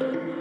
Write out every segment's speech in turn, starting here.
Hallo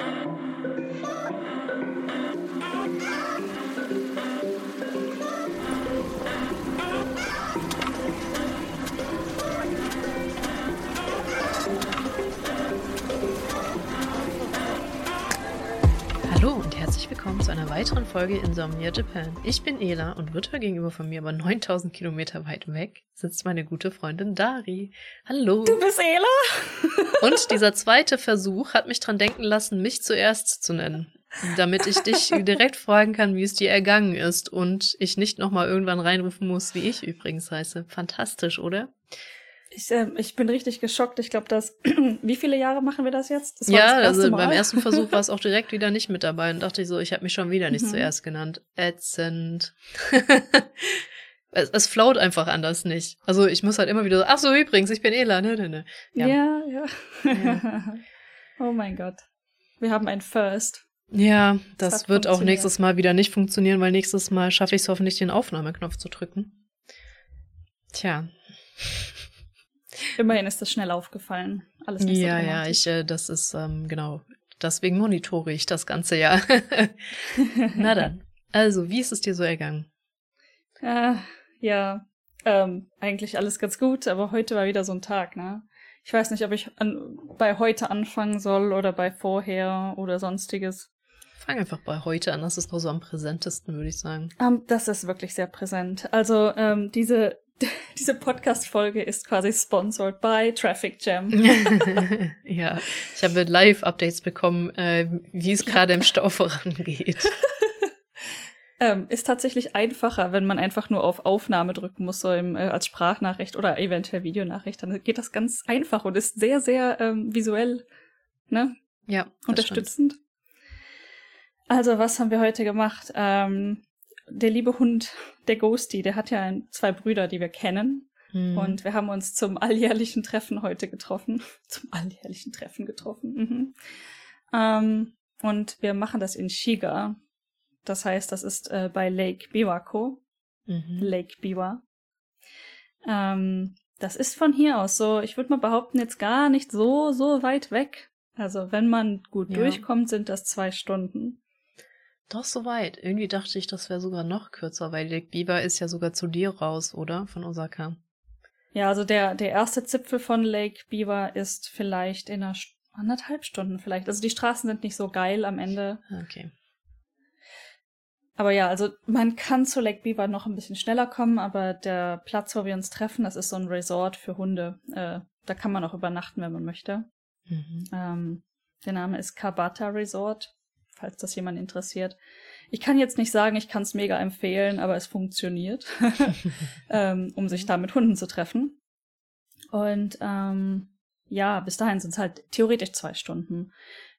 zu einer weiteren Folge Insomnia Japan. Ich bin Ela und virtuell gegenüber von mir, aber 9000 Kilometer weit weg, sitzt meine gute Freundin Dari. Hallo. Du bist Ela? Und dieser zweite Versuch hat mich dran denken lassen, mich zuerst zu nennen. Damit ich dich direkt fragen kann, wie es dir ergangen ist und ich nicht nochmal irgendwann reinrufen muss, wie ich übrigens heiße. Fantastisch, oder? Ich, äh, ich bin richtig geschockt. Ich glaube, dass. Wie viele Jahre machen wir das jetzt? Das ja, das also beim ersten Versuch war es auch direkt wieder nicht mit dabei und dachte ich so, ich habe mich schon wieder nicht mhm. zuerst genannt. Ätzend. es, es float einfach anders nicht. Also ich muss halt immer wieder so, ach so, übrigens, ich bin Ela, ne, ne, ne. Ja, ja. ja. ja. oh mein Gott. Wir haben ein First. Ja, das, das wird auch nächstes Mal wieder nicht funktionieren, weil nächstes Mal schaffe ich es hoffentlich, den Aufnahmeknopf zu drücken. Tja. Immerhin ist das schnell aufgefallen. Alles nicht Ja, so ja, ich, äh, das ist, ähm, genau. Deswegen monitore ich das ganze Jahr. Na dann. Also, wie ist es dir so ergangen? Äh, ja, ähm, eigentlich alles ganz gut, aber heute war wieder so ein Tag, ne? Ich weiß nicht, ob ich an, bei heute anfangen soll oder bei vorher oder sonstiges. Fang einfach bei heute an, das ist noch so am präsentesten, würde ich sagen. Um, ähm, das ist wirklich sehr präsent. Also ähm, diese diese Podcast-Folge ist quasi sponsored by Traffic Jam. ja, ich habe Live-Updates bekommen, äh, wie es gerade im Stau vorangeht. ähm, ist tatsächlich einfacher, wenn man einfach nur auf Aufnahme drücken muss, so im, äh, als Sprachnachricht oder eventuell Videonachricht. Dann geht das ganz einfach und ist sehr, sehr ähm, visuell, ne? Ja. Unterstützend. Stimmt. Also, was haben wir heute gemacht? Ähm, der liebe Hund, der Ghosty, der hat ja zwei Brüder, die wir kennen. Hm. Und wir haben uns zum alljährlichen Treffen heute getroffen. Zum alljährlichen Treffen getroffen. Mhm. Ähm, und wir machen das in Shiga. Das heißt, das ist äh, bei Lake Biwako. Mhm. Lake Biwa. Ähm, das ist von hier aus so, ich würde mal behaupten, jetzt gar nicht so, so weit weg. Also wenn man gut ja. durchkommt, sind das zwei Stunden. Doch so weit. Irgendwie dachte ich, das wäre sogar noch kürzer, weil Lake Biber ist ja sogar zu dir raus, oder? Von Osaka. Ja, also der, der erste Zipfel von Lake Beaver ist vielleicht in einer St anderthalb Stunden vielleicht. Also die Straßen sind nicht so geil am Ende. Okay. Aber ja, also man kann zu Lake Beaver noch ein bisschen schneller kommen, aber der Platz, wo wir uns treffen, das ist so ein Resort für Hunde. Äh, da kann man auch übernachten, wenn man möchte. Mhm. Ähm, der Name ist Kabata Resort falls das jemand interessiert. Ich kann jetzt nicht sagen, ich kann es mega empfehlen, aber es funktioniert, ähm, um sich da mit Hunden zu treffen. Und ähm, ja, bis dahin sind es halt theoretisch zwei Stunden.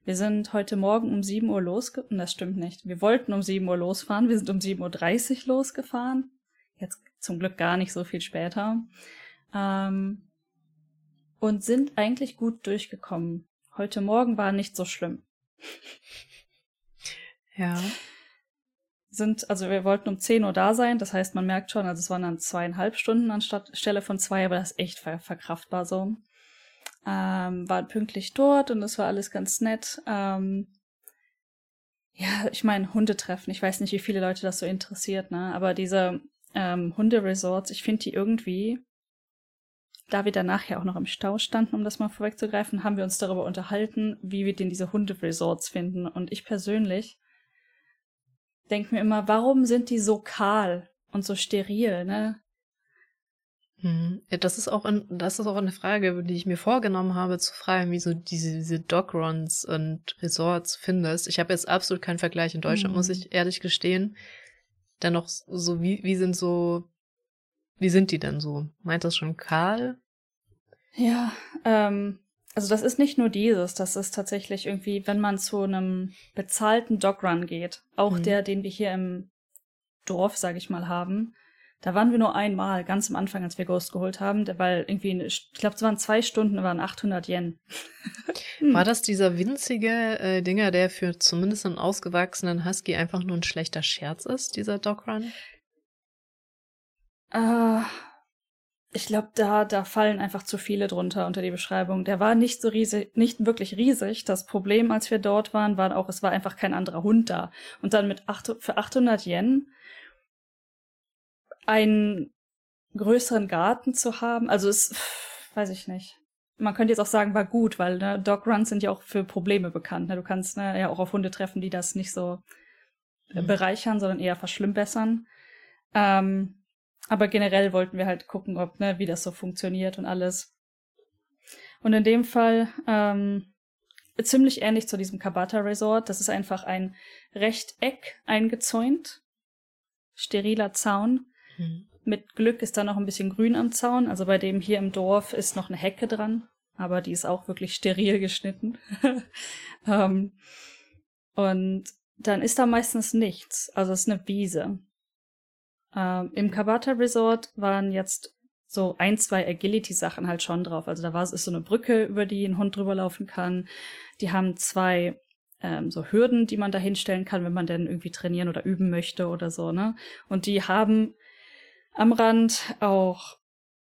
Wir sind heute Morgen um 7 Uhr losgefahren. Das stimmt nicht. Wir wollten um 7 Uhr losfahren. Wir sind um 7.30 Uhr losgefahren. Jetzt zum Glück gar nicht so viel später. Ähm, und sind eigentlich gut durchgekommen. Heute Morgen war nicht so schlimm. Ja. Sind, also wir wollten um 10 Uhr da sein, das heißt, man merkt schon, also es waren dann zweieinhalb Stunden anstatt Stelle von zwei, aber das ist echt ver verkraftbar so. Ähm, waren pünktlich dort und es war alles ganz nett. Ähm, ja, ich meine, Hundetreffen, ich weiß nicht, wie viele Leute das so interessiert, ne? Aber diese ähm, Hunderesorts, ich finde die irgendwie, da wir danach ja auch noch im Stau standen, um das mal vorwegzugreifen, haben wir uns darüber unterhalten, wie wir denn diese Hunderesorts finden. Und ich persönlich denke mir immer, warum sind die so kahl und so steril, ne? Hm. Das ist auch ein, das ist auch eine Frage, die ich mir vorgenommen habe zu fragen, wie so diese, diese Dogruns und Resorts findest. Ich habe jetzt absolut keinen Vergleich in Deutschland, mhm. muss ich ehrlich gestehen. Dennoch so, wie, wie sind so, wie sind die denn so? Meint das schon kahl? Ja, ähm, also das ist nicht nur dieses, das ist tatsächlich irgendwie, wenn man zu einem bezahlten Dogrun geht, auch mhm. der, den wir hier im Dorf, sage ich mal, haben. Da waren wir nur einmal, ganz am Anfang, als wir Ghost geholt haben, weil irgendwie, ich glaube, es waren zwei Stunden, waren 800 Yen. hm. War das dieser winzige äh, Dinger, der für zumindest einen ausgewachsenen Husky einfach nur ein schlechter Scherz ist, dieser Dogrun? Äh, ich glaube, da, da fallen einfach zu viele drunter unter die Beschreibung. Der war nicht so riesig, nicht wirklich riesig. Das Problem, als wir dort waren, war auch, es war einfach kein anderer Hund da. Und dann mit acht, für 800 Yen einen größeren Garten zu haben, also es, weiß ich nicht. Man könnte jetzt auch sagen, war gut, weil ne, Dog Runs sind ja auch für Probleme bekannt. Ne? Du kannst ne, ja auch auf Hunde treffen, die das nicht so mhm. bereichern, sondern eher verschlimmbessern. Ähm, aber generell wollten wir halt gucken, ob, ne, wie das so funktioniert und alles. Und in dem Fall ähm, ziemlich ähnlich zu diesem Kabata Resort. Das ist einfach ein Rechteck eingezäunt, steriler Zaun. Mhm. Mit Glück ist da noch ein bisschen Grün am Zaun. Also bei dem hier im Dorf ist noch eine Hecke dran, aber die ist auch wirklich steril geschnitten. ähm, und dann ist da meistens nichts. Also es ist eine Wiese. Ähm, Im Kabata Resort waren jetzt so ein, zwei Agility-Sachen halt schon drauf. Also da war es ist so eine Brücke, über die ein Hund drüber laufen kann. Die haben zwei ähm, so Hürden, die man da hinstellen kann, wenn man denn irgendwie trainieren oder üben möchte oder so, ne? Und die haben am Rand auch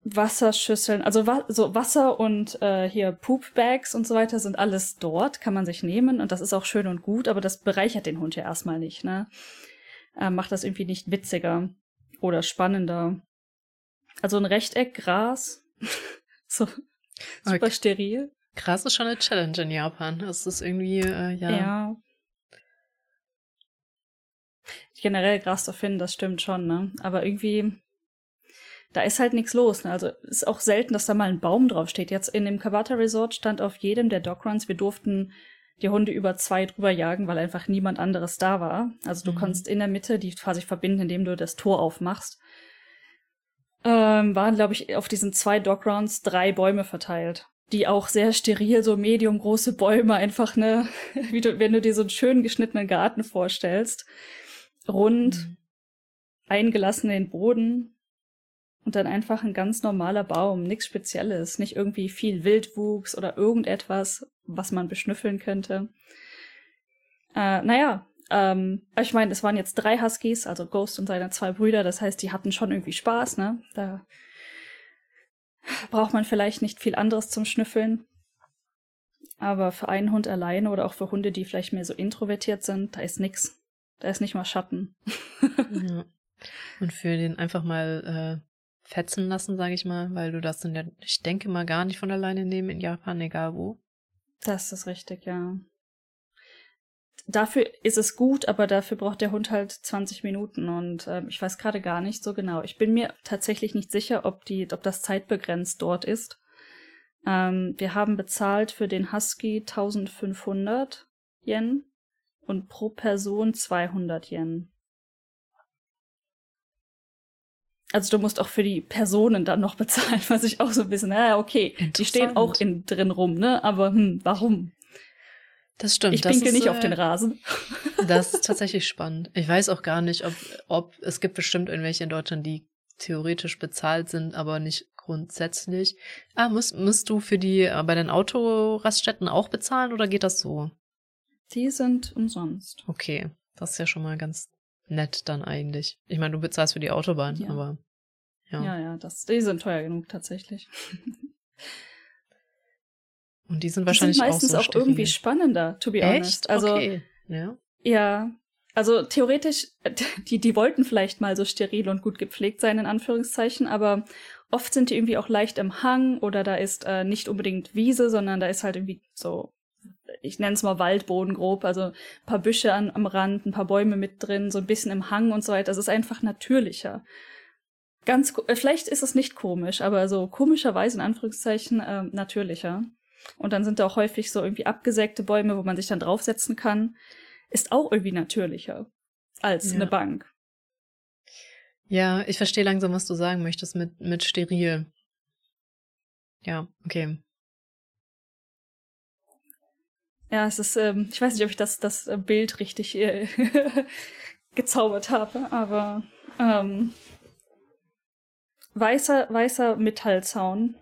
Wasserschüsseln, also wa so Wasser und äh, hier Poop-Bags und so weiter sind alles dort, kann man sich nehmen und das ist auch schön und gut, aber das bereichert den Hund ja erstmal nicht, ne? Äh, macht das irgendwie nicht witziger oder spannender. Also ein Rechteck Gras. so super okay. steril. Gras ist schon eine Challenge in Japan. Das ist irgendwie, äh, ja. Ja. Generell Gras zu finden, das stimmt schon, ne? Aber irgendwie, da ist halt nichts los. Ne? Also ist auch selten, dass da mal ein Baum draufsteht. Jetzt in dem Kawata Resort stand auf jedem der Dogruns, wir durften die Hunde über zwei drüber jagen, weil einfach niemand anderes da war. Also du mhm. konntest in der Mitte die quasi verbinden, indem du das Tor aufmachst. Ähm, waren, glaube ich, auf diesen zwei Doggrounds drei Bäume verteilt. Die auch sehr steril, so medium große Bäume, einfach, ne, wie du, wenn du dir so einen schön geschnittenen Garten vorstellst. Rund, mhm. eingelassen in den Boden, und dann einfach ein ganz normaler Baum, nichts Spezielles, nicht irgendwie viel Wildwuchs oder irgendetwas, was man beschnüffeln könnte. Äh, naja, ähm, ich meine, es waren jetzt drei Huskies, also Ghost und seine zwei Brüder, das heißt, die hatten schon irgendwie Spaß, ne? Da braucht man vielleicht nicht viel anderes zum Schnüffeln. Aber für einen Hund alleine oder auch für Hunde, die vielleicht mehr so introvertiert sind, da ist nix. Da ist nicht mal Schatten. ja. Und für den einfach mal äh, fetzen lassen, sage ich mal, weil du das dann ja, ich denke mal, gar nicht von alleine nehmen in Japan, egal wo. Das ist richtig, ja. Dafür ist es gut, aber dafür braucht der Hund halt 20 Minuten und äh, ich weiß gerade gar nicht so genau. Ich bin mir tatsächlich nicht sicher, ob die, ob das zeitbegrenzt dort ist. Ähm, wir haben bezahlt für den Husky 1500 Yen und pro Person 200 Yen. Also du musst auch für die Personen dann noch bezahlen, was ich auch so ein bisschen, naja, okay, die stehen auch in, drin rum, ne? Aber hm, warum? Das stimmt. Ich pinkel nicht äh, auf den Rasen. Das ist tatsächlich spannend. Ich weiß auch gar nicht, ob, ob es gibt bestimmt irgendwelche in Deutschland, die theoretisch bezahlt sind, aber nicht grundsätzlich. Ah, musst, musst du für die äh, bei den Autoraststätten auch bezahlen oder geht das so? Die sind umsonst. Okay, das ist ja schon mal ganz nett dann eigentlich. Ich meine, du bezahlst für die Autobahn, ja. aber ja. Ja, ja, das, die sind teuer genug tatsächlich. Und die sind wahrscheinlich die sind meistens auch, so auch irgendwie spannender, to be Echt? honest. Also, okay. ja. Ja. Also theoretisch, die, die wollten vielleicht mal so steril und gut gepflegt sein, in Anführungszeichen, aber oft sind die irgendwie auch leicht im Hang oder da ist äh, nicht unbedingt Wiese, sondern da ist halt irgendwie so ich nenne es mal Waldboden grob, also ein paar Büsche an, am Rand, ein paar Bäume mit drin, so ein bisschen im Hang und so weiter. Das ist einfach natürlicher. Ganz, äh, vielleicht ist es nicht komisch, aber so komischerweise in Anführungszeichen äh, natürlicher. Und dann sind da auch häufig so irgendwie abgesägte Bäume, wo man sich dann draufsetzen kann. Ist auch irgendwie natürlicher als ja. eine Bank. Ja, ich verstehe langsam, was du sagen möchtest mit, mit steril. Ja, okay. Ja, es ist, ähm, ich weiß nicht, ob ich das, das äh, Bild richtig äh, gezaubert habe, aber ähm, weißer, weißer Metallzaun.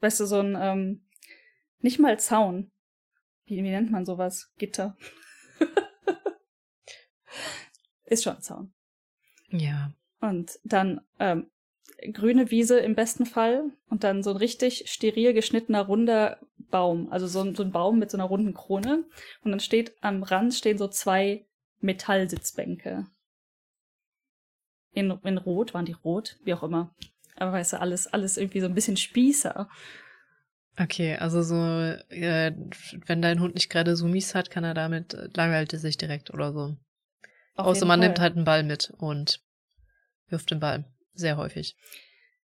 Weißt du, so ein, ähm, nicht mal Zaun. Wie, wie nennt man sowas? Gitter. ist schon ein Zaun. Ja. Und dann ähm, grüne Wiese im besten Fall und dann so ein richtig steril geschnittener runder Baum, also so ein, so ein Baum mit so einer runden Krone und dann steht am Rand stehen so zwei Metallsitzbänke. In, in Rot, waren die rot, wie auch immer. Aber weißt du, alles, alles irgendwie so ein bisschen Spießer. Okay, also so, äh, wenn dein Hund nicht gerade so mies hat, kann er damit, äh, langweilt er sich direkt oder so. Auf Außer man Fall. nimmt halt einen Ball mit und wirft den Ball. Sehr häufig.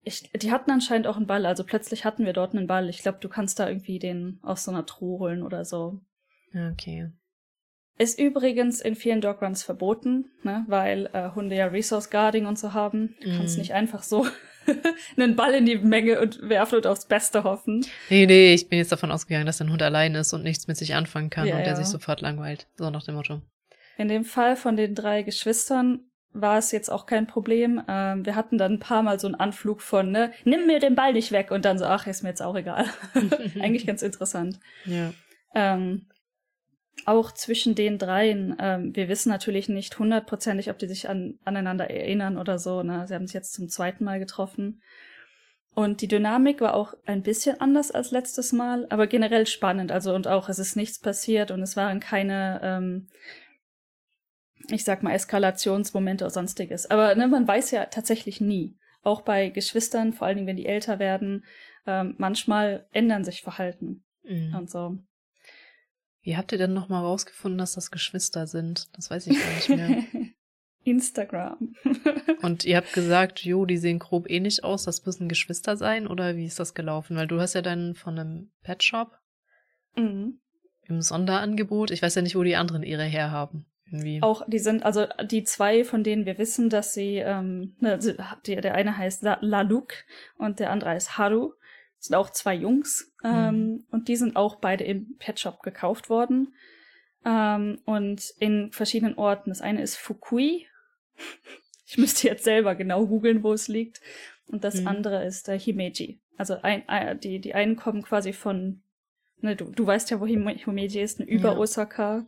Ich, die hatten anscheinend auch einen Ball, also plötzlich hatten wir dort einen Ball. Ich glaube, du kannst da irgendwie den aus so einer Truhe holen oder so. Okay. Ist übrigens in vielen Dogruns verboten, ne, weil äh, Hunde ja Resource Guarding und so haben. Du mm. kannst nicht einfach so einen Ball in die Menge und werfen und aufs Beste hoffen. Nee, nee, ich bin jetzt davon ausgegangen, dass dein Hund allein ist und nichts mit sich anfangen kann ja, und der ja. sich sofort langweilt. So nach dem Motto. In dem Fall von den drei Geschwistern war es jetzt auch kein Problem. Ähm, wir hatten dann ein paar Mal so einen Anflug von, ne, nimm mir den Ball nicht weg und dann so, ach, ist mir jetzt auch egal. Eigentlich ganz interessant. Ja. Ähm, auch zwischen den dreien, ähm, wir wissen natürlich nicht hundertprozentig, ob die sich an, aneinander erinnern oder so. Ne? Sie haben sich jetzt zum zweiten Mal getroffen. Und die Dynamik war auch ein bisschen anders als letztes Mal, aber generell spannend. Also und auch es ist nichts passiert und es waren keine, ähm, ich sag mal, Eskalationsmomente oder sonstiges. Aber ne, man weiß ja tatsächlich nie. Auch bei Geschwistern, vor allen Dingen, wenn die älter werden, ähm, manchmal ändern sich Verhalten mhm. und so. Wie habt ihr denn nochmal rausgefunden, dass das Geschwister sind? Das weiß ich gar nicht mehr. Instagram. Und ihr habt gesagt, jo, die sehen grob ähnlich aus, das müssen Geschwister sein, oder wie ist das gelaufen? Weil du hast ja dann von einem Pet Shop mhm. im Sonderangebot, ich weiß ja nicht, wo die anderen ihre herhaben. Irgendwie. Auch die sind, also die zwei, von denen wir wissen, dass sie, ähm, ne, die, der eine heißt Laluk und der andere heißt Haru sind auch zwei Jungs ähm, mhm. und die sind auch beide im Pet Shop gekauft worden ähm, und in verschiedenen Orten. Das eine ist Fukui. ich müsste jetzt selber genau googeln, wo es liegt. Und das mhm. andere ist äh, Himeji. Also ein, äh, die, die einen kommen quasi von, ne, du, du weißt ja, wo Himeji ist, ne, über ja. Osaka.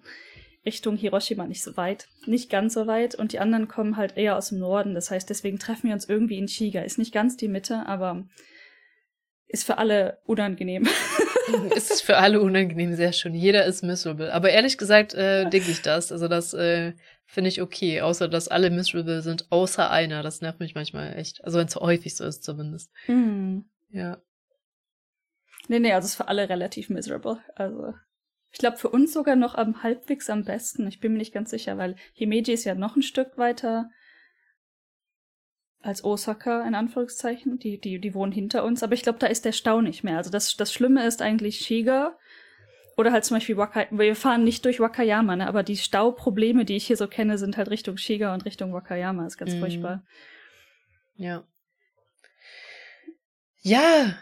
Richtung Hiroshima nicht so weit, nicht ganz so weit und die anderen kommen halt eher aus dem Norden. Das heißt, deswegen treffen wir uns irgendwie in Shiga. Ist nicht ganz die Mitte, aber ist für alle unangenehm. ist für alle unangenehm, sehr schön. Jeder ist miserable. Aber ehrlich gesagt äh, denke ich das. Also das äh, finde ich okay, außer dass alle miserable sind, außer einer. Das nervt mich manchmal echt. Also wenn es häufig so ist zumindest. Mhm. Ja. Nee, nee, also es ist für alle relativ miserable. Also ich glaube für uns sogar noch am halbwegs am besten. Ich bin mir nicht ganz sicher, weil Himeji ist ja noch ein Stück weiter als Osaka in Anführungszeichen. Die, die, die wohnen hinter uns, aber ich glaube, da ist der Stau nicht mehr. Also das, das Schlimme ist eigentlich Shiga. Oder halt zum Beispiel Wakayama. Wir fahren nicht durch Wakayama, ne? aber die Stauprobleme, die ich hier so kenne, sind halt Richtung Shiga und Richtung Wakayama. Das ist ganz mm. furchtbar. Ja. Ja,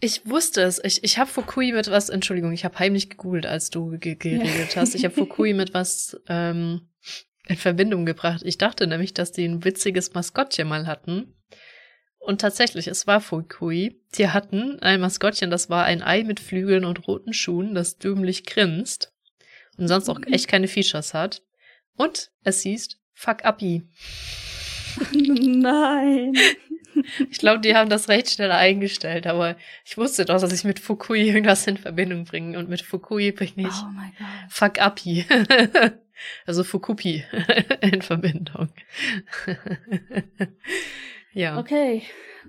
ich wusste es. Ich, ich habe Fukui mit was, Entschuldigung, ich habe heimlich gegoogelt, als du geredet ja. hast. Ich habe Fukui mit was ähm, in Verbindung gebracht. Ich dachte nämlich, dass die ein witziges Maskottchen mal hatten. Und tatsächlich, es war Fukui. Die hatten ein Maskottchen, das war ein Ei mit Flügeln und roten Schuhen, das dümmlich grinst und sonst auch echt keine Features hat. Und es hieß Fuck Uppi. Nein. Ich glaube, die haben das recht schnell eingestellt, aber ich wusste doch, dass ich mit Fukui irgendwas in Verbindung bringe und mit Fukui bringe ich oh Fuck Uppi. Also Fukupi in Verbindung. ja. Okay,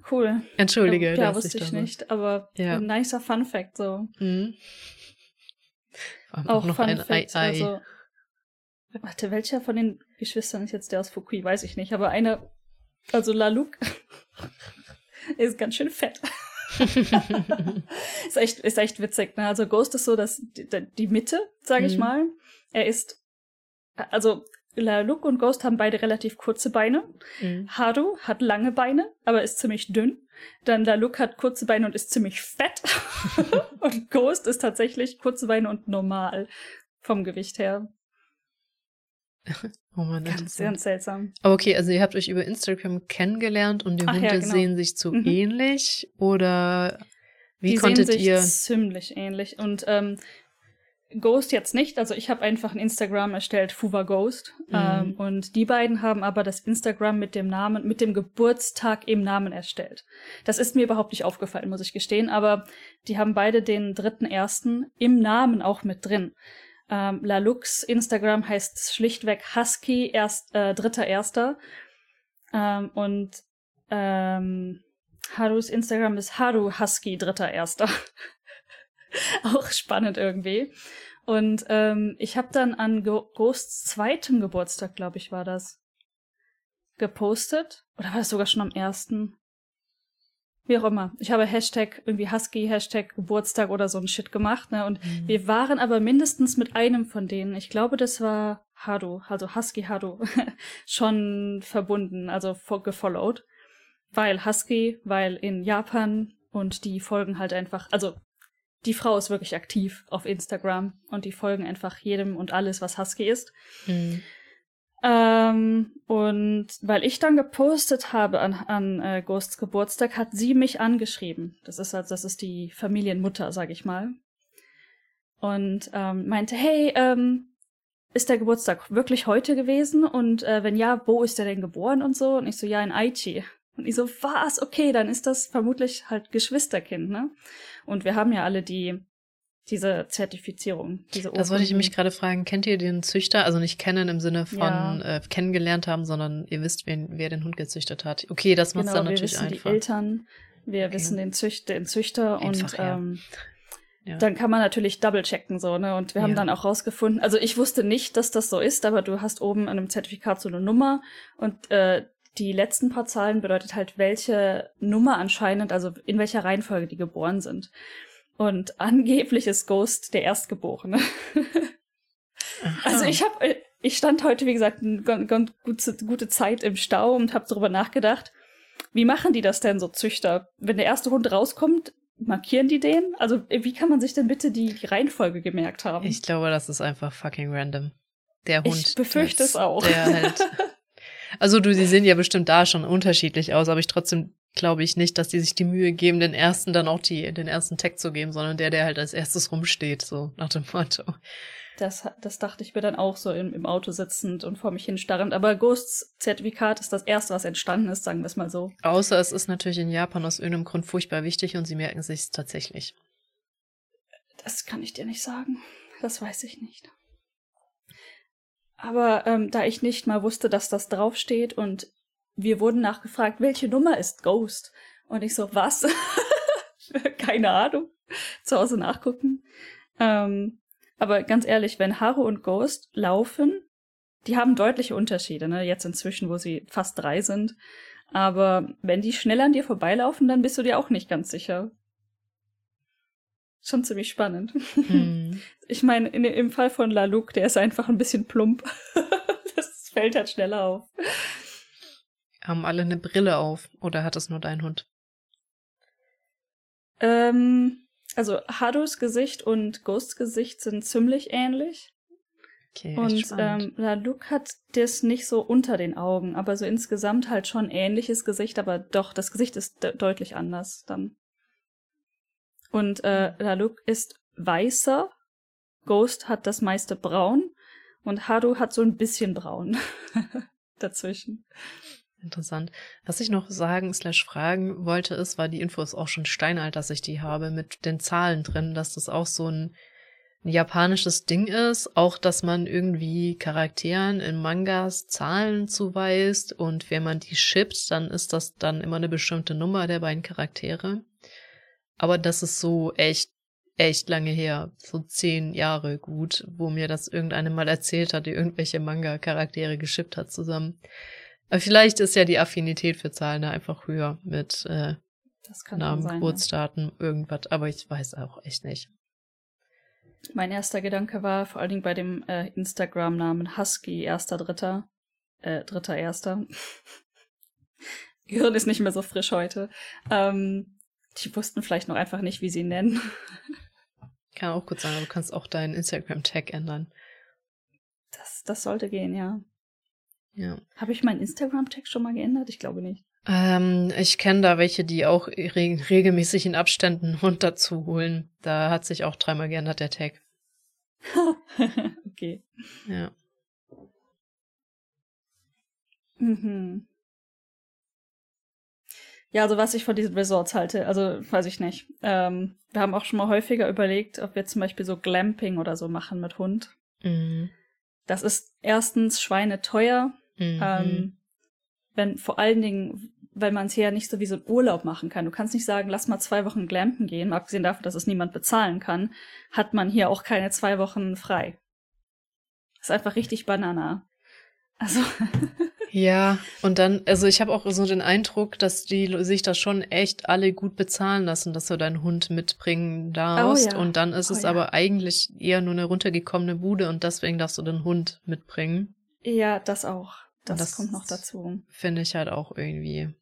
cool. Entschuldige. Ja, wusste ich, ich nicht, aber ja. ein nicer Fun Fact so. Mhm. Auch, noch Fun ein Fact, Ei, Ei. also Warte, welcher von den Geschwistern ist jetzt der aus Fukui? Weiß ich nicht, aber einer, also Laluk, ist ganz schön fett. ist echt, ist echt witzig, ne? Also Ghost ist so, dass die, die Mitte, sage ich mhm. mal. Er ist also Luke und Ghost haben beide relativ kurze Beine. Mhm. Haru hat lange Beine, aber ist ziemlich dünn. Dann La Luke hat kurze Beine und ist ziemlich fett. und Ghost ist tatsächlich kurze Beine und normal vom Gewicht her. Oh Mann, ganz, ganz seltsam. Aber okay, also ihr habt euch über Instagram kennengelernt und die Ach, Hunde ja, genau. sehen sich so mhm. ähnlich oder wie die konntet sehen sich ihr? Ziemlich ähnlich und ähm, Ghost jetzt nicht. Also ich habe einfach ein Instagram erstellt, Fuva Ghost. Mhm. Ähm, und die beiden haben aber das Instagram mit dem Namen, mit dem Geburtstag im Namen erstellt. Das ist mir überhaupt nicht aufgefallen, muss ich gestehen. Aber die haben beide den dritten ersten im Namen auch mit drin. Ähm, Lalux Instagram heißt schlichtweg Husky erst äh, dritter erster. Ähm, und ähm, Harus Instagram ist Haru Husky dritter erster. auch spannend irgendwie. Und ähm, ich habe dann an Go Ghosts zweitem Geburtstag, glaube ich, war das, gepostet. Oder war das sogar schon am ersten? Wie auch immer. Ich habe Hashtag irgendwie Husky, Hashtag Geburtstag oder so ein Shit gemacht, ne? Und mhm. wir waren aber mindestens mit einem von denen, ich glaube, das war Hado, also Husky Hado, schon verbunden, also gefollowed. Weil Husky, weil in Japan und die folgen halt einfach, also die Frau ist wirklich aktiv auf Instagram und die folgen einfach jedem und alles, was Husky ist. Mhm. Ähm, und weil ich dann gepostet habe an, an äh, Ghosts Geburtstag, hat sie mich angeschrieben. Das ist also, das ist die Familienmutter, sag ich mal. Und ähm, meinte, hey, ähm, ist der Geburtstag wirklich heute gewesen? Und äh, wenn ja, wo ist er denn geboren und so? Und ich so, ja, in Aichi. Und ich so, was? Okay, dann ist das vermutlich halt Geschwisterkind, ne? Und wir haben ja alle die, diese Zertifizierung, diese Das wollte ich mich gerade fragen. Kennt ihr den Züchter? Also nicht kennen im Sinne von ja. äh, kennengelernt haben, sondern ihr wisst, wen, wer den Hund gezüchtet hat. Okay, das macht genau, dann natürlich wir wissen einfach. Die Eltern, wir okay. wissen den, Zücht, den Züchter einfach, und ähm, ja. Dann kann man natürlich double checken so, ne? Und wir haben ja. dann auch rausgefunden, also ich wusste nicht, dass das so ist, aber du hast oben an einem Zertifikat so eine Nummer und äh, die letzten paar Zahlen bedeutet halt, welche Nummer anscheinend, also in welcher Reihenfolge die geboren sind. Und angeblich ist Ghost der Erstgeborene. also ich habe, ich stand heute, wie gesagt, eine ganz gute, gute Zeit im Stau und habe darüber nachgedacht, wie machen die das denn so Züchter? Wenn der erste Hund rauskommt, markieren die den? Also wie kann man sich denn bitte die, die Reihenfolge gemerkt haben? Ich glaube, das ist einfach fucking random. Der Hund. Ich befürchte es auch. Der halt Also du, die sehen ja bestimmt da schon unterschiedlich aus, aber ich trotzdem glaube ich nicht, dass die sich die Mühe geben, den ersten dann auch die, den ersten Tag zu geben, sondern der, der halt als erstes rumsteht, so nach dem Motto. Das, das dachte ich mir dann auch so im, im Auto sitzend und vor mich hinstarrend. Aber Ghosts Zertifikat ist das erste, was entstanden ist, sagen wir es mal so. Außer es ist natürlich in Japan aus irgendeinem Grund furchtbar wichtig und sie merken sich tatsächlich. Das kann ich dir nicht sagen. Das weiß ich nicht. Aber ähm, da ich nicht mal wusste, dass das draufsteht und wir wurden nachgefragt, welche Nummer ist Ghost? Und ich so, was? Keine Ahnung. Zu Hause nachgucken. Ähm, aber ganz ehrlich, wenn Haru und Ghost laufen, die haben deutliche Unterschiede, ne? Jetzt inzwischen, wo sie fast drei sind. Aber wenn die schnell an dir vorbeilaufen, dann bist du dir auch nicht ganz sicher. Schon ziemlich spannend. Hm. Ich meine, im Fall von Laluk, der ist einfach ein bisschen plump. das fällt halt schneller auf. Haben alle eine Brille auf oder hat es nur dein Hund? Ähm, also Hadus Gesicht und Ghosts Gesicht sind ziemlich ähnlich. Okay, und ähm, Laluk hat das nicht so unter den Augen, aber so insgesamt halt schon ähnliches Gesicht, aber doch, das Gesicht ist de deutlich anders dann. Und äh, Laluk ist weißer, Ghost hat das meiste braun und Haru hat so ein bisschen braun dazwischen. Interessant. Was ich noch sagen slash fragen wollte, ist, weil die Info ist auch schon steinalt, dass ich die habe, mit den Zahlen drin, dass das auch so ein, ein japanisches Ding ist, auch dass man irgendwie Charakteren in Mangas Zahlen zuweist und wenn man die shippt, dann ist das dann immer eine bestimmte Nummer der beiden Charaktere. Aber das ist so echt, echt lange her, so zehn Jahre gut, wo mir das irgendeine mal erzählt hat, die irgendwelche Manga-Charaktere geschippt hat zusammen. Aber vielleicht ist ja die Affinität für Zahlen da einfach höher mit äh, Namen, sein, Geburtsdaten, ja. irgendwas, aber ich weiß auch echt nicht. Mein erster Gedanke war vor allen Dingen bei dem äh, Instagram-Namen Husky, erster Dritter, äh, dritter Erster. Gehirn ist nicht mehr so frisch heute. Ähm, die wussten vielleicht noch einfach nicht, wie sie ihn nennen. Kann auch gut sein, aber du kannst auch deinen Instagram-Tag ändern. Das, das sollte gehen, ja. Ja. Habe ich meinen Instagram-Tag schon mal geändert? Ich glaube nicht. Ähm, ich kenne da welche, die auch re regelmäßig in Abständen Hund dazu holen. Da hat sich auch dreimal geändert, der Tag. okay. Ja. Mhm. Ja, also was ich von diesen Resorts halte, also weiß ich nicht. Ähm, wir haben auch schon mal häufiger überlegt, ob wir zum Beispiel so Glamping oder so machen mit Hund. Mhm. Das ist erstens schweineteuer. Mhm. Ähm, wenn vor allen Dingen, weil man es hier ja nicht so wie so ein Urlaub machen kann. Du kannst nicht sagen, lass mal zwei Wochen glampen gehen, abgesehen davon, dass es niemand bezahlen kann, hat man hier auch keine zwei Wochen frei. Das ist einfach richtig Banana. Also. ja, und dann, also ich habe auch so den Eindruck, dass die sich das schon echt alle gut bezahlen lassen, dass du deinen Hund mitbringen darfst. Oh ja. Und dann ist Oh es ja. aber eigentlich eher nur eine runtergekommene Bude und deswegen darfst du den Hund mitbringen. Ja, das auch. Das, Das kommt noch dazu. Finde ich halt auch irgendwie.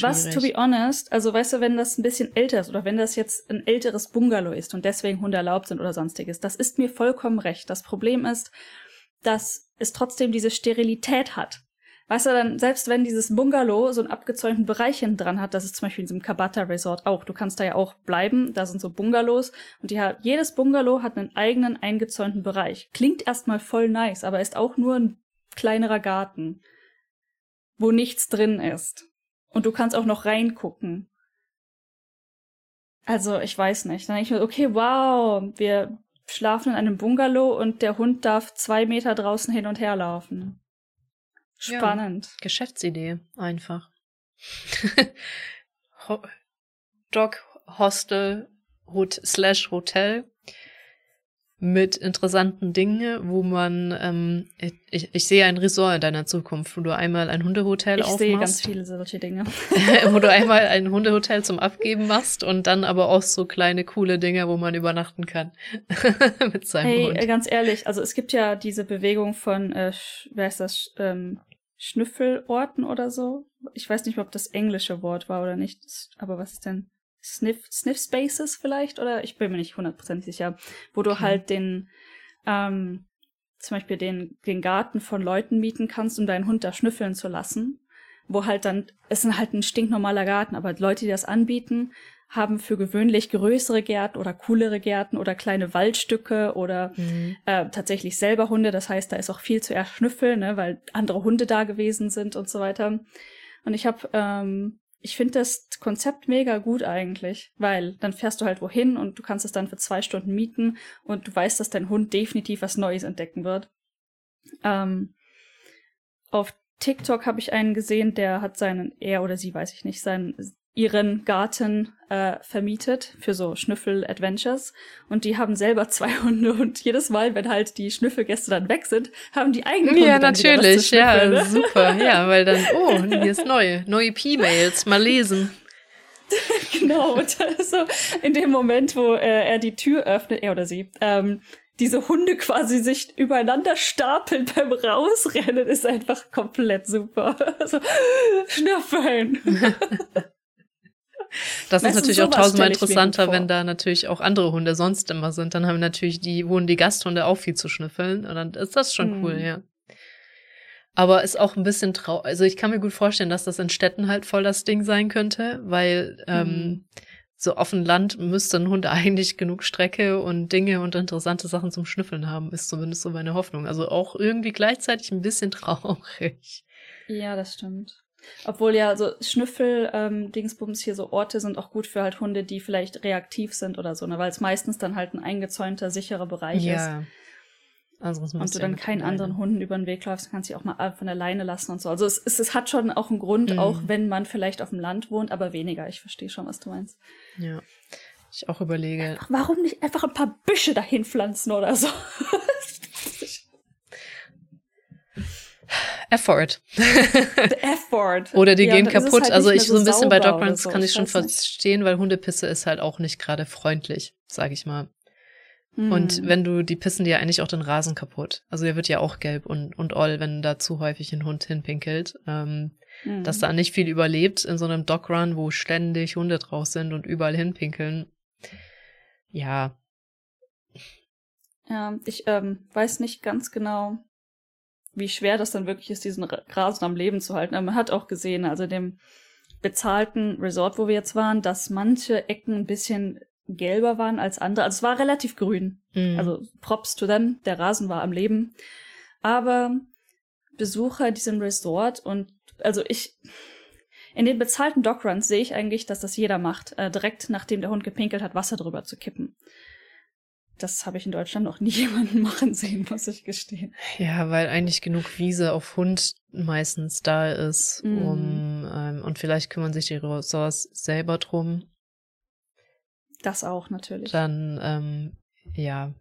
Was, to schwierig. be honest, also weißt du, wenn das ein bisschen älter ist oder wenn das jetzt ein älteres Bungalow ist und deswegen Hunde erlaubt sind oder sonstiges, das ist mir vollkommen recht. Das Problem ist, dass es trotzdem diese Sterilität hat. Weißt du, dann, selbst wenn dieses Bungalow so einen abgezäunten Bereich hinten dran hat, das ist zum Beispiel in diesem Kabata Resort auch, du kannst da ja auch bleiben, da sind so Bungalows und die jedes Bungalow hat einen eigenen eingezäunten Bereich. Klingt erstmal voll nice, aber ist auch nur ein kleinerer Garten, wo nichts drin ist. Und du kannst auch noch reingucken. Also, ich weiß nicht. Dann denke ich mir, okay, wow, wir schlafen in einem Bungalow und der Hund darf zwei Meter draußen hin und her laufen. Ja. Spannend. Geschäftsidee, einfach. Ho Dog Hostel Hot slash Hotel mit interessanten Dingen, wo man, ähm, ich, ich sehe ein Resort in deiner Zukunft, wo du einmal ein Hundehotel Ich sehe ganz aufmachst, viele solche Dinge. wo du einmal ein Hundehotel zum Abgeben machst und dann aber auch so kleine coole Dinge, wo man übernachten kann mit seinem Hey, Hund. äh, ganz ehrlich, also es gibt ja diese Bewegung von, äh, wer heißt das, ähm, Schnüffelorten oder so. Ich weiß nicht, ob das englische Wort war oder nicht, aber was ist denn? Sniff, Sniff Spaces vielleicht? Oder ich bin mir nicht hundertprozentig sicher. Wo du Okay. halt den, ähm, zum Beispiel den, den Garten von Leuten mieten kannst, um deinen Hund da schnüffeln zu lassen. Wo halt dann, es ist halt ein stinknormaler Garten, aber Leute, die das anbieten, haben für gewöhnlich größere Gärten oder coolere Gärten oder kleine Waldstücke oder Mhm. äh, tatsächlich selber Hunde. Das heißt, da ist auch viel zu erschnüffeln, ne, weil andere Hunde da gewesen sind und so weiter. Und ich habe, ähm, ich finde das Konzept mega gut eigentlich, weil dann fährst du halt wohin und du kannst es dann für zwei Stunden mieten und du weißt, dass dein Hund definitiv was Neues entdecken wird. Ähm, auf TikTok habe ich einen gesehen, der hat seinen, er oder sie, weiß ich nicht, seinen ihren Garten äh, vermietet für so Schnüffel-Adventures und die haben selber zwei Hunde und jedes Mal, wenn halt die Schnüffelgäste dann weg sind, haben die eigenen Hunde Ja, natürlich, ja, ne? super, ja, weil dann, oh, hier ist neu, neue P-Mails, mal lesen. Genau, und so in dem Moment, wo äh, er die Tür öffnet, er oder sie, ähm, diese Hunde quasi sich übereinander stapeln beim Rausrennen, ist einfach komplett super. Also, schnüffeln. Das Weißt ist natürlich auch tausendmal interessanter, wenn da natürlich auch andere Hunde sonst immer sind. Dann haben natürlich die, wohnen die Gasthunde auch viel zu schnüffeln. Und dann ist das schon Hm. cool, ja. Aber ist auch ein bisschen traurig. Also ich kann mir gut vorstellen, dass das in Städten halt voll das Ding sein könnte, weil ähm, Mhm. so auf dem Land müsste ein Hund eigentlich genug Strecke und Dinge und interessante Sachen zum Schnüffeln haben, ist zumindest so meine Hoffnung. Also auch irgendwie gleichzeitig ein bisschen traurig. Ja, das stimmt. Obwohl ja so Schnüffel-Dingsbums hier so Orte sind auch gut für halt Hunde, die vielleicht reaktiv sind oder so, ne? weil es meistens dann halt ein eingezäunter, sicherer Bereich ist. Also das Und du dann keinen anderen Hunden über den Weg läufst, dann kannst du auch mal von alleine lassen und so. Also es, es, es hat schon auch einen Grund, Mhm. auch wenn man vielleicht auf dem Land wohnt, aber weniger. Ich verstehe schon, was du meinst. Ja. Ich auch überlege. Ach, warum nicht einfach ein paar Büsche dahin pflanzen oder so? Effort. The Effort. Oder die Ja, gehen kaputt. halt also ich so ein bisschen bei sauber Dog oder Runs so. kann ich schon weiß nicht. verstehen, weil Hundepisse ist halt auch nicht gerade freundlich, sag ich mal. Hm. Und wenn du, die pissen dir eigentlich auch den Rasen kaputt. Also der wird ja auch gelb und, und oll, wenn da zu häufig ein Hund hinpinkelt. Ähm, Hm. Dass da nicht viel überlebt in so einem Dog Run, wo ständig Hunde drauf sind und überall hinpinkeln. Ja, Ja, ich ähm, weiß nicht ganz genau, wie schwer das dann wirklich ist, diesen Ra- Rasen am Leben zu halten. Aber man hat auch gesehen, also dem bezahlten Resort, wo wir jetzt waren, dass manche Ecken ein bisschen gelber waren als andere. Also es war relativ grün. Mhm. Also Props to them, der Rasen war am Leben. Aber Besucher diesem Resort und also ich in den bezahlten Dogruns sehe ich eigentlich, dass das jeder macht, äh, direkt nachdem der Hund gepinkelt hat, Wasser drüber zu kippen. Das habe ich in Deutschland noch nie jemanden machen sehen, muss ich gestehen. Ja, weil eigentlich genug Wiese auf Hund meistens da ist, mm. um ähm, und vielleicht kümmern sich die Ressorts selber drum. Das auch natürlich. Dann ähm, ja,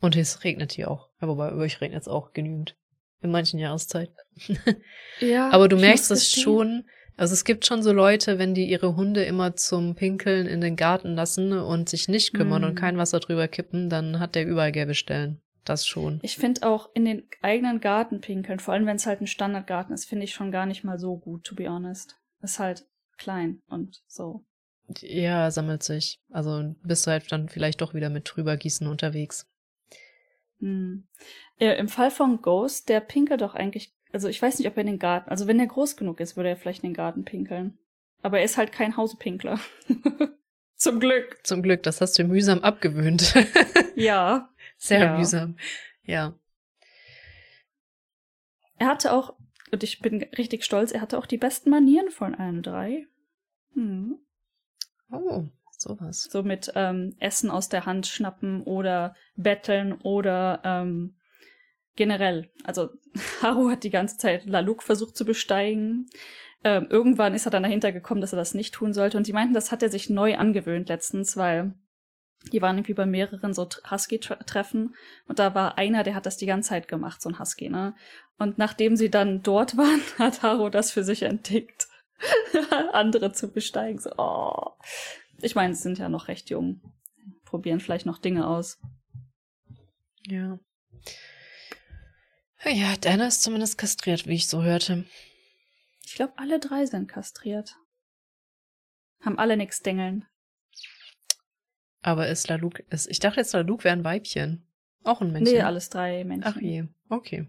und es regnet hier auch. Aber bei euch regnet es auch genügend in manchen Jahreszeiten. ja. Aber du merkst es schon, also es gibt schon so Leute, wenn die ihre Hunde immer zum Pinkeln in den Garten lassen und sich nicht kümmern mm. und kein Wasser drüber kippen, dann hat der überall gelbe Stellen. Das schon. Ich finde auch in den eigenen Garten pinkeln, vor allem wenn es halt ein Standardgarten ist, finde ich schon gar nicht mal so gut, to be honest. Ist halt klein und so. Ja, sammelt sich. Also bist du halt dann vielleicht doch wieder mit drüber gießen unterwegs. Hm. Ja, Im Fall von Ghost, der pinkelt doch eigentlich, also ich weiß nicht, ob er in den Garten, also wenn er groß genug ist, würde er vielleicht in den Garten pinkeln. Aber er ist halt kein Hausepinkler. Zum Glück. Zum Glück, das hast du mühsam abgewöhnt. ja. Sehr ja. mühsam. Ja. Er hatte auch, und ich bin richtig stolz, er hatte auch die besten Manieren von allen drei. Hm. Oh. Sowas. So mit ähm, Essen aus der Hand schnappen oder betteln oder ähm, generell. Also Haru hat die ganze Zeit Laluk versucht zu besteigen. Ähm, irgendwann ist er dann dahinter gekommen, dass er das nicht tun sollte. Und sie meinten, das hat er sich neu angewöhnt letztens, weil die waren irgendwie bei mehreren so Husky-Treffen und da war einer, der hat das die ganze Zeit gemacht, so ein Husky, ne? Und nachdem sie dann dort waren, hat Haru das für sich entdeckt, andere zu besteigen. So, oh. Ich meine, sie sind ja noch recht jung. Probieren vielleicht noch Dinge aus. Ja. Ja, Dana ist zumindest kastriert, wie ich so hörte. Ich glaube, alle drei sind kastriert. Haben alle nix Dengeln. Aber ist Laluk, ist, ich dachte jetzt, Laluk wäre ein Weibchen. Auch ein Männchen. Nee, alles drei Männchen. Ach je, okay.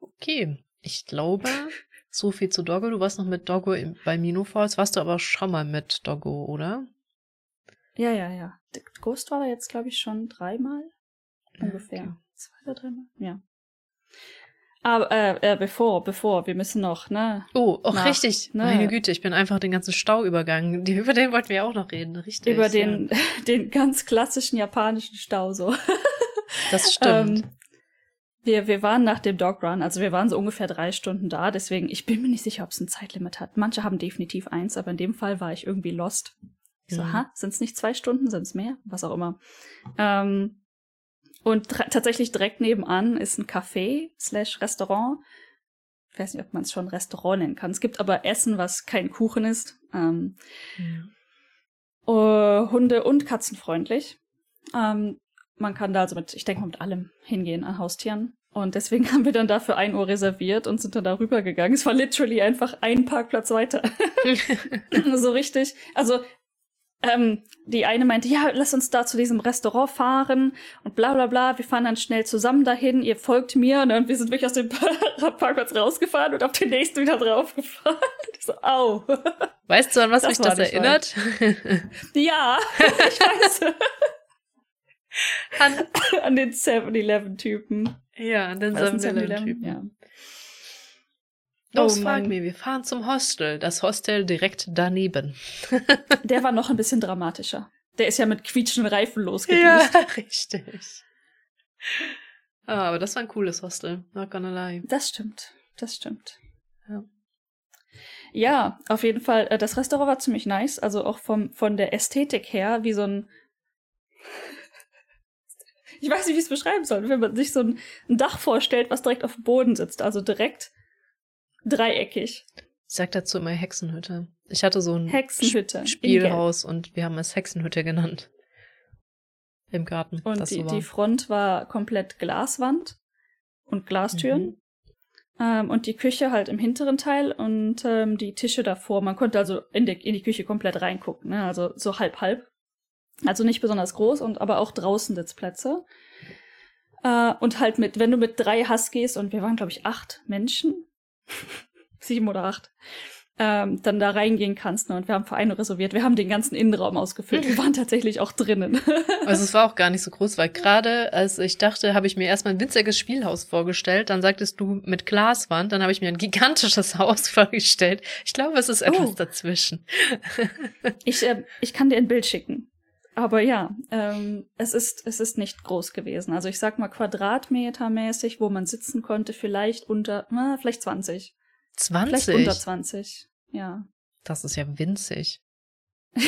Okay, ich glaube, so viel zu Doggo. Du warst noch mit Doggo bei Mino Falls, warst du aber schon mal mit Doggo, oder? Ja, ja, ja. Ghost war da jetzt, glaube ich, schon dreimal. Ungefähr. Okay. Zwei oder dreimal? Ja. Aber äh, äh, bevor, bevor, wir müssen noch, ne? Oh, auch nach, richtig. Ne? Meine Güte, ich bin einfach den ganzen Stau übergangen. Die, über den wollten wir auch noch reden, richtig. Über den, ja. den ganz klassischen japanischen Stau so. Das stimmt. ähm, wir, wir waren nach dem Dog Run, also wir waren so ungefähr drei Stunden da, deswegen, ich bin mir nicht sicher, ob es ein Zeitlimit hat. Manche haben definitiv eins, aber in dem Fall war ich irgendwie lost. Ich so, mhm. ha, sind es nicht zwei Stunden, sind es mehr? Was auch immer. Ähm, und tatsächlich direkt nebenan ist ein Café slash Restaurant. Ich weiß nicht, ob man es schon Restaurant nennen kann. Es gibt aber Essen, was kein Kuchen ist. Ähm, mhm. uh, Hunde- und Katzenfreundlich. Ähm, man kann da also mit, ich denke mal, mit allem hingehen an Haustieren. Und deswegen haben wir dann dafür ein Uhr reserviert und sind dann da rübergegangen. Es war literally einfach ein Parkplatz weiter. so richtig. Also, ähm, die eine meinte, ja, lass uns da zu diesem Restaurant fahren und bla bla bla. Wir fahren dann schnell zusammen dahin, ihr folgt mir. Und dann wir sind wirklich aus dem Parkplatz rausgefahren und auf den nächsten wieder draufgefahren. So, au. Weißt du, an was das mich das erinnert? ja, ich weiß. An, an den 7-Eleven-Typen. Ja, an den 7-Eleven-Typen. Ja. Los, oh, frag mir, wir fahren zum Hostel. Das Hostel direkt daneben. Der war noch ein bisschen dramatischer. Der ist ja mit quietschenden Reifen losgedüst. Ja, richtig. Ah, aber das war ein cooles Hostel, not gonna lie. Das stimmt, das stimmt. Ja. Ja, auf jeden Fall. Äh, das Restaurant war ziemlich nice, also auch vom, von der Ästhetik her, wie so ein ich weiß nicht, wie ich es beschreiben soll, wenn man sich so ein, ein, Dach vorstellt, was direkt auf dem Boden sitzt, also direkt dreieckig. Ich sag dazu immer Hexenhütte. Ich hatte so ein Hexenhütte Spielhaus und wir haben es Hexenhütte genannt. Im Garten. Und die, so die Front war komplett Glaswand und Glastüren. Mhm. Ähm, und die Küche halt im hinteren Teil und ähm, die Tische davor. Man konnte also in die, in die Küche komplett reingucken, ne? also so halb halb. Also nicht besonders groß und aber auch draußen Sitzplätze. Äh, und halt mit, wenn du mit drei Huskies und wir waren, glaube ich, acht Menschen, sieben oder acht, ähm, dann da reingehen kannst. Ne? Und wir haben für eine reserviert. Wir haben den ganzen Innenraum ausgefüllt. Wir waren tatsächlich auch drinnen. also es war auch gar nicht so groß, weil gerade als ich dachte, habe ich mir erstmal ein winziges Spielhaus vorgestellt. Dann sagtest du mit Glaswand. Dann habe ich mir ein gigantisches Haus vorgestellt. Ich glaube, es ist etwas oh. dazwischen. ich, äh, ich kann dir ein Bild schicken. Aber ja, ähm, es ist es ist nicht groß gewesen. Also ich sag mal quadratmetermäßig, wo man sitzen konnte, vielleicht unter, na, vielleicht 20. 20? Vielleicht unter 20, ja. Das ist ja winzig.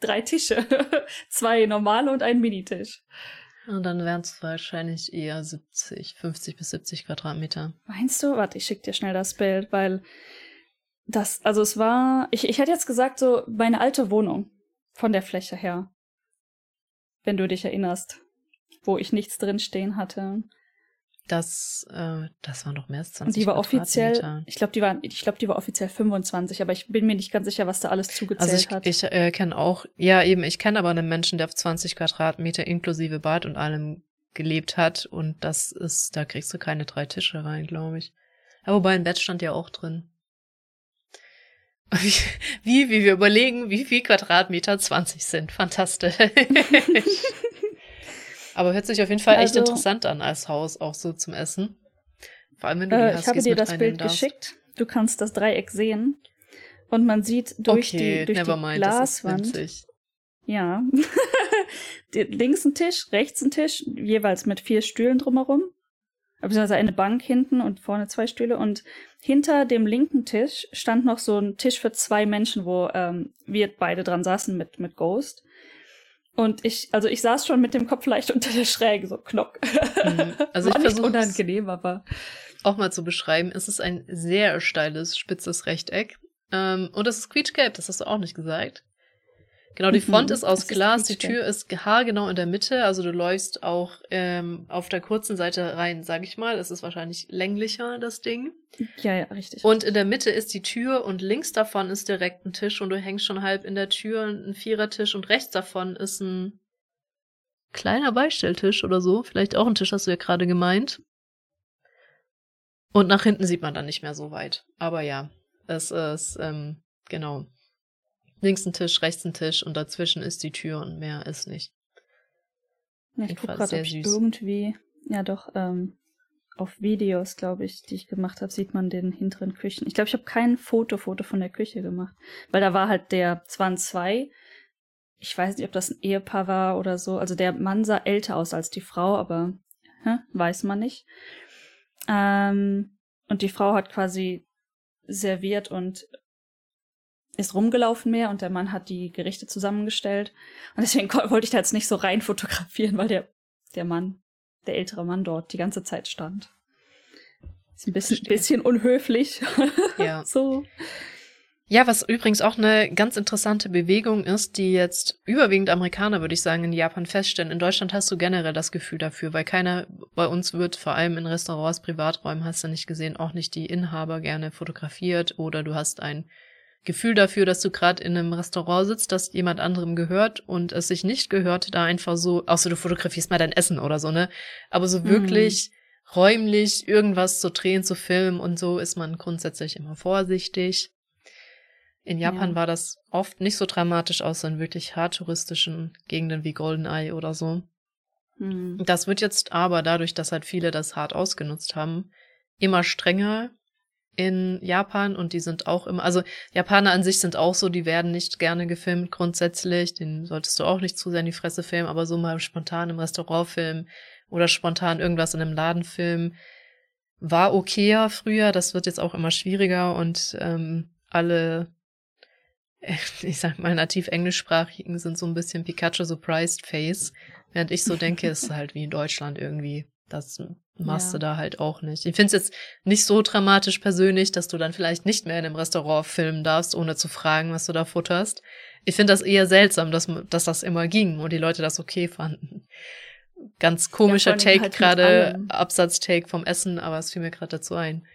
Drei Tische. Zwei normale und ein Minitisch. Und dann wären es wahrscheinlich eher 70, 50 bis 70 Quadratmeter. Meinst du? Warte, ich schick dir schnell das Bild, weil das, also es war, ich, ich hätte jetzt gesagt, so meine alte Wohnung von der Fläche her. Wenn du dich erinnerst, wo ich nichts drin stehen hatte. Das, äh, das war noch mehr als 20 Und die war offiziell, ich glaube, die war, ich glaube, die war offiziell 25, aber ich bin mir nicht ganz sicher, was da alles zugezählt also ich, hat. Ich äh, kenne auch, ja eben, ich kenne aber einen Menschen, der auf 20 Quadratmeter inklusive Bad und allem gelebt hat und das ist, da kriegst du keine drei Tische rein, glaube ich. Aber wobei ein Bett stand ja auch drin. Wie, wie, wie wir überlegen, wie viel Quadratmeter 20 sind. Fantastisch. Aber hört sich auf jeden Fall also, echt interessant an als Haus, auch so zum Essen. Vor allem, wenn du die äh, Ich habe dir das Bild darfst. geschickt. Du kannst das Dreieck sehen. Und man sieht durch okay, die, durch die mind, Glaswand. Ja. links ein Tisch, rechts ein Tisch, jeweils mit vier Stühlen drumherum. Beziehungsweise eine Bank hinten und vorne zwei Stühle. Und hinter dem linken Tisch stand noch so ein Tisch für zwei Menschen, wo ähm, wir beide dran saßen mit, mit Ghost. Und ich, also ich saß schon mit dem Kopf leicht unter der Schräge, so knock. Mhm. Also War ich versuche unangenehm, aber auch mal zu beschreiben. Es ist ein sehr steiles, spitzes Rechteck. Ähm, und es ist quietschgelb, das hast du auch nicht gesagt. Genau, die Front mhm, ist aus Glas, die Tür ist haargenau in der Mitte, also du läufst auch ähm, auf der kurzen Seite rein, sag ich mal. Es ist wahrscheinlich länglicher, das Ding. Ja, ja, richtig. Und in der Mitte ist die Tür und links davon ist direkt ein Tisch und du hängst schon halb in der Tür, ein Vierertisch und rechts davon ist ein kleiner Beistelltisch oder so. Vielleicht auch ein Tisch, hast du ja gerade gemeint. Und nach hinten sieht man dann nicht mehr so weit. Aber ja, es ist, ähm, genau, links ein Tisch, rechts ein Tisch und dazwischen ist die Tür und mehr ist nicht. Ja, ich gucke gerade, ob ich irgendwie, ja doch, ähm, auf Videos, glaube ich, die ich gemacht habe, sieht man den hinteren Küchen. Ich glaube, ich habe kein Foto, Foto von der Küche gemacht, weil da war halt der, es waren zwei, ich weiß nicht, ob das ein Ehepaar war oder so. Also der Mann sah älter aus als die Frau, aber hä, weiß man nicht. Ähm, und die Frau hat quasi serviert und ist rumgelaufen mehr und der Mann hat die Gerichte zusammengestellt. Und deswegen wollte ich da jetzt nicht so rein fotografieren, weil der, der Mann, der ältere Mann dort die ganze Zeit stand. Ist ein bisschen, bisschen unhöflich. Ja. so. Ja, was übrigens auch eine ganz interessante Bewegung ist, die jetzt überwiegend Amerikaner, würde ich sagen, in Japan feststellen. In Deutschland hast du generell das Gefühl dafür, weil keiner bei uns wird, vor allem in Restaurants, Privaträumen, hast du nicht gesehen, auch nicht die Inhaber gerne fotografiert oder du hast ein Gefühl dafür, dass du gerade in einem Restaurant sitzt, das jemand anderem gehört und es sich nicht gehört, da einfach so, außer du fotografierst mal dein Essen oder so, ne? Aber so wirklich mm. räumlich irgendwas zu drehen, zu filmen und so ist man grundsätzlich immer vorsichtig. In Japan ja. war das oft nicht so dramatisch, außer in wirklich hart touristischen Gegenden wie Goldeneye oder so. Mm. Das wird jetzt aber dadurch, dass halt viele das hart ausgenutzt haben, immer strenger in Japan und die sind auch immer, also Japaner an sich sind auch so, die werden nicht gerne gefilmt grundsätzlich, den solltest du auch nicht zu sehr in die Fresse filmen, aber so mal spontan im Restaurant filmen oder spontan irgendwas in einem Laden filmen, war okayer früher, das wird jetzt auch immer schwieriger und ähm, alle, ich sag mal, nativ englischsprachigen sind so ein bisschen Pikachu surprised face, während ich so denke, ist halt wie in Deutschland irgendwie. Das machst ja. du da halt auch nicht. Ich finde es jetzt nicht so dramatisch persönlich, dass du dann vielleicht nicht mehr in einem Restaurant filmen darfst, ohne zu fragen, was du da futterst. Ich finde das eher seltsam, dass, dass das immer ging und die Leute das okay fanden. Ganz komischer ja, Take halt gerade, Absatz-Take vom Essen, aber es fiel mir gerade dazu ein.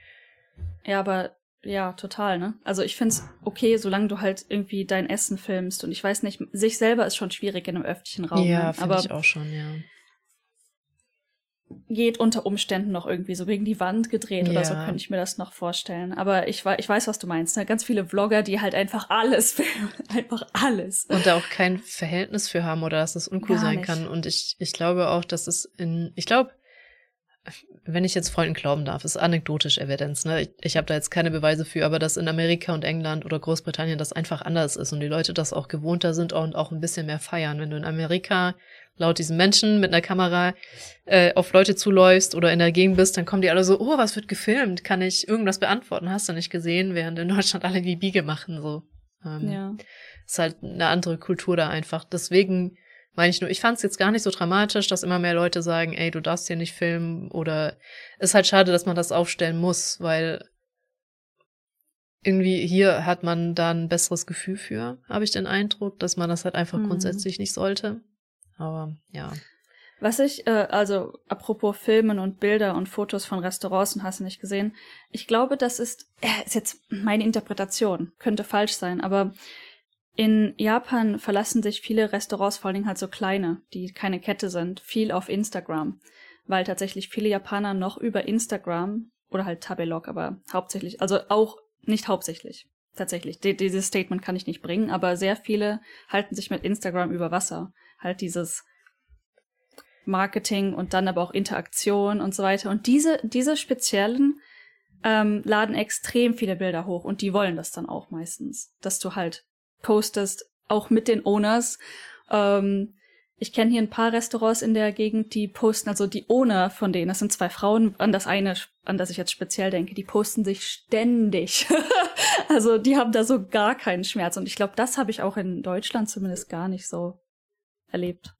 Ja, aber ja, total, ne? Also ich find's okay, solange du halt irgendwie dein Essen filmst und ich weiß nicht, sich selber ist schon schwierig in einem öffentlichen Raum. Ja, ne? finde ich auch schon, ja. Geht unter Umständen noch irgendwie so gegen die Wand gedreht ja. oder so, könnte ich mir das noch vorstellen. Aber ich, ich weiß, was du meinst. Ne? Ganz viele Vlogger, die halt einfach alles filmen. einfach alles. Und da auch kein Verhältnis für haben oder dass es uncool Gar sein nicht. kann. Und ich, ich glaube auch, dass es in, ich glaube, wenn ich jetzt Freunden glauben darf, ist anekdotisch Evidenz. Ne? Ich, ich habe da jetzt keine Beweise für, aber dass in Amerika und England oder Großbritannien das einfach anders ist und die Leute das auch gewohnter sind und auch ein bisschen mehr feiern. Wenn du in Amerika laut diesen Menschen mit einer Kamera äh, auf Leute zuläufst oder in der Gegend bist, dann kommen die alle so, oh, was wird gefilmt? Kann ich irgendwas beantworten? Hast du nicht gesehen? Während in Deutschland alle die Biege machen. So. Ähm, ja. Ist halt eine andere Kultur da einfach. Deswegen meine ich nur, ich fand es jetzt gar nicht so dramatisch, dass immer mehr Leute sagen, ey, du darfst hier nicht filmen oder ist halt schade, dass man das aufstellen muss, weil irgendwie hier hat man da ein besseres Gefühl für, habe ich den Eindruck, dass man das halt einfach mhm. grundsätzlich nicht sollte. Aber ja. Was ich, äh, also apropos Filmen und Bilder und Fotos von Restaurants und hast du nicht gesehen, ich glaube, das ist, äh, ist jetzt meine Interpretation, könnte falsch sein, aber in Japan verlassen sich viele Restaurants, vor allen Dingen halt so kleine, die keine Kette sind, viel auf Instagram, weil tatsächlich viele Japaner noch über Instagram oder halt Tabelog, aber hauptsächlich, also auch nicht hauptsächlich, tatsächlich. D dieses Statement kann ich nicht bringen, aber sehr viele halten sich mit Instagram über Wasser. Halt dieses Marketing und dann aber auch Interaktion und so weiter. Und diese, diese speziellen ähm, laden extrem viele Bilder hoch und die wollen das dann auch meistens, dass du halt postest, auch mit den Owners. Ähm, ich kenne hier ein paar Restaurants in der Gegend, die posten, also die Owner von denen, das sind zwei Frauen, an das eine, an das ich jetzt speziell denke, die posten sich ständig. also die haben da so gar keinen Schmerz. Und ich glaube, das habe ich auch in Deutschland zumindest gar nicht so erlebt.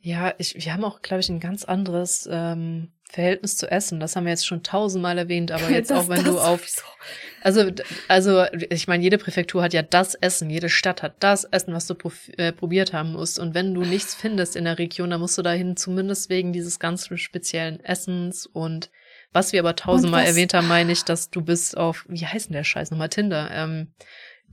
Ja, ich, wir haben auch, glaube ich, ein ganz anderes ähm, Verhältnis zu Essen, das haben wir jetzt schon tausendmal erwähnt, aber jetzt das, auch wenn du auf, also, also, ich meine, jede Präfektur hat ja das Essen, jede Stadt hat das Essen, was du äh, probiert haben musst. Und wenn du nichts findest in der Region, dann musst du dahin, zumindest wegen dieses ganz speziellen Essens. Und was wir aber tausendmal erwähnt haben, meine ich, dass du bist auf, wie heißt denn der Scheiß nochmal, Tinder, ähm,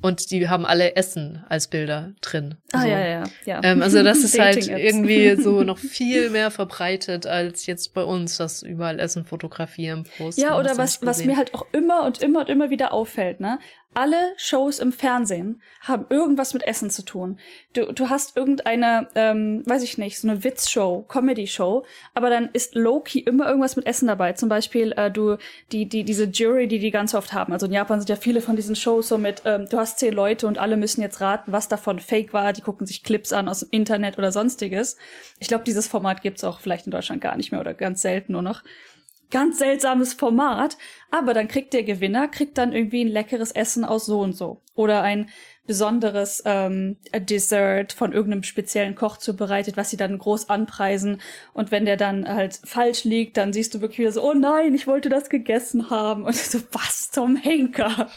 und die haben alle Essen als Bilder drin. Ah, so. ja, ja, ja. Ähm, also das ist halt irgendwie so noch viel mehr verbreitet als jetzt bei uns, dass überall Essen fotografieren, posten. Ja, oder was, was mir halt auch immer und immer und immer wieder auffällt, ne? Alle Shows im Fernsehen haben irgendwas mit Essen zu tun. Du, du hast irgendeine, ähm, weiß ich nicht, so eine Witzshow, Comedy-Show, aber dann ist Loki immer irgendwas mit Essen dabei. Zum Beispiel äh, du die die diese Jury, die die ganz oft haben. Also in Japan sind ja viele von diesen Shows so mit, ähm, du hast zehn Leute und alle müssen jetzt raten, was davon Fake war. Die gucken sich Clips an aus dem Internet oder sonstiges. Ich glaube, dieses Format gibt's auch vielleicht in Deutschland gar nicht mehr oder ganz selten nur noch ganz seltsames Format, aber dann kriegt der Gewinner, kriegt dann irgendwie ein leckeres Essen aus so und so. Oder ein besonderes ähm, Dessert von irgendeinem speziellen Koch zubereitet, was sie dann groß anpreisen. Und wenn der dann halt falsch liegt, dann siehst du wirklich wieder so, oh nein, ich wollte das gegessen haben. Und so, was zum Henker?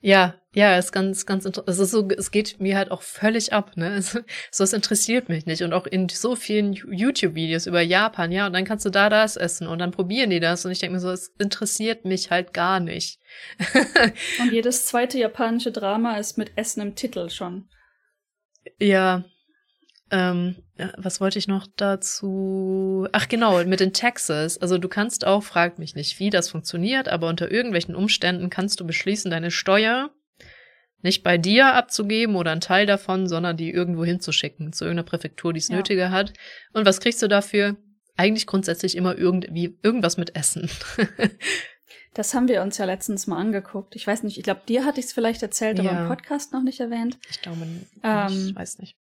Ja, ja, ist ganz, ganz interessant. Es ist so, es geht mir halt auch völlig ab, ne? Es, so, es interessiert mich nicht. Und auch in so vielen YouTube-Videos über Japan, ja, und dann kannst du da das essen und dann probieren die das. Und ich denke mir so, es interessiert mich halt gar nicht. und jedes zweite japanische Drama ist mit Essen im Titel schon. Ja, ähm, was wollte ich noch dazu? Ach genau, mit den Taxes. Also du kannst auch, frag mich nicht, wie das funktioniert, aber unter irgendwelchen Umständen kannst du beschließen, deine Steuer nicht bei dir abzugeben oder einen Teil davon, sondern die irgendwo hinzuschicken, zu irgendeiner Präfektur, die es ja. nötiger hat. Und was kriegst du dafür? Eigentlich grundsätzlich immer irgendwie irgendwas mit Essen. Das haben wir uns ja letztens mal angeguckt. Ich weiß nicht, ich glaube, dir hatte ich es vielleicht erzählt, aber im Podcast noch nicht erwähnt. Ich glaube, ähm, ich weiß nicht.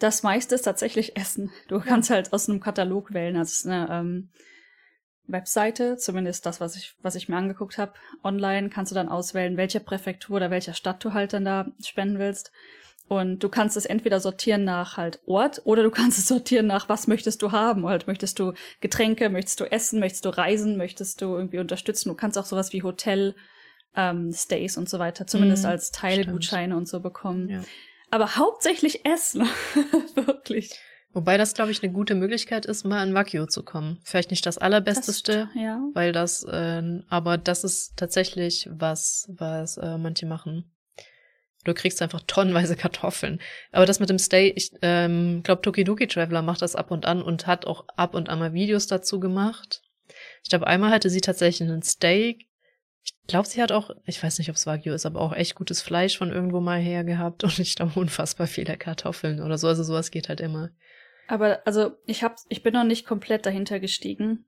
Das meiste ist tatsächlich Essen. Du kannst halt aus einem Katalog wählen. Also es ist eine ähm, Webseite, zumindest das, was ich, was ich mir angeguckt habe. Online kannst du dann auswählen, welche Präfektur oder welcher Stadt du halt dann da spenden willst. Und du kannst es entweder sortieren nach halt Ort oder du kannst es sortieren nach, was möchtest du haben. Halt möchtest du Getränke, möchtest du essen, möchtest du reisen, möchtest du irgendwie unterstützen. Du kannst auch sowas wie Hotel, ähm, Stays und so weiter, zumindest mhm, als Teilgutscheine und so bekommen. Ja aber hauptsächlich Essen. Wirklich. Wobei das, glaube ich, eine gute Möglichkeit ist, mal an Wagyu zu kommen. Vielleicht nicht das allerbesteste, das, ja. weil das, äh, aber das ist tatsächlich was, was äh, manche machen. Du kriegst einfach tonnenweise Kartoffeln. Aber das mit dem Stay, ich ähm, glaube, Tokidoki Traveler macht das ab und an und hat auch ab und an mal Videos dazu gemacht. Ich glaube, einmal hatte sie tatsächlich einen Steak. Glaube, sie hat auch, ich weiß nicht, ob es Wagyu ist, aber auch echt gutes Fleisch von irgendwo mal her gehabt und ich glaube unfassbar viele Kartoffeln oder so. Also sowas geht halt immer. Aber also ich hab, ich bin noch nicht komplett dahinter gestiegen.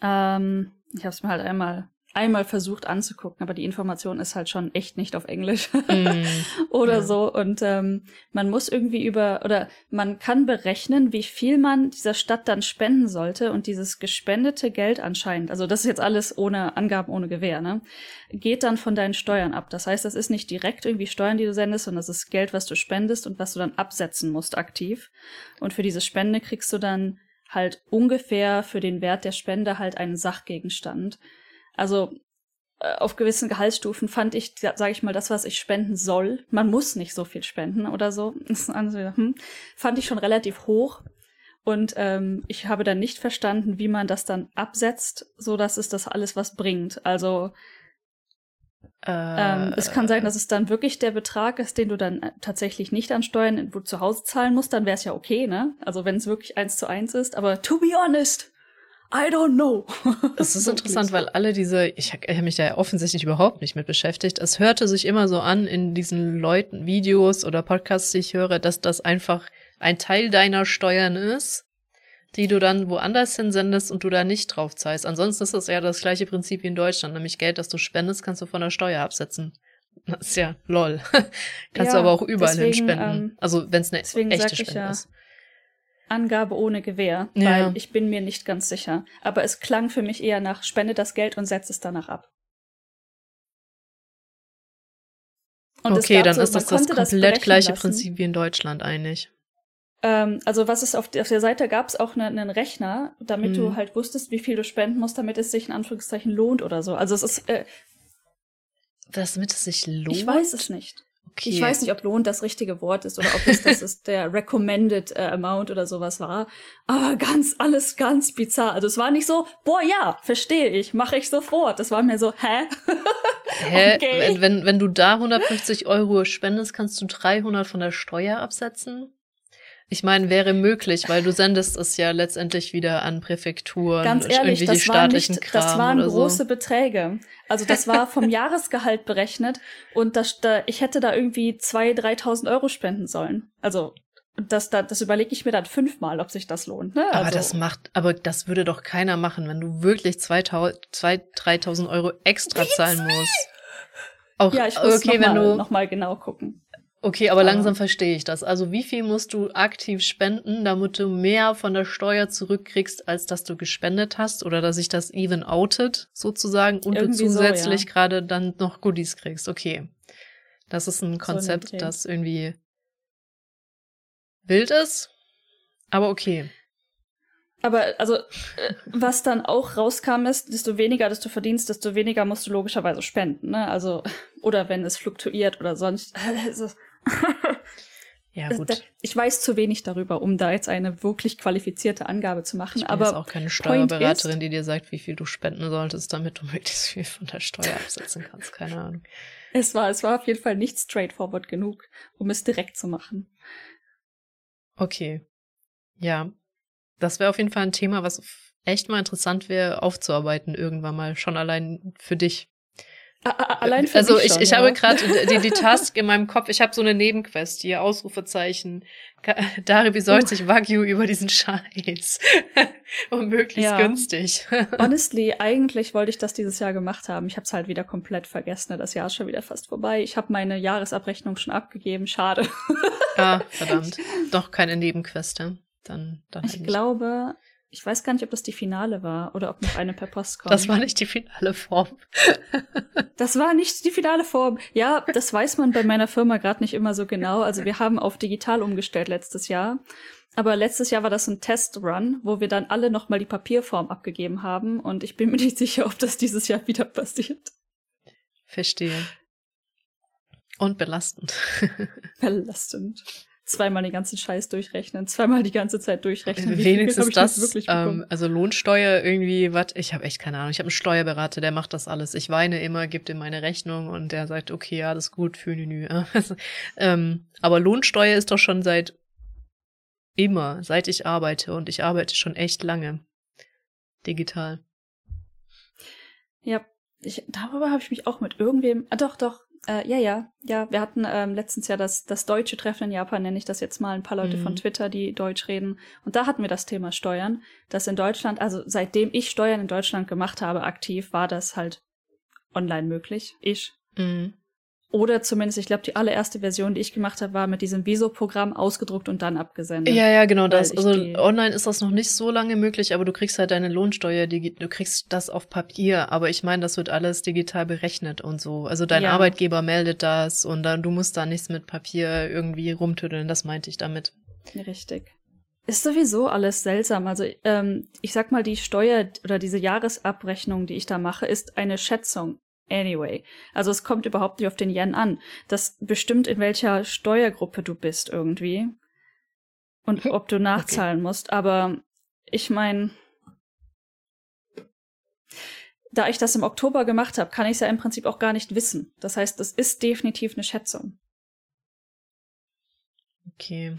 Ähm, ich habe es mir halt einmal einmal versucht anzugucken, aber die Information ist halt schon echt nicht auf Englisch mm, oder ja. so. Und ähm, man muss irgendwie über oder man kann berechnen, wie viel man dieser Stadt dann spenden sollte und dieses gespendete Geld anscheinend, also das ist jetzt alles ohne Angaben, ohne Gewähr, ne, geht dann von deinen Steuern ab. Das heißt, das ist nicht direkt irgendwie Steuern, die du sendest, sondern das ist Geld, was du spendest und was du dann absetzen musst aktiv. Und für diese Spende kriegst du dann halt ungefähr für den Wert der Spende halt einen Sachgegenstand. Also äh, auf gewissen Gehaltsstufen fand ich, sage ich mal, das, was ich spenden soll, man muss nicht so viel spenden oder so, also, hm, fand ich schon relativ hoch. Und ähm, ich habe dann nicht verstanden, wie man das dann absetzt, so dass es das alles was bringt. Also äh, ähm, es kann sein, dass es dann wirklich der Betrag ist, den du dann äh, tatsächlich nicht an Steuern zu Hause zahlen musst, dann wäre es ja okay, ne? Also wenn es wirklich eins zu eins ist. Aber to be honest, I don't know. Es ist interessant, weil alle diese, ich habe mich da offensichtlich überhaupt nicht mit beschäftigt. Es hörte sich immer so an in diesen Leuten, Videos oder Podcasts, die ich höre, dass das einfach ein Teil deiner Steuern ist, die du dann woanders hinsendest und du da nicht drauf zahlst. Ansonsten ist das ja das gleiche Prinzip wie in Deutschland, nämlich Geld, das du spendest, kannst du von der Steuer absetzen. Das ist ja lol. kannst ja, du aber auch überall deswegen, hinspenden. Ähm, also wenn es eine echte Spende ja, ist. Angabe ohne Gewähr, ja. weil ich bin mir nicht ganz sicher. Aber es klang für mich eher nach spende das Geld und setze es danach ab. Und okay, dann so, ist das das komplett das gleiche lassen. Prinzip wie in Deutschland eigentlich. Ähm, also was es auf, auf der Seite gab es auch ne, einen Rechner, damit hm. du mhm. halt wusstest, wie viel du spenden musst, damit es sich in Anführungszeichen lohnt oder so. Also es ist äh, damit es sich lohnt? Ich weiß es nicht. Okay. Ich weiß nicht, ob lohnt das richtige Wort ist oder ob es das ist der recommended äh, amount oder sowas war. Aber ganz, alles ganz bizarr. Also es war nicht so, boah, ja, verstehe ich, mache ich sofort. Das war mir so, hä? hä? Okay. Wenn, wenn, wenn du da 150 Euro spendest, kannst du 300 von der Steuer absetzen? Ich meine, wäre möglich, weil du sendest es ja letztendlich wieder an Präfekturen. Ganz ehrlich, das, war nicht, das waren große so. Beträge. Also das war vom Jahresgehalt berechnet und das, da, ich hätte da irgendwie 2.000, 3.000 Euro spenden sollen. Also das, das, das überlege ich mir dann fünfmal, ob sich das lohnt. Ne? Aber also, das macht, aber das würde doch keiner machen, wenn du wirklich 2.000, 3.000 Euro extra zahlen musst. Auch, ja, ich muss okay, noch, mal, wenn du noch mal genau gucken. Okay, aber langsam verstehe ich das. Also wie viel musst du aktiv spenden, damit du mehr von der Steuer zurückkriegst, als dass du gespendet hast oder dass sich das even outet sozusagen und Irgendwie du zusätzlich so, ja. gerade dann noch Goodies kriegst. Okay. Das ist ein Konzept, so das irgendwie wild ist, aber okay. Aber also, äh, was dann auch rauskam ist, desto weniger, desto verdienst, desto weniger musst du logischerweise spenden, ne? Also, oder wenn es fluktuiert oder sonst. Also, ja, gut. Ich weiß zu wenig darüber, um da jetzt eine wirklich qualifizierte Angabe zu machen. Ich bin aber jetzt auch keine Steuerberaterin, die dir sagt, wie viel du spenden solltest, damit du möglichst viel von der Steuer absetzen kannst. Keine Ahnung. Es war, es war auf jeden Fall nicht straightforward genug, um es direkt zu machen. Okay. Ja. Das wäre auf jeden Fall ein Thema, was echt mal interessant wäre, aufzuarbeiten irgendwann mal, schon allein für dich. Allein für Also ich, schon, ich ja. habe gerade die, die Task in meinem Kopf, ich habe so eine Nebenquest hier, Ausrufezeichen. Dari uh. sich Wagyu über diesen Scheiß. Und möglichst ja. günstig. Honestly, eigentlich wollte ich das dieses Jahr gemacht haben. Ich habe es halt wieder komplett vergessen. Das Jahr ist schon wieder fast vorbei. Ich habe meine Jahresabrechnung schon abgegeben. Schade. ah, verdammt. Doch keine Nebenquest, ja? Dann, dann ich halt glaube, ich weiß gar nicht, ob das die Finale war oder ob noch eine per Post kommt. Das war nicht die finale Form. das war nicht die finale Form. Ja, das weiß man bei meiner Firma gerade nicht immer so genau. Also wir haben auf digital umgestellt letztes Jahr. Aber letztes Jahr war das ein Testrun, wo wir dann alle nochmal die Papierform abgegeben haben. Und ich bin mir nicht sicher, ob das dieses Jahr wieder passiert. Verstehe. Und belastend. belastend. Zweimal den ganzen Scheiß durchrechnen, zweimal die ganze Zeit durchrechnen. Wenigstens das, wirklich ähm, also Lohnsteuer irgendwie, was, ich habe echt keine Ahnung. Ich habe einen Steuerberater, der macht das alles. Ich weine immer, gibt ihm meine Rechnung und der sagt, okay, ja, alles gut, für Nü. ähm, aber Lohnsteuer ist doch schon seit immer, seit ich arbeite und ich arbeite schon echt lange digital. Ja, ich, darüber habe ich mich auch mit irgendwem, ah doch, doch, äh, ja, ja, ja, wir hatten ähm, letztens ja das, das deutsche Treffen in Japan, nenne ich das jetzt mal, ein paar Leute mhm. von Twitter, die Deutsch reden. Und da hatten wir das Thema Steuern, dass in Deutschland, also seitdem ich Steuern in Deutschland gemacht habe, aktiv, war das halt online möglich. Ich. Mhm. Oder zumindest, ich glaube, die allererste Version, die ich gemacht habe, war mit diesem Viso-Programm ausgedruckt und dann abgesendet. Ja, ja, genau das. Also online ist das noch nicht so lange möglich, aber du kriegst halt deine Lohnsteuer, die, du kriegst das auf Papier, aber ich meine, das wird alles digital berechnet und so. Also dein ja. Arbeitgeber meldet das und dann du musst da nichts mit Papier irgendwie rumtüddeln, das meinte ich damit. Richtig. Ist sowieso alles seltsam. Also ähm, ich sag mal, die Steuer oder diese Jahresabrechnung, die ich da mache, ist eine Schätzung anyway. Also es kommt überhaupt nicht auf den Yen an. Das bestimmt, in welcher Steuergruppe du bist irgendwie. Und ob du nachzahlen okay. musst. Aber ich meine, da ich das im Oktober gemacht habe, kann ich es ja im Prinzip auch gar nicht wissen. Das heißt, das ist definitiv eine Schätzung. Okay.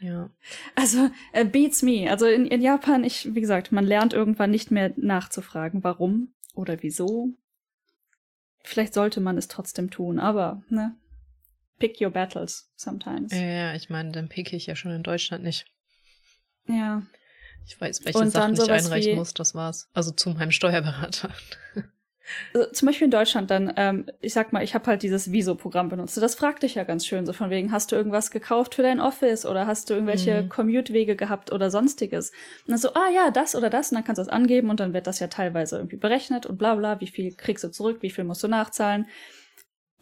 Ja. Also, äh, beats me. Also in, in Japan, ich, wie gesagt, man lernt irgendwann nicht mehr nachzufragen, warum oder wieso Vielleicht sollte man es trotzdem tun, aber, ne? Pick your battles sometimes. Ja, ja ich meine, dann pick ich ja schon in Deutschland nicht. Ja. Ich weiß, welche Sachen ich einreichen muss, das war's. Also zu meinem Steuerberater. Also, zum Beispiel in Deutschland dann, ähm, ich sag mal, ich habe halt dieses Viso-Programm benutzt. Das fragt dich ja ganz schön, so von wegen, hast du irgendwas gekauft für dein Office oder hast du irgendwelche mhm. Commute-Wege gehabt oder sonstiges? Und dann so, ah ja, das oder das, und dann kannst du das angeben und dann wird das ja teilweise irgendwie berechnet und bla bla, wie viel kriegst du zurück, wie viel musst du nachzahlen.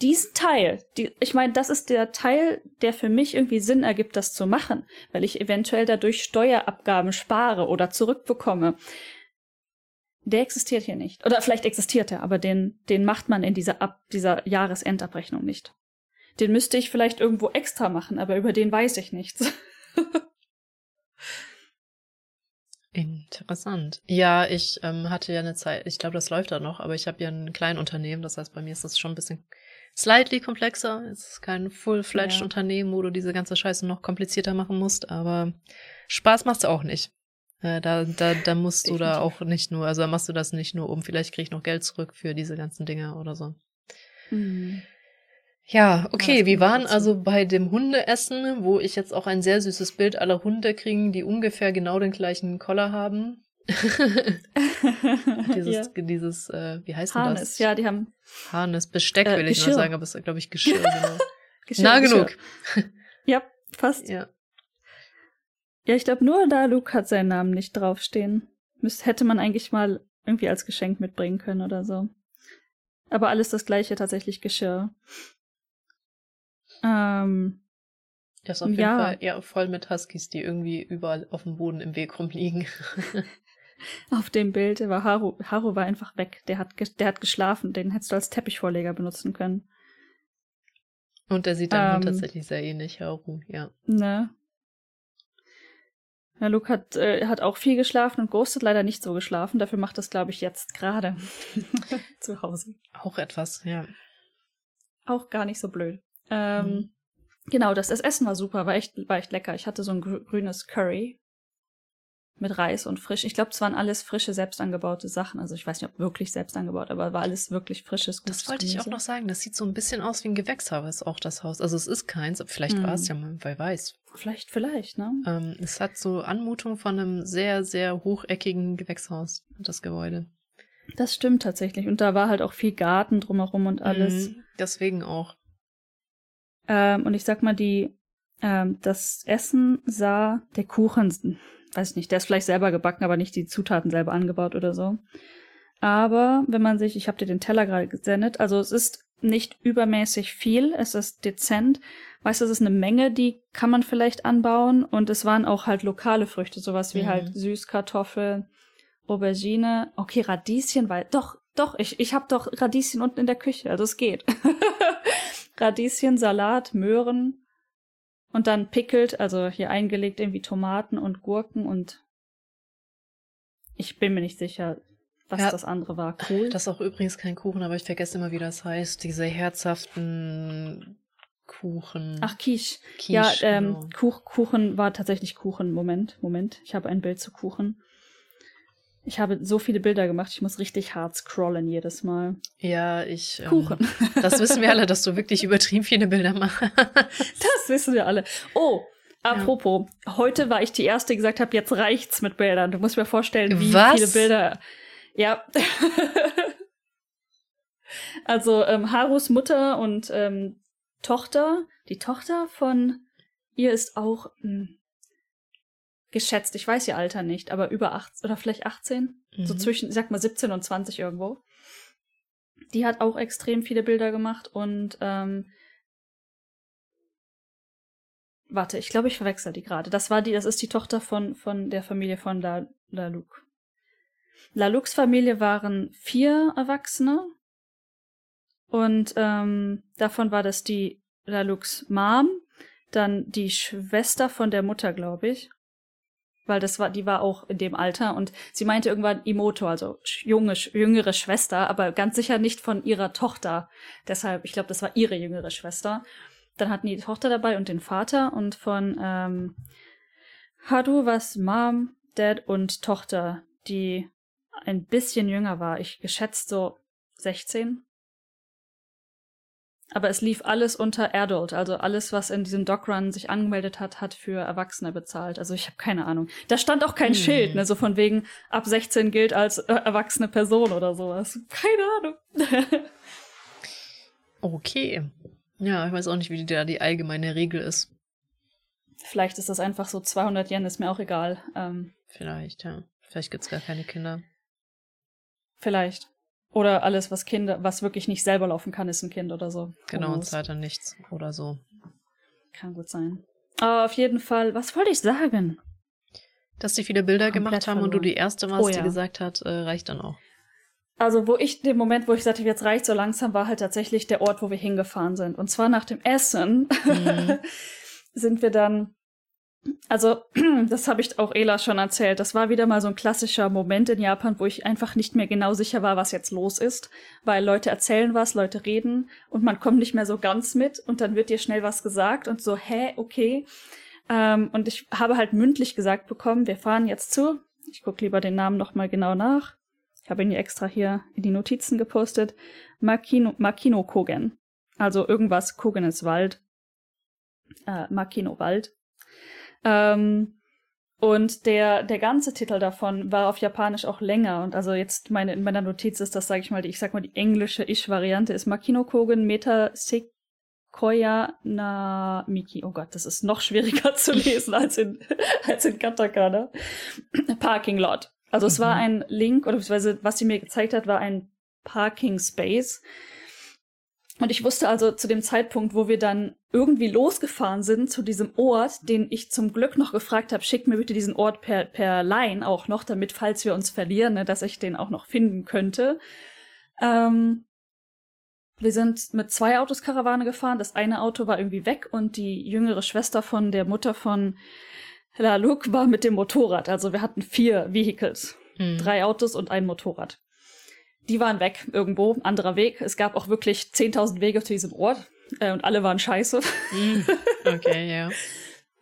Diesen Teil, die, ich meine, das ist der Teil, der für mich irgendwie Sinn ergibt, das zu machen, weil ich eventuell dadurch Steuerabgaben spare oder zurückbekomme der existiert hier nicht. Oder vielleicht existiert er, aber den, den macht man in dieser, Ab dieser Jahresendabrechnung nicht. Den müsste ich vielleicht irgendwo extra machen, aber über den weiß ich nichts. Interessant. Ja, ich ähm, hatte ja eine Zeit, ich glaube, das läuft da noch, aber ich habe ja ein Kleinunternehmen, das heißt, bei mir ist das schon ein bisschen slightly komplexer. Es ist kein full-fledged ja. Unternehmen, wo du diese ganze Scheiße noch komplizierter machen musst, aber Spaß macht's auch nicht. Äh, da, da, da musst du da auch nicht nur, also da machst du das nicht nur um, vielleicht krieg ich noch Geld zurück für diese ganzen Dinge oder so. Mhm. Ja, okay, ja, wir waren also bei dem Hundeessen, wo ich jetzt auch ein sehr süßes Bild aller Hunde kriegen, die ungefähr genau den gleichen Collar haben. dieses, ja. dieses, äh, wie heißt Harness, das? ja, die haben. Harness, Besteck äh, will ich nur sagen, aber es ist, glaube ich, Geschirr, genau. Geschirr, Na genug. ja, fast. Ja. Ja, ich glaube, nur da Luke hat seinen Namen nicht draufstehen. Müsste, hätte man eigentlich mal irgendwie als Geschenk mitbringen können oder so. Aber alles das gleiche, tatsächlich Geschirr. Ähm, das ist auf jeden ja. Fall eher voll mit Huskies, die irgendwie überall auf dem Boden im Weg rumliegen. auf dem Bild war Haru, Haru war einfach weg. Der hat, der hat geschlafen. Den hättest du als Teppichvorleger benutzen können. Und der sieht dann ähm, tatsächlich sehr ähnlich, Haru, ja. Ne? Ja, Luke hat, äh, hat auch viel geschlafen und Ghost hat leider nicht so geschlafen. Dafür macht das, glaube ich, jetzt gerade zu Hause. Auch etwas, ja. Auch gar nicht so blöd. Ähm, mhm. Genau, das, das Essen war super, war echt, war echt lecker. Ich hatte so ein grünes Curry mit Reis und frisch. Ich glaube, es waren alles frische, selbst angebaute Sachen. Also ich weiß nicht, ob wirklich selbst angebaut, aber war alles wirklich frisches, gutes Das wollte Gemüse. ich auch noch sagen. Das sieht so ein bisschen aus wie ein Gewächshaus, auch das Haus. Also es ist keins, vielleicht hm. war es ja mal, wer weiß. Vielleicht, vielleicht, ne? Ähm, es hat so Anmutung von einem sehr, sehr hocheckigen Gewächshaus, das Gebäude. Das stimmt tatsächlich. Und da war halt auch viel Garten drumherum und alles. Mhm, deswegen auch. Ähm, und ich sag mal, die, ähm, das Essen sah, der Kuchen weiß nicht, der ist vielleicht selber gebacken, aber nicht die Zutaten selber angebaut oder so. Aber wenn man sich, ich habe dir den Teller gerade gesendet, also es ist nicht übermäßig viel, es ist dezent. Weißt du, es ist eine Menge, die kann man vielleicht anbauen und es waren auch halt lokale Früchte, sowas wie mhm. halt Süßkartoffel, Aubergine, okay, Radieschen, weil doch, doch, ich ich habe doch Radieschen unten in der Küche, also es geht. Radieschen, Salat, Möhren, Und dann pickelt, also hier eingelegt irgendwie Tomaten und Gurken und ich bin mir nicht sicher, was ja, das andere war. Cool. Das ist auch übrigens kein Kuchen, aber ich vergesse immer, wie das heißt. Diese herzhaften Kuchen. Ach, Quiche. Quiche ja, ähm, genau. Kuch, Kuchen war tatsächlich Kuchen. Moment, Moment. Ich habe ein Bild zu Kuchen. Ich habe so viele Bilder gemacht, ich muss richtig hart scrollen jedes Mal. Ja, ich. Ähm, Kuchen. Ähm, das wissen wir alle, dass du wirklich übertrieben viele Bilder machst. das wissen wir alle. Oh, apropos, ja. heute war ich die Erste, die gesagt habe, jetzt reicht's mit Bildern. Du musst mir vorstellen, wie Was? viele Bilder. Ja. also ähm, Harus Mutter und ähm, Tochter, die Tochter von ihr ist auch mh, hm, geschätzt, ich weiß ihr Alter nicht, aber über 18 oder vielleicht 18, mhm. so zwischen, ich sag mal 17 und 20 irgendwo. Die hat auch extrem viele Bilder gemacht und ähm, warte, ich glaube, ich verwechsel die gerade. Das war die, das ist die Tochter von von der Familie von La, La Luc. La Lucs Familie waren vier Erwachsene und ähm, davon war das die La Lucs Mom, dann die Schwester von der Mutter, glaube ich, weil das war, die war auch in dem Alter und sie meinte irgendwann Imoto, also junge, jüngere Schwester, aber ganz sicher nicht von ihrer Tochter. Deshalb, ich glaube, das war ihre jüngere Schwester. Dann hatten die Tochter dabei und den Vater und von ähm, Hadu was Mom, Dad und Tochter, die ein bisschen jünger war. Ich geschätzt so 16, aber es lief alles unter Adult, also alles, was in diesem Docrun sich angemeldet hat, hat für Erwachsene bezahlt. Also ich habe keine Ahnung. Da stand auch kein hm. Schild, ne, so von wegen ab 16 gilt als äh, erwachsene Person oder sowas. Keine Ahnung. okay. Ja, ich weiß auch nicht, wie da die allgemeine Regel ist. Vielleicht ist das einfach so 200 Yen, ist mir auch egal. Ähm, Vielleicht, ja. Vielleicht gibt's gar keine Kinder. Vielleicht. Oder alles, was Kinder, was wirklich nicht selber laufen kann, ist ein Kind oder so. Genau, und zahlt dann nichts oder so. Kann gut sein. Aber auf jeden Fall, was wollte ich sagen? Dass die viele Bilder Komplett gemacht haben verloren. und du die erste warst, oh, ja. die gesagt hat, äh, reicht dann auch. Also, wo ich, den Moment, wo ich sagte, jetzt reicht so langsam, war halt tatsächlich der Ort, wo wir hingefahren sind. Und zwar nach dem Essen mhm. sind wir dann also, das habe ich auch Ela schon erzählt. Das war wieder mal so ein klassischer Moment in Japan, wo ich einfach nicht mehr genau sicher war, was jetzt los ist. Weil Leute erzählen was, Leute reden und man kommt nicht mehr so ganz mit und dann wird dir schnell was gesagt und so, hä, okay. Ähm, und ich habe halt mündlich gesagt bekommen, wir fahren jetzt zu. Ich gucke lieber den Namen nochmal genau nach. Ich habe ihn hier extra hier in die Notizen gepostet. Makino, Makino Kogen. Also irgendwas, Kogen ist Wald. Äh, Makino Wald. Ähm, und der, der ganze Titel davon war auf Japanisch auch länger. Und also jetzt meine, in meiner Notiz ist das, sage ich mal, die, ich sag mal, die englische Ich-Variante ist Makino Kogen Meta Sequoia na Miki. Oh Gott, das ist noch schwieriger zu lesen als in, als in Katakana. Parking Lot. Also es war mhm. ein Link, oder beziehungsweise was sie mir gezeigt hat, war ein Parking Space und ich wusste also zu dem Zeitpunkt, wo wir dann irgendwie losgefahren sind zu diesem Ort, den ich zum Glück noch gefragt habe, schick mir bitte diesen Ort per, per Line auch noch, damit, falls wir uns verlieren, ne, dass ich den auch noch finden könnte. Ähm, wir sind mit zwei Autos Karawane gefahren. Das eine Auto war irgendwie weg und die jüngere Schwester von der Mutter von La Luc war mit dem Motorrad. Also wir hatten vier Vehicles. Hm. Drei Autos und ein Motorrad die waren weg irgendwo, anderer Weg. Es gab auch wirklich 10.000 Wege zu diesem Ort äh, und alle waren scheiße. Mm, okay, ja.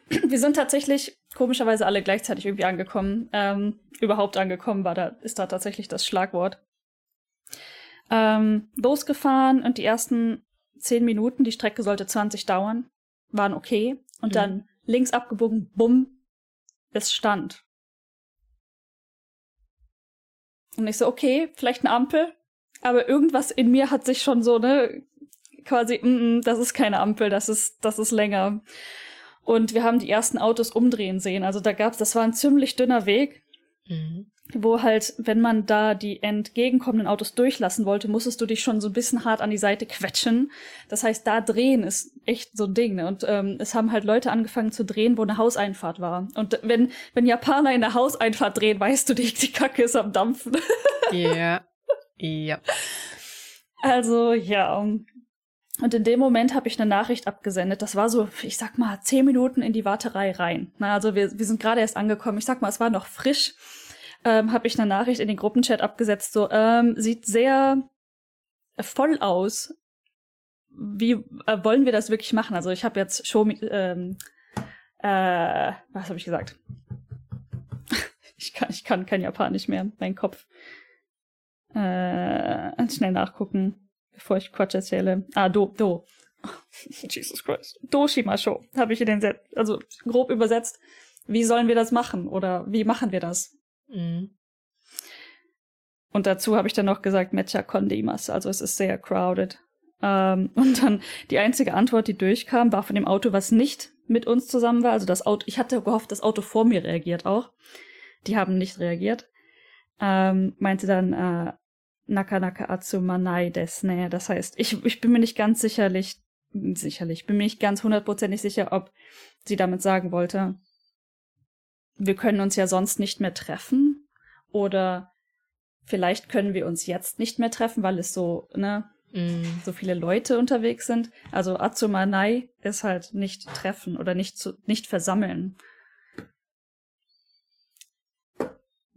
Wir sind tatsächlich komischerweise alle gleichzeitig irgendwie angekommen. Ähm, überhaupt angekommen war da, ist da tatsächlich das Schlagwort. Ähm, losgefahren und die ersten 10 Minuten, die Strecke sollte 20 dauern, waren okay. Und mhm. dann links abgebogen, bumm, es stand. Und ich so, okay, vielleicht eine Ampel. Aber irgendwas in mir hat sich schon so, ne, quasi, mm, mm, das ist keine Ampel, das ist, das ist länger. Und wir haben die ersten Autos umdrehen sehen. Also da gab's, das war ein ziemlich dünner Weg. Mhm wo halt, wenn man da die entgegenkommenden Autos durchlassen wollte, musstest du dich schon so ein bisschen hart an die Seite quetschen. Das heißt, da drehen ist echt so ein Ding. Ne? Und ähm, es haben halt Leute angefangen zu drehen, wo eine Hauseinfahrt war. Und wenn, wenn Japaner in der Hauseinfahrt drehen, weißt du, die, die Kacke ist am Dampfen. Ja. ja. Also, ja. Und in dem Moment habe ich eine Nachricht abgesendet. Das war so, ich sag mal, zehn Minuten in die Warterei rein. Na, also wir, wir sind gerade erst angekommen. Ich sag mal, es war noch frisch. Ähm, habe ich eine Nachricht in den Gruppenchat abgesetzt. So, ähm, sieht sehr voll aus. Wie äh, wollen wir das wirklich machen? Also ich habe jetzt Show, ähm, äh, was habe ich gesagt? ich kann, ich kann kein Japanisch mehr. Mein Kopf. Äh, schnell nachgucken bevor ich Quatsch erzähle. Ah, Do, Do. Jesus Christ. Doshimasho habe ich in den, Set also grob übersetzt. Wie sollen wir das machen? Oder wie machen wir das? Mhm. Und dazu habe ich dann noch gesagt, Mecha Kondimas. Also es ist sehr crowded. Ähm, und dann die einzige Antwort, die durchkam, war von dem Auto, was nicht mit uns zusammen war. Also das Auto, ich hatte gehofft, das Auto vor mir reagiert auch. Die haben nicht reagiert. Ähm, meinte dann, äh, Nakanaka Atsumanai des, ne? Das heißt, ich, ich bin mir nicht ganz sicherlich, sicherlich, bin mir nicht ganz hundertprozentig sicher, ob sie damit sagen wollte, wir können uns ja sonst nicht mehr treffen oder vielleicht können wir uns jetzt nicht mehr treffen, weil es so, ne, mm. so viele Leute unterwegs sind. Also Atsumanai ist halt nicht treffen oder nicht zu, nicht versammeln.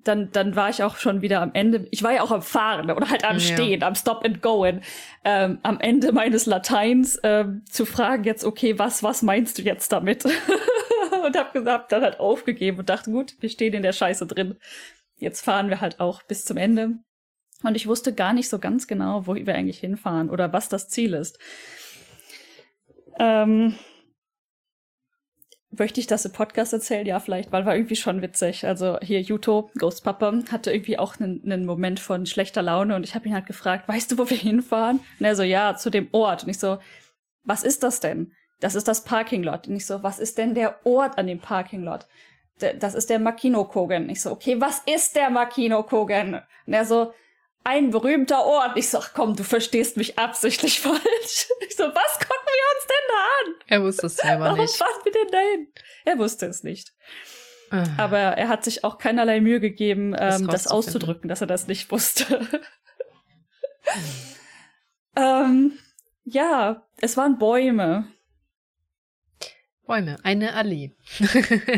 Dann, dann war ich auch schon wieder am Ende. Ich war ja auch am Fahren oder halt am Stehen, ja. am Stop and Goen. Ähm, am Ende meines Lateins ähm, zu fragen jetzt, okay, was, was meinst du jetzt damit? und hab gesagt, dann halt aufgegeben und dachte, gut, wir stehen in der Scheiße drin. Jetzt fahren wir halt auch bis zum Ende. Und ich wusste gar nicht so ganz genau, wo wir eigentlich hinfahren oder was das Ziel ist. Ähm, möchte ich das im Podcast erzählen? Ja, vielleicht, weil war irgendwie schon witzig. Also hier Yuto, Ghost Papa, hatte irgendwie auch einen, Moment von schlechter Laune und ich habe ihn halt gefragt, weißt du, wo wir hinfahren? Und er so, ja, zu dem Ort. Und ich so, was ist das denn? Das ist das Parking Lot. Und ich so, was ist denn der Ort an dem Parking Lot? Das ist der Makino Kogen. Ich so, okay, was ist der Makino Kogen? Und er so, ein berühmter Ort. Ich sag, komm, du verstehst mich absichtlich falsch. Ich so, was gucken wir uns denn da an? Er wusste es selber Warum nicht. Warum fahren wir denn dahin? Er wusste es nicht. Ah. Aber er hat sich auch keinerlei Mühe gegeben, ähm, das auszudrücken, dass er das nicht wusste. ähm, ja, es waren Bäume. Bäume, eine Allee.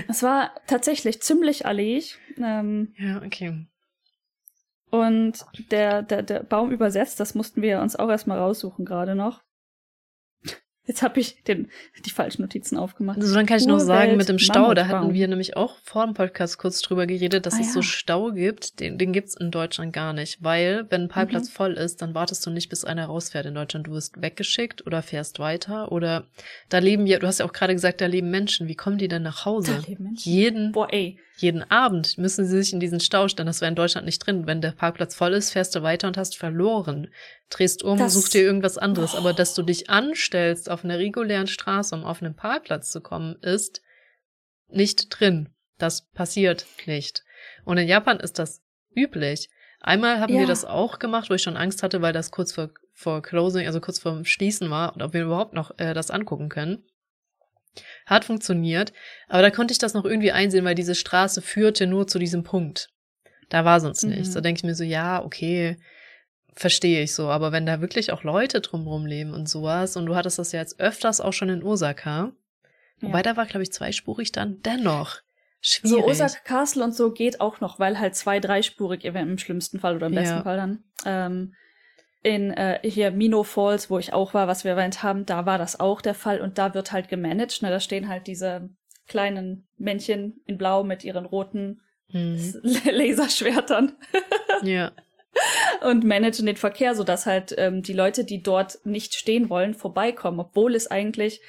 es war tatsächlich ziemlich alleig. Ähm, ja, okay. Und der, der, der Baum übersetzt, das mussten wir uns auch erstmal raussuchen gerade noch. Jetzt habe ich den, die falschen Notizen aufgemacht. Also dann kann ich noch sagen, mit dem Stau, da hatten wir nämlich auch vor dem Podcast kurz drüber geredet, dass ah, es ja. so Stau gibt. Den, den gibt's in Deutschland gar nicht, weil wenn ein Parkplatz mhm. voll ist, dann wartest du nicht, bis einer rausfährt in Deutschland. Du wirst weggeschickt oder fährst weiter oder da leben ja, du hast ja auch gerade gesagt, da leben Menschen. Wie kommen die denn nach Hause? Da leben Menschen. Jeden, Boah, ey. Jeden Abend müssen sie sich in diesen Stau stellen. Das wäre in Deutschland nicht drin. Wenn der Parkplatz voll ist, fährst du weiter und hast verloren drehst um, das, such dir irgendwas anderes. Oh. Aber dass du dich anstellst auf einer regulären Straße, um auf einen Parkplatz zu kommen, ist nicht drin. Das passiert nicht. Und in Japan ist das üblich. Einmal haben ja. wir das auch gemacht, wo ich schon Angst hatte, weil das kurz vor, vor Closing, also kurz vor Schließen war und ob wir überhaupt noch äh, das angucken können. Hat funktioniert, aber da konnte ich das noch irgendwie einsehen, weil diese Straße führte nur zu diesem Punkt. Da war sonst mhm. nichts. Da denke ich mir so, ja, okay, verstehe ich so. Aber wenn da wirklich auch Leute drumherum leben und sowas, und du hattest das ja jetzt öfters auch schon in Osaka, ja. wobei da war, glaube ich, zweispurig dann dennoch. Schwierig. So Osaka Castle und so geht auch noch, weil halt zwei, dreispurig im schlimmsten Fall oder im besten ja. Fall dann. Ähm, in äh, hier Mino Falls, wo ich auch war, was wir erwähnt haben, da war das auch der Fall und da wird halt gemanagt. Ne? Da stehen halt diese kleinen Männchen in Blau mit ihren roten hm. Laserschwertern. ja und managen den Verkehr, sodass halt ähm, die Leute, die dort nicht stehen wollen, vorbeikommen, obwohl es eigentlich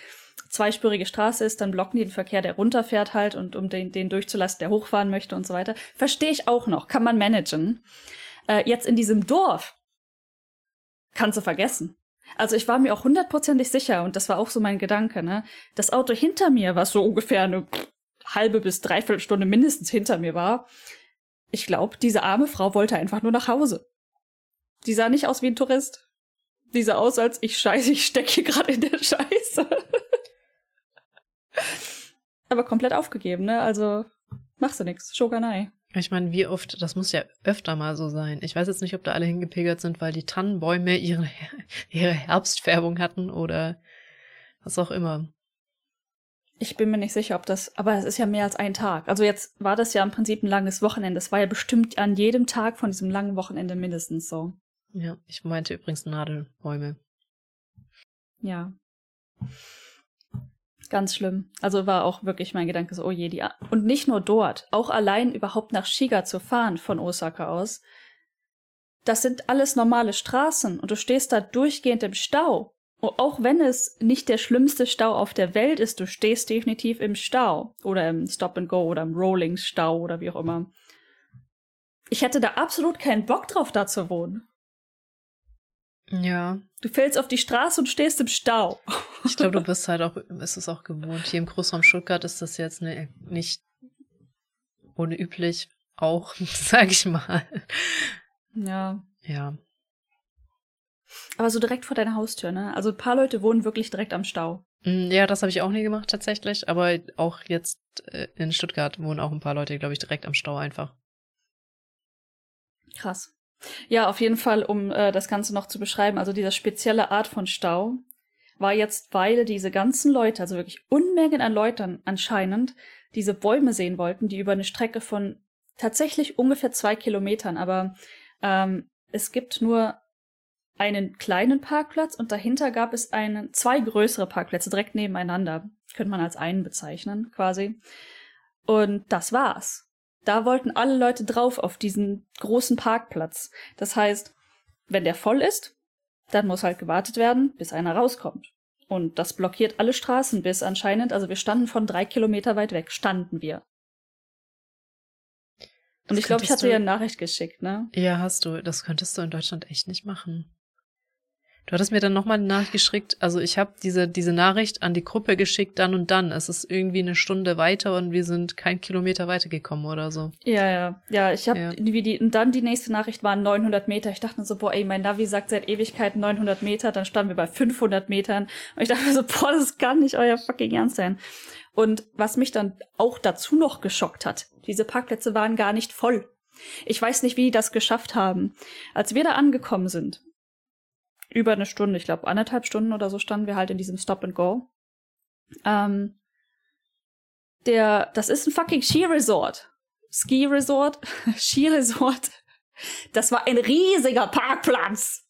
zweispurige Straße ist, dann blocken die den Verkehr, der runterfährt halt und um den, den durchzulassen, der hochfahren möchte und so weiter. Verstehe ich auch noch, kann man managen. Äh, jetzt in diesem Dorf kannst du vergessen. Also ich war mir auch hundertprozentig sicher und das war auch so mein Gedanke, ne? Das Auto hinter mir, was so ungefähr eine halbe bis dreiviertel Stunde mindestens hinter mir war, ich glaube, diese arme Frau wollte einfach nur nach Hause. Die sah nicht aus wie ein Tourist. Die sah aus, als ich scheiße, ich stecke hier gerade in der Scheiße. Aber komplett aufgegeben, ne? Also machst du nix. Shoganai. Ich meine, wie oft, das muss ja öfter mal so sein. Ich weiß jetzt nicht, ob da alle hingepilgert sind, weil die Tannenbäume ihre, ihre Herbstfärbung hatten oder was auch immer. Ich bin mir nicht sicher, ob das, aber es ist ja mehr als ein Tag. Also jetzt war das ja im Prinzip ein langes Wochenende. Es war ja bestimmt an jedem Tag von diesem langen Wochenende mindestens so. Ja, ich meinte übrigens Nadelbäume. Ja. Ganz schlimm. Also war auch wirklich mein Gedanke so, oh je, die. A und nicht nur dort, auch allein überhaupt nach Shiga zu fahren von Osaka aus. Das sind alles normale Straßen und du stehst da durchgehend im Stau. Und auch wenn es nicht der schlimmste Stau auf der Welt ist, du stehst definitiv im Stau oder im Stop and Go oder im Rolling Stau oder wie auch immer. Ich hätte da absolut keinen Bock drauf, da zu wohnen. Ja. Du fällst auf die Straße und stehst im Stau. Ich glaube, du bist halt auch, ist es auch gewohnt. Hier im Großraum Stuttgart ist das jetzt ne, nicht unüblich, auch, sag ich mal. Ja. Ja. Aber so direkt vor deiner Haustür, ne? Also ein paar Leute wohnen wirklich direkt am Stau. Mm, ja, das habe ich auch nie gemacht tatsächlich, aber auch jetzt äh, in Stuttgart wohnen auch ein paar Leute, glaube ich, direkt am Stau einfach. Krass. Ja, auf jeden Fall, um äh, das Ganze noch zu beschreiben, also diese spezielle Art von Stau war jetzt, weil diese ganzen Leute, also wirklich Unmengen an Leuten anscheinend, diese Bäume sehen wollten, die über eine Strecke von tatsächlich ungefähr zwei Kilometern, aber ähm, es gibt nur einen kleinen Parkplatz und dahinter gab es einen, zwei größere Parkplätze direkt nebeneinander. Könnte man als einen bezeichnen, quasi. Und das war's. Da wollten alle Leute drauf auf diesen großen Parkplatz. Das heißt, wenn der voll ist, dann muss halt gewartet werden, bis einer rauskommt. Und das blockiert alle Straßen bis anscheinend, also wir standen von drei Kilometer weit weg, standen wir. Und das ich glaube, ich hatte du, ja eine Nachricht geschickt, ne? Ja, hast du. Das könntest du in Deutschland echt nicht machen. Du hattest mir dann nochmal eine Nachricht geschickt. Also ich habe diese, diese Nachricht an die Gruppe geschickt, dann und dann. Es ist irgendwie eine Stunde weiter und wir sind kein Kilometer weitergekommen oder so. Ja, ja. Ja, ich habe ja. wie die, und dann die nächste Nachricht waren 900 Meter. Ich dachte mir so, boah, ey, mein Navi sagt seit Ewigkeiten 900 Meter. Dann standen wir bei 500 Metern. Und ich dachte mir so, boah, das kann nicht euer fucking Ernst sein. Und was mich dann auch dazu noch geschockt hat, diese Parkplätze waren gar nicht voll. Ich weiß nicht, wie die das geschafft haben. Als wir da angekommen sind, über eine Stunde, ich glaube anderthalb Stunden oder so standen wir halt in diesem Stop and Go. Ähm, der, das ist ein fucking Ski-Resort. Ski-Resort, Ski-Resort. Das war ein riesiger Parkplatz.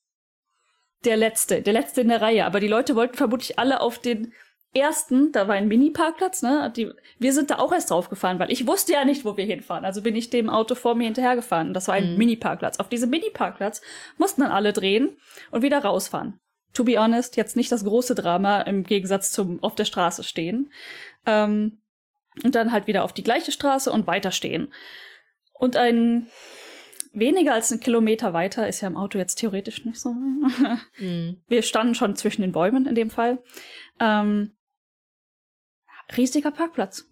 Der letzte, der letzte in der Reihe. Aber die Leute wollten vermutlich alle auf den ersten, da war ein Mini-Parkplatz, ne? Die, wir sind da auch erst draufgefahren, weil ich wusste ja nicht, wo wir hinfahren. Also bin ich dem Auto vor mir hinterhergefahren. Und das war ein mhm. Mini-Parkplatz. Auf diesem Mini-Parkplatz mussten dann alle drehen und wieder rausfahren. To be honest, jetzt nicht das große Drama im Gegensatz zum auf der Straße stehen. Ähm, und dann halt wieder auf die gleiche Straße und weiterstehen. Und ein weniger als einen Kilometer weiter ist ja im Auto jetzt theoretisch nicht so. mhm. Wir standen schon zwischen den Bäumen in dem Fall. Ähm, riesiger Parkplatz.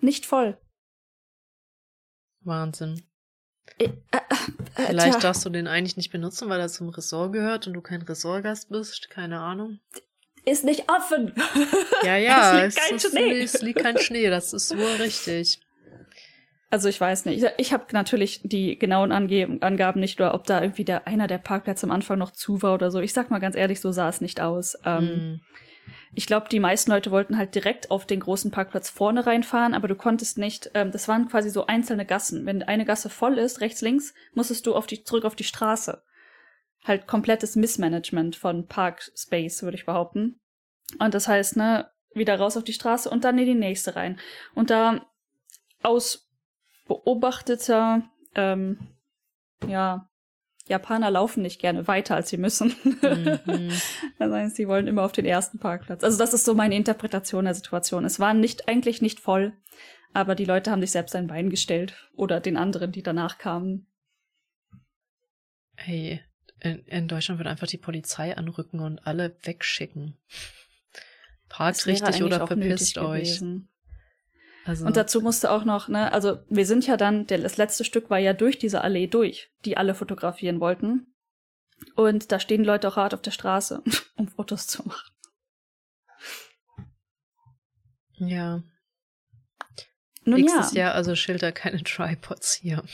Nicht voll. Wahnsinn. Äh, äh, äh, Vielleicht tja. darfst du den eigentlich nicht benutzen, weil er zum Ressort gehört und du kein Ressortgast bist. Keine Ahnung. Ist nicht offen. Ja, ja. es liegt kein es, Schnee. Es liegt kein Schnee. Das ist wohl richtig. Also ich weiß nicht. Ich, ich habe natürlich die genauen Ange Angaben nicht, oder ob da irgendwie der einer der Parkplätze am Anfang noch zu war oder so. Ich sag mal ganz ehrlich, so sah es nicht aus. Ähm, mm. Ich glaube, die meisten Leute wollten halt direkt auf den großen Parkplatz vorne reinfahren, aber du konntest nicht, ähm, das waren quasi so einzelne Gassen. Wenn eine Gasse voll ist, rechts, links, musstest du auf die, zurück auf die Straße. Halt komplettes Missmanagement von Parkspace, würde ich behaupten. Und das heißt, ne, wieder raus auf die Straße und dann in die nächste rein. Und da aus beobachteter, ähm, ja, Japaner laufen nicht gerne weiter, als sie müssen. Mhm. das heißt, sie wollen immer auf den ersten Parkplatz. Also das ist so meine Interpretation der Situation. Es war nicht eigentlich nicht voll, aber die Leute haben sich selbst ein Bein gestellt oder den anderen, die danach kamen. Hey, in, in Deutschland wird einfach die Polizei anrücken und alle wegschicken. Parkt richtig oder verpisst euch. Gewesen. Also und dazu musste auch noch, ne, also wir sind ja dann, der, das letzte Stück war ja durch diese Allee durch, die alle fotografieren wollten. Und da stehen Leute auch hart auf der Straße, um Fotos zu machen. Ja. Nun Nächstes ja. Jahr also Schilder keine Tripods hier.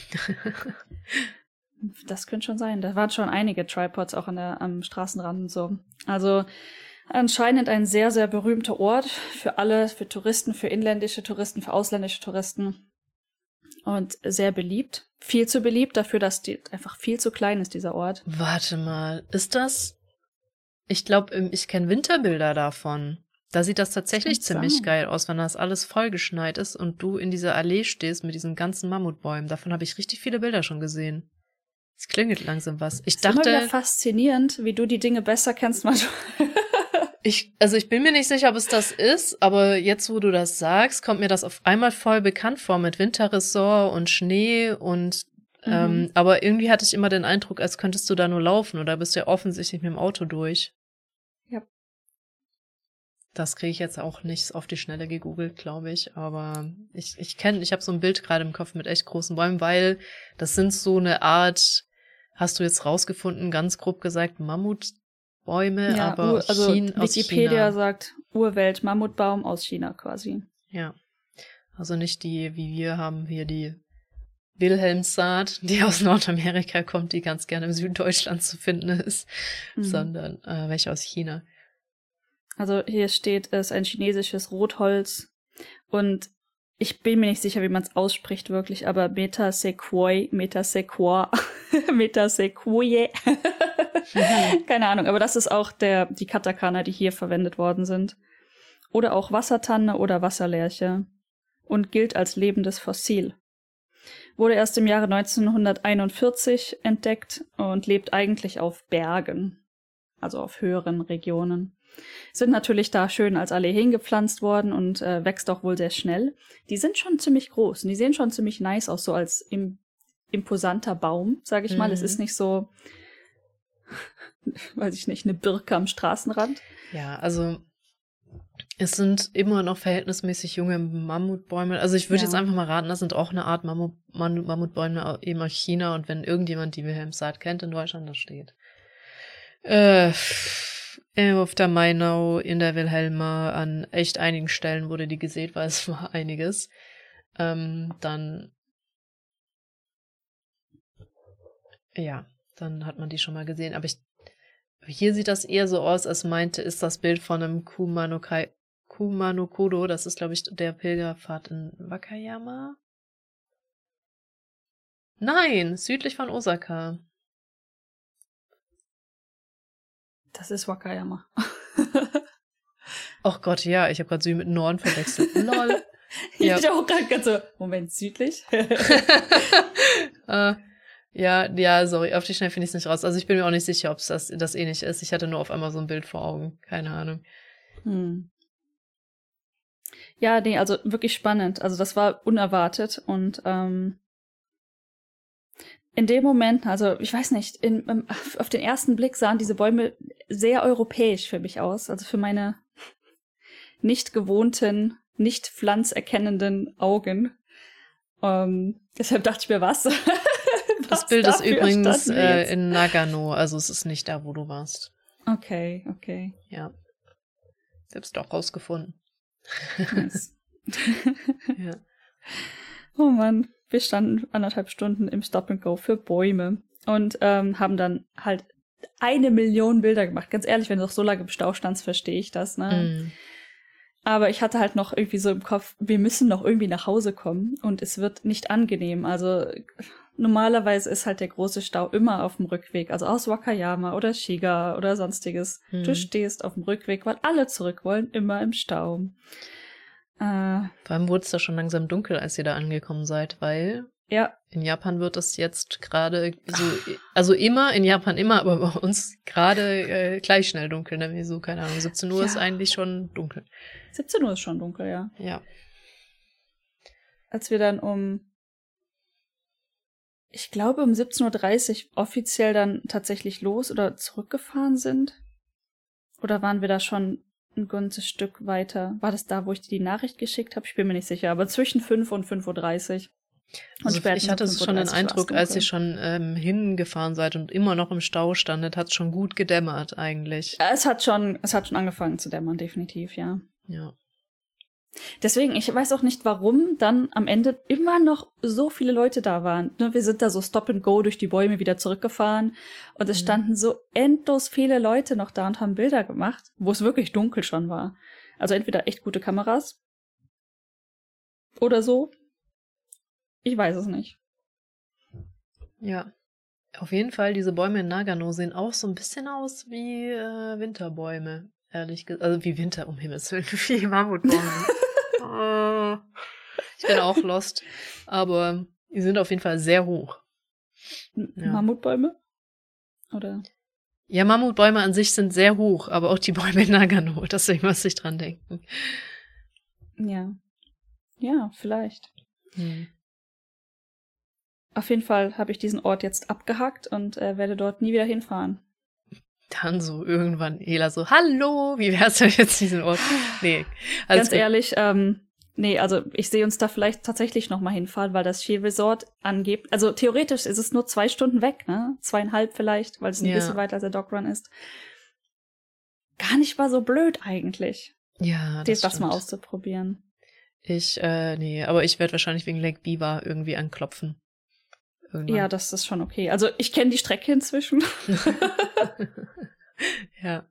das könnte schon sein. Da waren schon einige Tripods auch an der, am Straßenrand und so. Also anscheinend ein sehr, sehr berühmter Ort für alle, für Touristen, für inländische Touristen, für ausländische Touristen. Und sehr beliebt. Viel zu beliebt dafür, dass die einfach viel zu klein ist, dieser Ort. Warte mal, ist das? Ich glaube, ich kenne Winterbilder davon. Da sieht das tatsächlich ziemlich sein. geil aus, wenn das alles vollgeschneit ist und du in dieser Allee stehst mit diesen ganzen Mammutbäumen. Davon habe ich richtig viele Bilder schon gesehen. Es klingelt langsam was. Ich dachte. Ist immer wieder faszinierend, wie du die Dinge besser kennst manchmal. Ich, also ich bin mir nicht sicher, ob es das ist, aber jetzt, wo du das sagst, kommt mir das auf einmal voll bekannt vor mit Winterressort und Schnee und mhm. ähm, aber irgendwie hatte ich immer den Eindruck, als könntest du da nur laufen oder bist ja offensichtlich mit dem Auto durch. Das kriege ich jetzt auch nicht auf die Schnelle gegoogelt, glaube ich. Aber ich, ich kenne, ich habe so ein Bild gerade im Kopf mit echt großen Bäumen, weil das sind so eine Art, hast du jetzt rausgefunden, ganz grob gesagt, Mammutbäume, ja, aber also China, Wikipedia sagt Urwelt Mammutbaum aus China quasi. Ja. Also nicht die, wie wir haben hier die Wilhelmsaat, die aus Nordamerika kommt, die ganz gerne im Süden Deutschlands zu finden ist, mhm. sondern äh, welche aus China. Also hier steht es ein chinesisches Rotholz und ich bin mir nicht sicher, wie man es ausspricht wirklich, aber Metasequoy, Metasequoia, Metasequoie. Keine Ahnung, aber das ist auch der, die Katakana, die hier verwendet worden sind. Oder auch Wassertanne oder Wasserlerche und gilt als lebendes Fossil. Wurde erst im Jahre 1941 entdeckt und lebt eigentlich auf Bergen, also auf höheren Regionen sind natürlich da schön als Allee hingepflanzt worden und äh, wächst auch wohl sehr schnell. Die sind schon ziemlich groß und die sehen schon ziemlich nice aus, so als im, imposanter Baum, sage ich mhm. mal. Es mhm. ist nicht so, weiß ich nicht, eine Birke am Straßenrand. Ja, also es sind immer noch verhältnismäßig junge Mammutbäume. Also ich würde ja. jetzt einfach mal raten, das sind auch eine Art Mammut, Mammutbäume eben aus China. Und wenn irgendjemand die Wilhelmssaat kennt in Deutschland, das steht. Äh, auf der Mainau, in der Wilhelma, an echt einigen Stellen wurde die gesät, weil es war einiges. Ähm, dann, ja, dann hat man die schon mal gesehen. Aber ich, hier sieht das eher so aus, als meinte, ist das Bild von einem Kumanokai, Kumanokodo, das ist, glaube ich, der Pilgerpfad in Wakayama. Nein, südlich von Osaka. Das ist Wakayama. Ach Gott, ja, ich habe gerade Süden mit Norden verwechselt. Lol. ich ja. auch gerade ganz so, Moment, südlich? uh, ja, ja, sorry, auf die Schnelle finde ich es nicht raus. Also ich bin mir auch nicht sicher, ob es das, das ähnlich ist. Ich hatte nur auf einmal so ein Bild vor Augen. Keine Ahnung. Hm. Ja, nee, also wirklich spannend. Also das war unerwartet und ähm, in dem Moment, also ich weiß nicht, in, auf den ersten Blick sahen diese Bäume sehr europäisch für mich aus. Also für meine nicht gewohnten, nicht pflanzerkennenden Augen. Ähm, deshalb dachte ich mir, was? das Bild ist übrigens äh, in Nagano, also es ist nicht da, wo du warst. Okay, okay. Ja. Selbst auch rausgefunden. Nice. ja. Oh Mann wir standen anderthalb Stunden im Stop and Go für Bäume und ähm, haben dann halt eine Million Bilder gemacht. Ganz ehrlich, wenn du doch so lange im Stau standst, verstehe ich das, ne? Mm. Aber ich hatte halt noch irgendwie so im Kopf, wir müssen noch irgendwie nach Hause kommen und es wird nicht angenehm. Also normalerweise ist halt der große Stau immer auf dem Rückweg, also aus Wakayama oder Shiga oder sonstiges. Mm. Du stehst auf dem Rückweg, weil alle zurück wollen, immer im Stau. Äh, Vor allem wurde es da schon langsam dunkel, als ihr da angekommen seid, weil ja. in Japan wird es jetzt gerade so, also immer, in Japan immer, aber bei uns gerade äh, gleich schnell dunkel, ne? so, keine Ahnung, 17 Uhr ja. ist eigentlich schon dunkel. 17 Uhr ist schon dunkel, ja. Ja. Als wir dann um, ich glaube um 17.30 Uhr offiziell dann tatsächlich los oder zurückgefahren sind. Oder waren wir da schon ein ganzes Stück weiter. War das da, wo ich dir die Nachricht geschickt habe? Ich bin mir nicht sicher, aber zwischen 5 und 5.30 Uhr. Und also ich hatte schon den Eindruck, als ihr schon ähm, hingefahren seid und immer noch im Stau standet, hat es schon gut gedämmert eigentlich. Es hat schon, es hat schon angefangen zu dämmern, definitiv, ja. Ja. Deswegen, ich weiß auch nicht, warum dann am Ende immer noch so viele Leute da waren. Ne, wir sind da so Stop and Go durch die Bäume wieder zurückgefahren und es mhm. standen so endlos viele Leute noch da und haben Bilder gemacht, wo es wirklich dunkel schon war. Also entweder echt gute Kameras oder so. Ich weiß es nicht. Ja. Auf jeden Fall, diese Bäume in Nagano sehen auch so ein bisschen aus wie äh, Winterbäume, ehrlich gesagt. Also wie Winter, um Himmels Willen, wie Mammutbäume. ich bin auch lost. Aber die sind auf jeden Fall sehr hoch. Ja. Mammutbäume? Oder? Ja, Mammutbäume an sich sind sehr hoch, aber auch die Bäume in Nagano, deswegen muss ich dran denken. Ja. Ja, vielleicht. Hm. Auf jeden Fall habe ich diesen Ort jetzt abgehackt und äh, werde dort nie wieder hinfahren. Dann so irgendwann Ela so, hallo, wie wär's denn jetzt diesen Ort? Nee. Ganz ehrlich, ähm, nee, also ich sehe uns da vielleicht tatsächlich noch mal hinfahren, weil das Ski Resort angeht. Also theoretisch ist es nur zwei Stunden weg, ne? Zweieinhalb vielleicht, weil es ein ja. bisschen weiter als der Dog Run ist. Gar nicht mal so blöd eigentlich. Ja, das, das mal auszuprobieren. Ich, äh, nee, aber ich werde wahrscheinlich wegen Lake Beaver irgendwie anklopfen. Irgendwann. Ja, das ist schon okay. Also ich kenne die Strecke inzwischen. ja.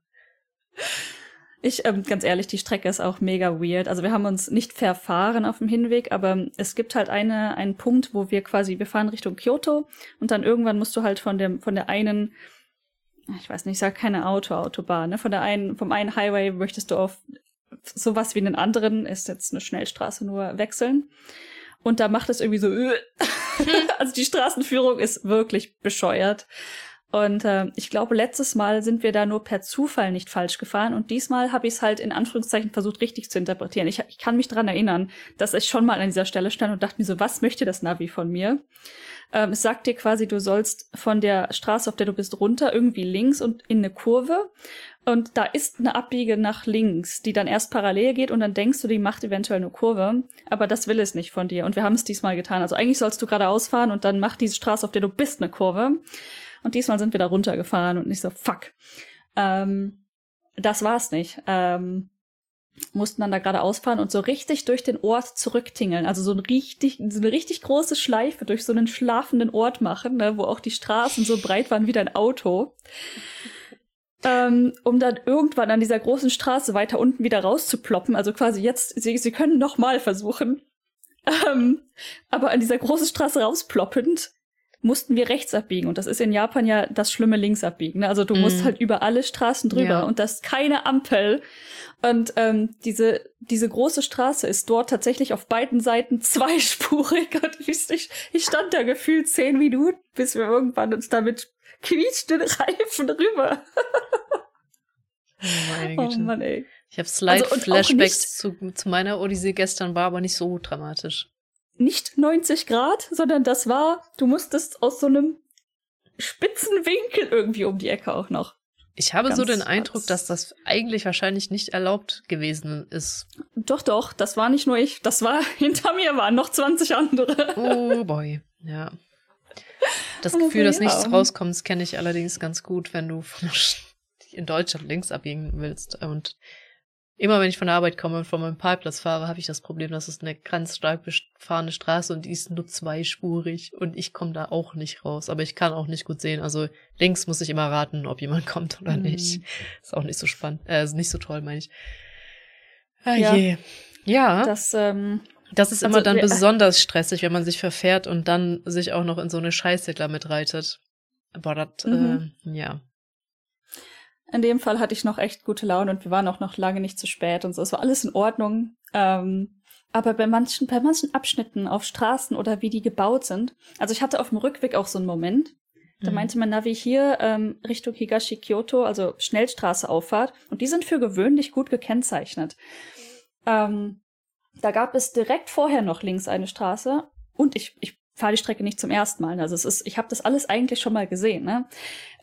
Ich, ähm, ganz ehrlich, die Strecke ist auch mega weird. Also wir haben uns nicht verfahren auf dem Hinweg, aber es gibt halt eine, einen Punkt, wo wir quasi, wir fahren Richtung Kyoto und dann irgendwann musst du halt von dem, von der einen, ich weiß nicht, ich sag keine Auto, Autobahn, ne? Von der einen, vom einen Highway möchtest du auf sowas wie einen anderen, ist jetzt eine Schnellstraße nur, wechseln. Und da macht es irgendwie so, äh. also die Straßenführung ist wirklich bescheuert. Und äh, ich glaube, letztes Mal sind wir da nur per Zufall nicht falsch gefahren und diesmal habe ich es halt in Anführungszeichen versucht, richtig zu interpretieren. Ich, ich kann mich dran erinnern, dass ich schon mal an dieser Stelle stand und dachte mir so, was möchte das Navi von mir? Ähm, es sagt dir quasi, du sollst von der Straße, auf der du bist, runter, irgendwie links und in eine Kurve. Und da ist eine Abbiege nach links, die dann erst parallel geht und dann denkst du, die macht eventuell eine Kurve. Aber das will es nicht von dir. Und wir haben es diesmal getan. Also eigentlich sollst du geradeaus fahren und dann macht diese Straße, auf der du bist, eine Kurve. Und diesmal sind wir da runtergefahren und nicht so, fuck. Ähm, das war's nicht. Ähm, mussten dann da gerade ausfahren und so richtig durch den Ort zurücktingeln. Also so, ein richtig, so eine richtig große Schleife durch so einen schlafenden Ort machen, ne, wo auch die Straßen so breit waren wie dein Auto. Ähm, um dann irgendwann an dieser großen Straße weiter unten wieder rauszuploppen. Also quasi jetzt, sie, sie können noch mal versuchen. Ähm, aber an dieser großen Straße rausploppend mussten wir rechts abbiegen. Und das ist in Japan ja das schlimme Linksabbiegen. Ne? Also du mm. musst halt über alle Straßen drüber ja. und das ist keine Ampel. Und ähm, diese, diese große Straße ist dort tatsächlich auf beiden Seiten zweispurig. Und ich, ich stand da gefühlt zehn Minuten, bis wir irgendwann uns damit quietschten Reifen rüber. oh, meine Güte. oh Mann, ey. Ich habe Slide-Flashbacks also, zu, zu meiner Odyssee gestern, war aber nicht so dramatisch nicht 90 Grad, sondern das war, du musstest aus so einem spitzen Winkel irgendwie um die Ecke auch noch. Ich habe ganz, so den Eindruck, dass das eigentlich wahrscheinlich nicht erlaubt gewesen ist. Doch, doch, das war nicht nur ich, das war hinter mir waren noch 20 andere. Oh boy, ja. Das oh, Gefühl, dass nichts rauskommt, kenne ich allerdings ganz gut, wenn du in Deutschland links abbiegen willst und Immer wenn ich von der Arbeit komme und von meinem Parkplatz fahre, habe ich das Problem, dass es eine ganz stark befahrene Straße und die ist nur zweispurig und ich komme da auch nicht raus. Aber ich kann auch nicht gut sehen. Also links muss ich immer raten, ob jemand kommt oder mhm. nicht. Ist auch nicht so spannend. Äh, ist nicht so toll, meine ich. Ah, ja. Je. Ja. Das, ähm, das ist immer also, dann besonders stressig, wenn man sich verfährt und dann sich auch noch in so eine Scheiße damit reitet. Aber das, mhm. äh, ja. In dem Fall hatte ich noch echt gute Laune und wir waren auch noch lange nicht zu spät und so. Es war alles in Ordnung. Ähm, aber bei manchen, bei manchen Abschnitten auf Straßen oder wie die gebaut sind, also ich hatte auf dem Rückweg auch so einen Moment, da mhm. meinte mein Navi hier ähm, Richtung Higashi Kyoto, also Schnellstraße Auffahrt, und die sind für gewöhnlich gut gekennzeichnet. Ähm, da gab es direkt vorher noch links eine Straße und ich, ich fahre die Strecke nicht zum ersten Mal. Also es ist, ich habe das alles eigentlich schon mal gesehen. Ne?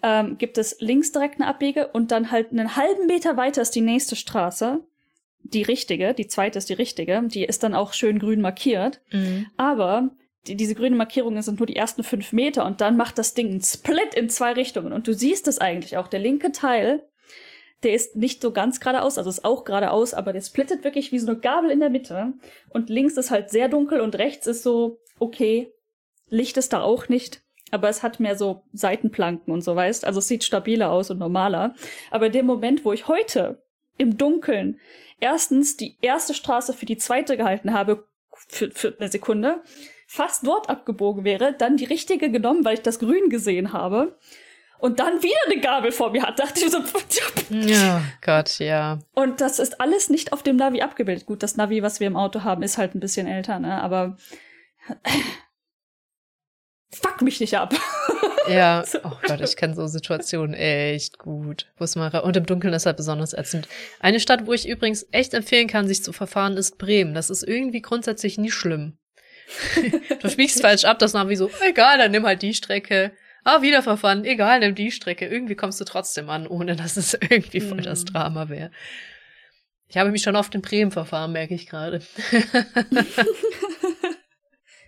Ähm, gibt es links direkt eine Abbiege und dann halt einen halben Meter weiter ist die nächste Straße, die richtige, die zweite ist die richtige, die ist dann auch schön grün markiert. Mhm. Aber die, diese grünen Markierungen sind nur die ersten fünf Meter und dann macht das Ding einen Split in zwei Richtungen und du siehst es eigentlich auch. Der linke Teil der ist nicht so ganz geradeaus, also ist auch geradeaus, aber der splittet wirklich wie so eine Gabel in der Mitte. Und links ist halt sehr dunkel und rechts ist so, okay, Licht ist da auch nicht, aber es hat mehr so Seitenplanken und so, weißt? Also es sieht stabiler aus und normaler. Aber in dem Moment, wo ich heute im Dunkeln erstens die erste Straße für die zweite gehalten habe, für, für eine Sekunde, fast dort abgebogen wäre, dann die richtige genommen, weil ich das Grün gesehen habe und dann wieder eine Gabel vor mir hat, dachte ich so. ja, Gott, ja. Und das ist alles nicht auf dem Navi abgebildet. Gut, das Navi, was wir im Auto haben, ist halt ein bisschen älter, ne? Aber fuck mich nicht ab. Ja, oh Gott, ich kenne so Situationen echt gut. Man und im Dunkeln ist halt besonders ätzend. Eine Stadt, wo ich übrigens echt empfehlen kann, sich zu verfahren, ist Bremen. Das ist irgendwie grundsätzlich nie schlimm. du spiegst falsch ab, das Navi so, egal, dann nimm halt die Strecke. Ah, wieder verfahren, egal, nimm die Strecke. Irgendwie kommst du trotzdem an, ohne dass es irgendwie voll mm. das hm. Drama wäre. Ich habe mich schon oft in Bremen verfahren, merke ich gerade.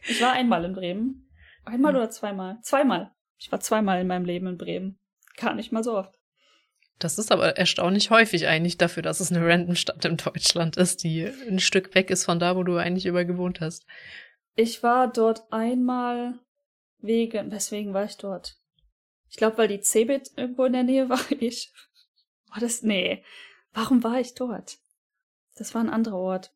ich war einmal in Bremen. Einmal hm. oder zweimal? Zweimal. Ich war zweimal in meinem Leben in Bremen. Gar nicht mal so oft. Das ist aber erstaunlich häufig eigentlich dafür, dass es eine random Stadt in Deutschland ist, die ein Stück weg ist von da, wo du eigentlich immer gewohnt hast. Ich war dort einmal wegen, weswegen war ich dort? Ich glaube, weil die Cebit irgendwo in der Nähe war. Ich. War das? Nee. Warum war ich dort? Das war ein anderer Ort.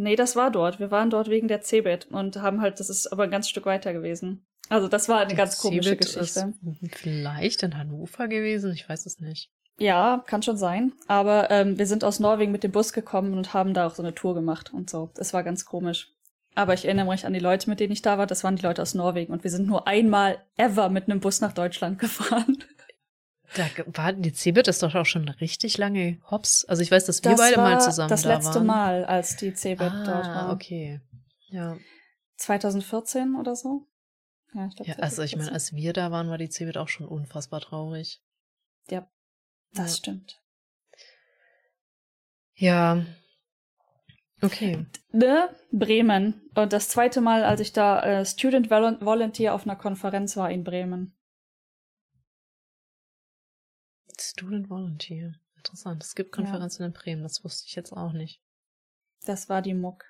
Nee, das war dort. Wir waren dort wegen der Cebit und haben halt, das ist aber ein ganz Stück weiter gewesen. Also das war eine ganz komische Cebit Geschichte. Ist vielleicht in Hannover gewesen, ich weiß es nicht. Ja, kann schon sein. Aber ähm, wir sind aus Norwegen mit dem Bus gekommen und haben da auch so eine Tour gemacht und so. Das war ganz komisch. Aber ich erinnere mich an die Leute, mit denen ich da war. Das waren die Leute aus Norwegen. Und wir sind nur einmal ever mit einem Bus nach Deutschland gefahren. Da war die Cebit ist doch auch schon richtig lange Hops. Also ich weiß, dass wir das beide mal zusammen da waren. Das letzte Mal, als die Cebit ah, dort war. okay. Ja. 2014 oder so? Ja, ich glaub, ja also ich meine, als wir da waren, war die Cebit auch schon unfassbar traurig. Ja, das ja. stimmt. Ja, Okay. Ne? Bremen. Und das zweite Mal, als ich da äh, Student Volunteer auf einer Konferenz war in Bremen. Student Volunteer. Interessant. Es gibt Konferenzen ja. in Bremen, das wusste ich jetzt auch nicht. Das war die Muck.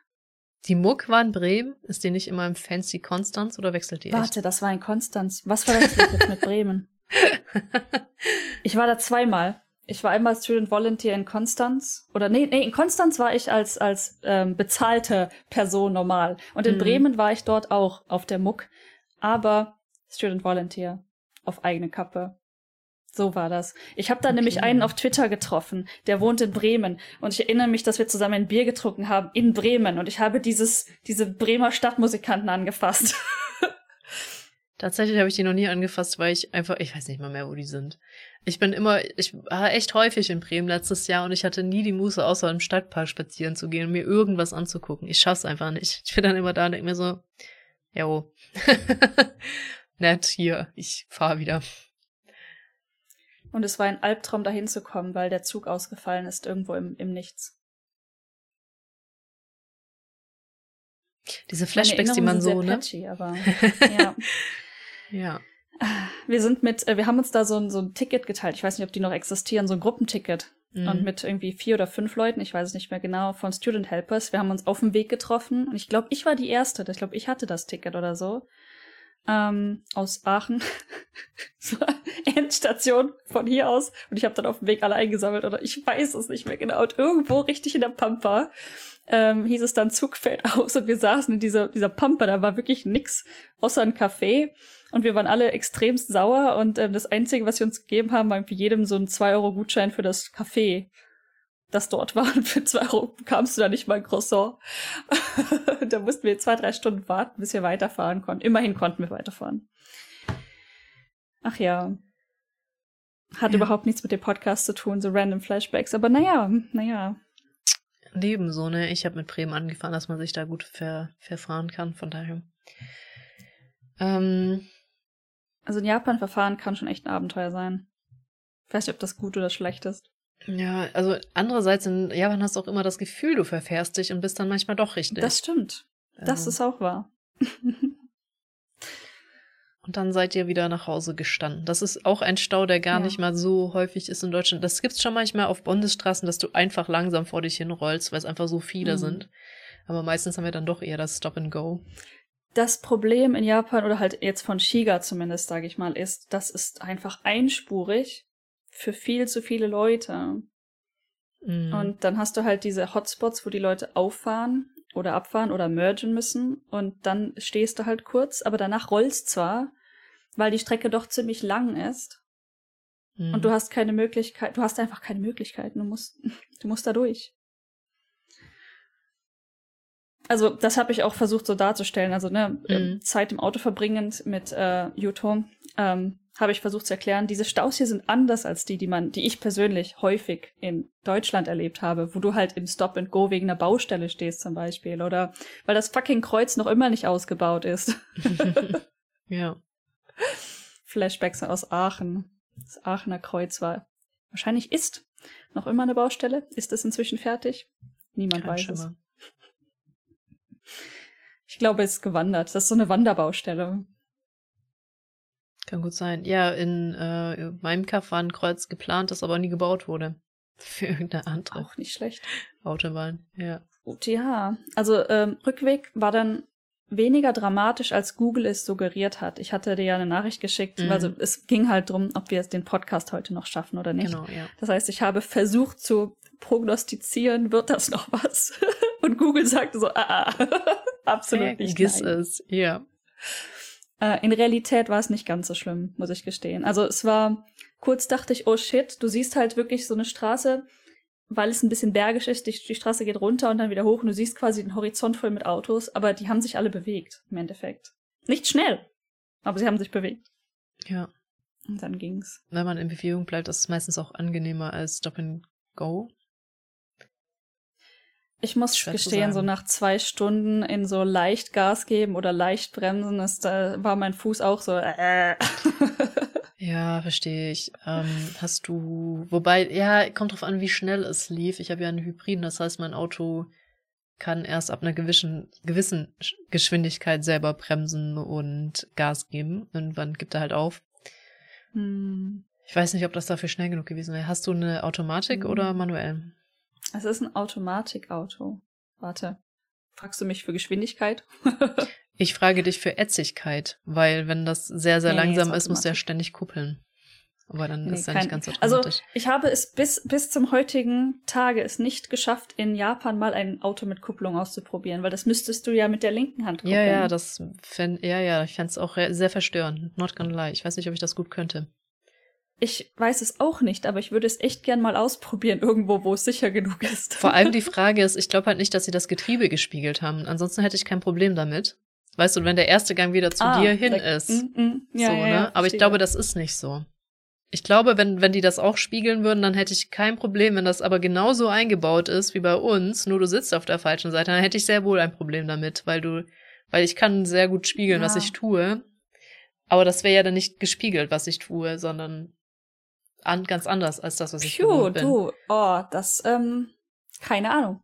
Die Muck war in Bremen? Ist die nicht immer im Fancy Konstanz oder wechselt die Warte, echt? das war in Konstanz. Was verwechselt ich jetzt mit Bremen? ich war da zweimal. Ich war einmal Student Volunteer in Konstanz. Oder nee, nee, in Konstanz war ich als, als ähm, bezahlte Person normal. Und in mhm. Bremen war ich dort auch auf der Muck. Aber Student Volunteer auf eigene Kappe. So war das. Ich habe da okay. nämlich einen auf Twitter getroffen, der wohnt in Bremen. Und ich erinnere mich, dass wir zusammen ein Bier getrunken haben in Bremen. Und ich habe dieses, diese Bremer Stadtmusikanten angefasst. Tatsächlich habe ich die noch nie angefasst, weil ich einfach, ich weiß nicht mal mehr, wo die sind. Ich bin immer, ich war echt häufig in Bremen letztes Jahr und ich hatte nie die Muße, außer im Stadtpark spazieren zu gehen und mir irgendwas anzugucken. Ich schaff's einfach nicht. Ich bin dann immer da und denke mir so, jo, nett, hier, ich fahr wieder. Und es war ein Albtraum, dahin zu kommen, weil der Zug ausgefallen ist, irgendwo im, im Nichts. Diese Flashbacks, die man so, ne? Patchy, aber, ja. ja. Wir sind mit, äh, wir haben uns da so ein, so ein Ticket geteilt. Ich weiß nicht, ob die noch existieren, so ein Gruppenticket. Mhm. Und mit irgendwie vier oder fünf Leuten, ich weiß es nicht mehr genau, von Student Helpers. Wir haben uns auf dem Weg getroffen. Und ich glaube, ich war die Erste. Ich glaube, ich hatte das Ticket oder so. Ähm, aus Aachen. so, Endstation von hier aus. Und ich habe dann auf dem Weg alle eingesammelt. Oder ich weiß es nicht mehr genau. Und irgendwo richtig in der Pampa ähm, hieß es dann Zug fällt aus. Und wir saßen in dieser, dieser Pampa. Da war wirklich nix außer ein Café. Und wir waren alle extremst sauer und ähm, das Einzige, was sie uns gegeben haben, war irgendwie jedem so ein 2-Euro-Gutschein für das Café, das dort war. Und für 2 Euro bekamst du da nicht mal ein Croissant. da mussten wir zwei, drei Stunden warten, bis wir weiterfahren konnten. Immerhin konnten wir weiterfahren. Ach ja. Hat ja. überhaupt nichts mit dem Podcast zu tun, so random Flashbacks. Aber naja, naja. Leben so, ne? Ich habe mit Bremen angefahren, dass man sich da gut ver verfahren kann, von daher. Ähm, also in Japan verfahren kann schon echt ein Abenteuer sein. Ich weiß nicht, ob das gut oder schlecht ist. Ja, also andererseits in Japan hast du auch immer das Gefühl, du verfährst dich und bist dann manchmal doch richtig. Das stimmt. Das also. ist auch wahr. und und dann seid ihr wieder nach Hause gestanden. Das ist auch ein Stau, der gar ja. nicht mal so häufig ist in Deutschland. Das gibt's schon manchmal auf Bundesstraßen, dass du einfach langsam vor dich hinrollst, weil es einfach so viele mhm. sind. Aber meistens haben wir dann doch eher das Stop and Go. Das Problem in Japan oder halt jetzt von Shiga zumindest, sage ich mal, ist, das ist einfach einspurig für viel zu viele Leute. Mhm. Und dann hast du halt diese Hotspots, wo die Leute auffahren oder abfahren oder mergen müssen und dann stehst du halt kurz, aber danach rollst zwar, weil die Strecke doch ziemlich lang ist. Mhm. Und du hast keine Möglichkeit, du hast einfach keine Möglichkeiten, du musst, du musst da durch. Also, das habe ich auch versucht so darzustellen. Also, ne, mhm. Zeit im Auto verbringend mit äh, Yuto, ähm, habe ich versucht zu erklären, diese Staus hier sind anders als die, die man, die ich persönlich häufig in Deutschland erlebt habe, wo du halt im Stop and Go wegen einer Baustelle stehst zum Beispiel oder weil das fucking Kreuz noch immer nicht ausgebaut ist. ja. Flashbacks aus Aachen. Das Aachener Kreuz war wahrscheinlich ist noch immer eine Baustelle. Ist es inzwischen fertig? Niemand Kein weiß Schimmer. es. Ich glaube, es ist gewandert. Das ist so eine Wanderbaustelle. Kann gut sein. Ja, in äh, meinem Kaff war ein Kreuz geplant, das aber nie gebaut wurde. Für irgendeine andere. Auch nicht schlecht. Autobahn, ja. Gut, ja. Also ähm, Rückweg war dann weniger dramatisch, als Google es suggeriert hat. Ich hatte dir ja eine Nachricht geschickt, mhm. also es ging halt drum, ob wir es den Podcast heute noch schaffen oder nicht. Genau, ja. Das heißt, ich habe versucht zu prognostizieren, wird das noch was? Und Google sagte so, ah, ah absolut nicht. Vergiss es, ja. Äh, in Realität war es nicht ganz so schlimm, muss ich gestehen. Also es war, kurz dachte ich, oh shit, du siehst halt wirklich so eine Straße, weil es ein bisschen bergisch ist, die, die Straße geht runter und dann wieder hoch und du siehst quasi den Horizont voll mit Autos, aber die haben sich alle bewegt, im Endeffekt. Nicht schnell, aber sie haben sich bewegt. Ja. Und dann ging's. Wenn man in Bewegung bleibt, ist es meistens auch angenehmer als Stop and Go. Ich muss gestehen, so nach zwei Stunden in so leicht Gas geben oder leicht bremsen, ist, da war mein Fuß auch so. Äh. ja, verstehe ich. Ähm, hast du, wobei, ja, kommt drauf an, wie schnell es lief. Ich habe ja einen Hybriden, das heißt, mein Auto kann erst ab einer gewissen, gewissen Geschwindigkeit selber bremsen und Gas geben. Irgendwann gibt er halt auf. Hm. Ich weiß nicht, ob das dafür schnell genug gewesen wäre. Hast du eine Automatik hm. oder manuell? Es ist ein Automatikauto. Warte. Fragst du mich für Geschwindigkeit? ich frage dich für Ätzigkeit, weil wenn das sehr, sehr nee, langsam nee, ist, musst du ja ständig kuppeln. Aber dann nee, ist ja nicht ganz so also, dramatisch. Also ich habe es bis, bis zum heutigen Tage es nicht geschafft, in Japan mal ein Auto mit Kupplung auszuprobieren, weil das müsstest du ja mit der linken Hand kuppeln. Ja, ja, das fänd, ja, ja, ich fände es auch sehr verstörend. Not gonna lie. Ich weiß nicht, ob ich das gut könnte. Ich weiß es auch nicht, aber ich würde es echt gern mal ausprobieren, irgendwo, wo es sicher genug ist. Vor allem die Frage ist, ich glaube halt nicht, dass sie das Getriebe gespiegelt haben. Ansonsten hätte ich kein Problem damit. Weißt du, wenn der erste Gang wieder zu ah, dir hin like, ist. Mm, mm, ja, so, ja, ne? Ja, aber ich glaube, das ist nicht so. Ich glaube, wenn, wenn die das auch spiegeln würden, dann hätte ich kein Problem. Wenn das aber genauso eingebaut ist wie bei uns, nur du sitzt auf der falschen Seite, dann hätte ich sehr wohl ein Problem damit, weil du, weil ich kann sehr gut spiegeln, was ich tue. Aber das wäre ja dann nicht gespiegelt, was ich tue, sondern an, ganz anders als das, was ich Puh, bin. du, oh, das, ähm, keine Ahnung.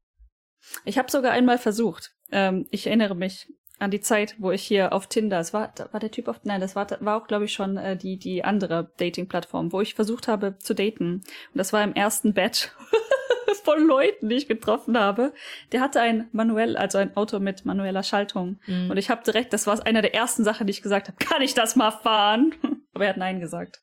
Ich habe sogar einmal versucht. Ähm, ich erinnere mich an die Zeit, wo ich hier auf Tinder, es war, war der Typ auf, nein, das war, war auch, glaube ich, schon äh, die, die andere Dating-Plattform, wo ich versucht habe zu daten. Und das war im ersten Batch von Leuten, die ich getroffen habe. Der hatte ein manuell, also ein Auto mit manueller Schaltung. Mhm. Und ich habe direkt, das war einer der ersten Sachen, die ich gesagt habe, kann ich das mal fahren? Aber er hat Nein gesagt.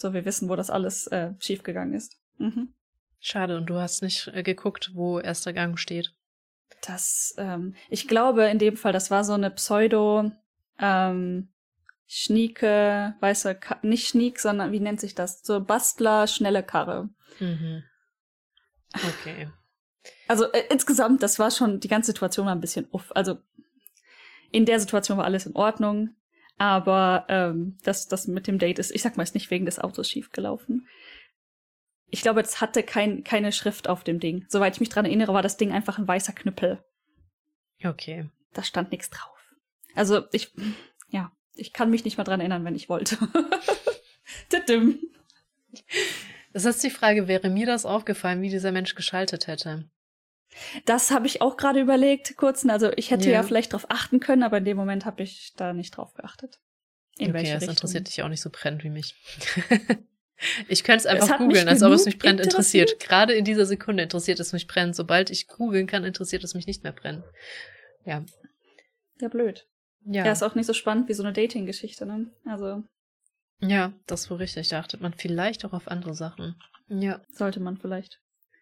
So, wir wissen, wo das alles äh, schiefgegangen ist. Mhm. Schade, und du hast nicht äh, geguckt, wo erster Gang steht. Das, ähm, ich glaube in dem Fall, das war so eine Pseudo, ähm, Schnieke, weißt du, nicht Schniek, sondern wie nennt sich das? So Bastler, schnelle Karre. Mhm. Okay. Also äh, insgesamt, das war schon, die ganze Situation war ein bisschen uff. Also in der Situation war alles in Ordnung. Aber ähm, das, das mit dem Date ist, ich sag mal, ist nicht wegen des Autos schiefgelaufen. Ich glaube, es hatte kein, keine Schrift auf dem Ding. Soweit ich mich dran erinnere, war das Ding einfach ein weißer Knüppel. Okay. Da stand nichts drauf. Also ich, ja, ich kann mich nicht mal dran erinnern, wenn ich wollte. das ist die Frage, wäre mir das aufgefallen, wie dieser Mensch geschaltet hätte? Das habe ich auch gerade überlegt, kurz. Also ich hätte ja. ja vielleicht drauf achten können, aber in dem Moment habe ich da nicht drauf geachtet. In okay, das interessiert dich auch nicht so brennend wie mich. ich könnte es einfach googeln, als ob es mich brennend interessiert. interessiert. Gerade in dieser Sekunde interessiert es mich brennend. Sobald ich googeln kann, interessiert es mich nicht mehr brennend. Ja. Ja, blöd. Ja. Ja, ist auch nicht so spannend wie so eine Dating-Geschichte, ne? Also. Ja, das ist wohl richtig. Da achtet man vielleicht auch auf andere Sachen. Ja. Sollte man vielleicht.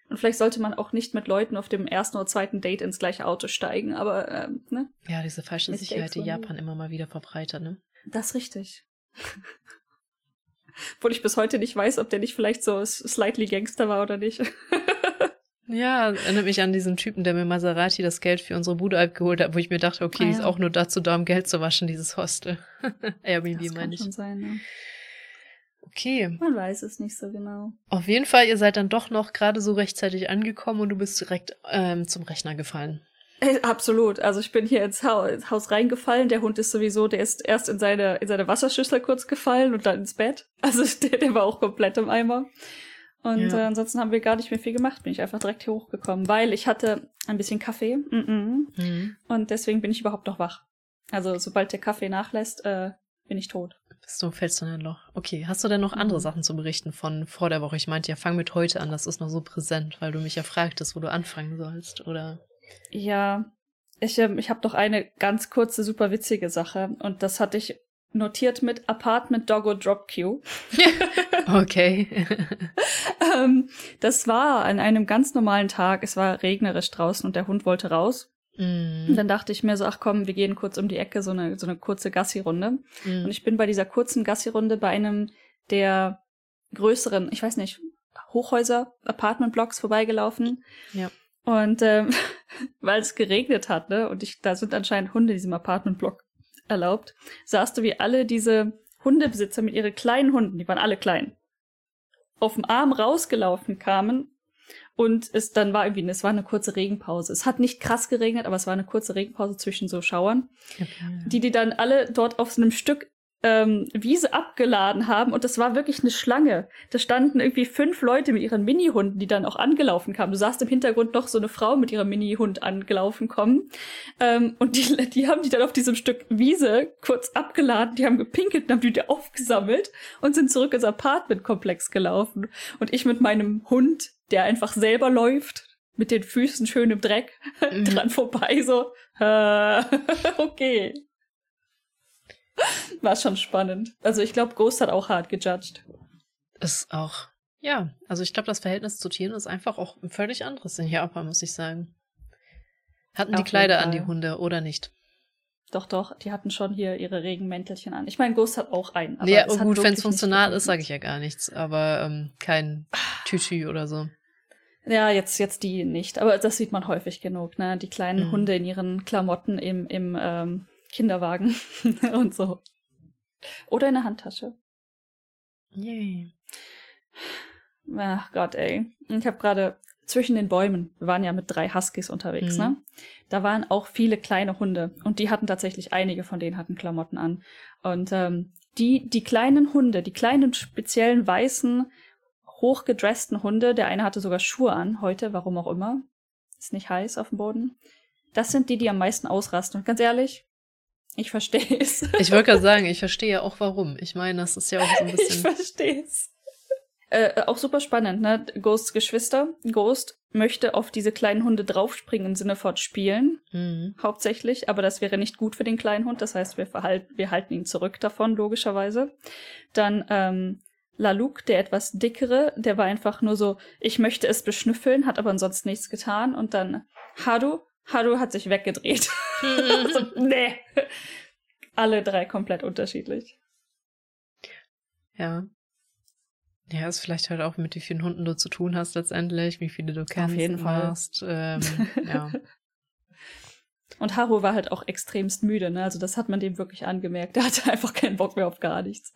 Und vielleicht sollte man auch nicht mit Leuten auf dem ersten oder zweiten Date ins gleiche Auto steigen, aber, ähm, ne? Ja, diese falsche Mistakes Sicherheit, die Japan immer mal wieder verbreitet, ne? Das ist richtig. Obwohl ich bis heute nicht weiß, ob der nicht vielleicht so slightly Gangster war oder nicht. ja, erinnert mich an diesen Typen, der mir Maserati das Geld für unsere Bude abgeholt hat, wo ich mir dachte, okay, ah, ja. die ist auch nur dazu da, um Geld zu waschen, dieses Hostel. Airbnb meine ich. Schon sein, ne? Okay. Man weiß es nicht so genau. Auf jeden Fall, ihr seid dann doch noch gerade so rechtzeitig angekommen und du bist direkt ähm, zum Rechner gefallen. Äh, absolut. Also ich bin hier ins Haus reingefallen. Der Hund ist sowieso, der ist erst in seine, in seine Wasserschüssel kurz gefallen und dann ins Bett. Also der, der war auch komplett im Eimer. Und ja. äh, ansonsten haben wir gar nicht mehr viel gemacht. Bin ich einfach direkt hier hochgekommen, weil ich hatte ein bisschen Kaffee. Mm -mm. Mhm. Und deswegen bin ich überhaupt noch wach. Also sobald der Kaffee nachlässt, äh, bin ich tot. Bist du, fällst du in ein Loch. Okay, hast du denn noch andere mhm. Sachen zu berichten von vor der Woche? Ich meinte ja, fang mit heute an, das ist noch so präsent, weil du mich ja fragtest, wo du anfangen sollst, oder? Ja, ich, ähm, ich habe doch eine ganz kurze, super witzige Sache und das hatte ich notiert mit Apartment Doggo Drop Queue. okay. ähm, das war an einem ganz normalen Tag. Es war regnerisch draußen und der Hund wollte raus. Und dann dachte ich mir so, ach komm, wir gehen kurz um die Ecke, so eine, so eine kurze Gassi-Runde. Mm. Und ich bin bei dieser kurzen Gassi-Runde bei einem der größeren, ich weiß nicht, Hochhäuser, Apartment-Blocks vorbeigelaufen. Ja. Und ähm, weil es geregnet hat, ne, und ich, da sind anscheinend Hunde in diesem Apartmentblock erlaubt, sahst du, wie alle diese Hundebesitzer mit ihren kleinen Hunden, die waren alle klein, auf dem Arm rausgelaufen kamen und es dann war irgendwie, es war eine kurze Regenpause. Es hat nicht krass geregnet, aber es war eine kurze Regenpause zwischen so Schauern, okay. die die dann alle dort auf so einem Stück ähm, Wiese abgeladen haben und das war wirklich eine Schlange. Da standen irgendwie fünf Leute mit ihren Mini-Hunden, die dann auch angelaufen kamen. Du sahst im Hintergrund noch so eine Frau mit ihrem Mini-Hund angelaufen kommen. Ähm, und die, die haben die dann auf diesem Stück Wiese kurz abgeladen, die haben gepinkelt und haben die wieder aufgesammelt und sind zurück ins Apartmentkomplex gelaufen. Und ich mit meinem Hund, der einfach selber läuft, mit den Füßen schön im Dreck, mhm. dran vorbei, so, äh, okay. War schon spannend. Also ich glaube, Ghost hat auch hart gejudged. Ist auch. Ja, also ich glaube, das Verhältnis zu Tieren ist einfach auch ein völlig anderes in Japan, muss ich sagen. Hatten Auf die Kleider an die Hunde oder nicht? Doch, doch, die hatten schon hier ihre Regenmäntelchen an. Ich meine, Ghost hat auch einen. Ja, gut, wenn es funktional ist, sage ich ja gar nichts. Aber ähm, kein Tütü oder so. Ja, jetzt, jetzt die nicht. Aber das sieht man häufig genug, ne? Die kleinen mhm. Hunde in ihren Klamotten im, im ähm, Kinderwagen und so. Oder in der Handtasche. Yay. Ach Gott, ey. Ich habe gerade zwischen den Bäumen, wir waren ja mit drei Huskies unterwegs, mhm. ne? Da waren auch viele kleine Hunde und die hatten tatsächlich einige von denen hatten Klamotten an. Und ähm, die, die kleinen Hunde, die kleinen speziellen weißen, hochgedressten Hunde, der eine hatte sogar Schuhe an, heute, warum auch immer. Ist nicht heiß auf dem Boden. Das sind die, die am meisten ausrasten. Und ganz ehrlich, ich verstehe es. Ich wollte gerade sagen, ich verstehe ja auch warum. Ich meine, das ist ja auch so ein bisschen. Ich verstehe es. Äh, auch super spannend, ne? Ghosts Geschwister. Ghost möchte auf diese kleinen Hunde draufspringen im Sinne von spielen, mhm. hauptsächlich, aber das wäre nicht gut für den kleinen Hund, das heißt, wir, verhalten, wir halten ihn zurück davon, logischerweise. Dann ähm, Laluk, der etwas dickere, der war einfach nur so, ich möchte es beschnüffeln, hat aber ansonsten nichts getan. Und dann Haru, Haru hat sich weggedreht. so, nee. Alle drei komplett unterschiedlich. Ja. Ja, ist vielleicht halt auch mit wie vielen Hunden du zu tun hast letztendlich, wie viele du kennst. Auf jeden Fall. Hast. Ähm, ja. Und Haru war halt auch extremst müde, ne? Also das hat man dem wirklich angemerkt. Der hatte einfach keinen Bock mehr auf gar nichts.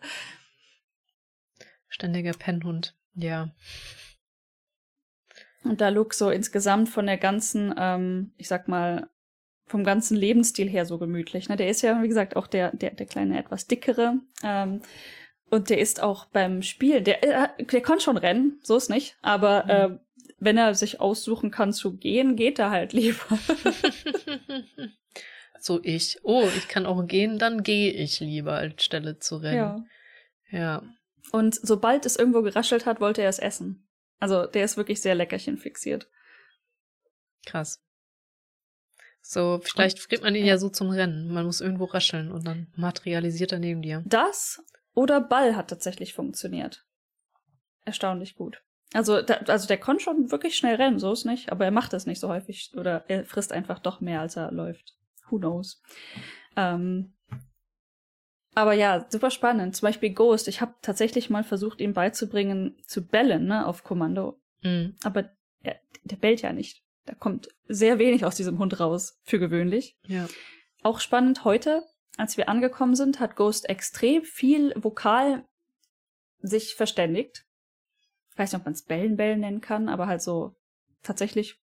Ständiger Pennhund, ja. Und da Luke so insgesamt von der ganzen, ähm, ich sag mal, vom ganzen Lebensstil her so gemütlich. Ne? Der ist ja, wie gesagt, auch der, der, der kleine, etwas dickere. Ähm, und der ist auch beim Spiel, der, äh, der kann schon rennen, so ist nicht. Aber mhm. äh, wenn er sich aussuchen kann zu gehen, geht er halt lieber. so ich. Oh, ich kann auch gehen, dann gehe ich lieber, als Stelle zu rennen. Ja. Ja. Und sobald es irgendwo geraschelt hat, wollte er es essen. Also der ist wirklich sehr leckerchen fixiert. Krass. So, vielleicht kriegt man ihn ja so zum Rennen. Man muss irgendwo rascheln und dann materialisiert er neben dir. Das oder Ball hat tatsächlich funktioniert. Erstaunlich gut. Also, da, also der kann schon wirklich schnell rennen, so ist nicht, aber er macht das nicht so häufig oder er frisst einfach doch mehr, als er läuft. Who knows? Ähm, aber ja, super spannend. Zum Beispiel Ghost. Ich habe tatsächlich mal versucht, ihm beizubringen, zu bellen, ne, auf Kommando. Mhm. Aber er, der bellt ja nicht. Da kommt sehr wenig aus diesem Hund raus, für gewöhnlich. Ja. Auch spannend heute, als wir angekommen sind, hat Ghost extrem viel vokal sich verständigt. Ich weiß nicht, ob man es Bellen Bellen nennen kann, aber halt so tatsächlich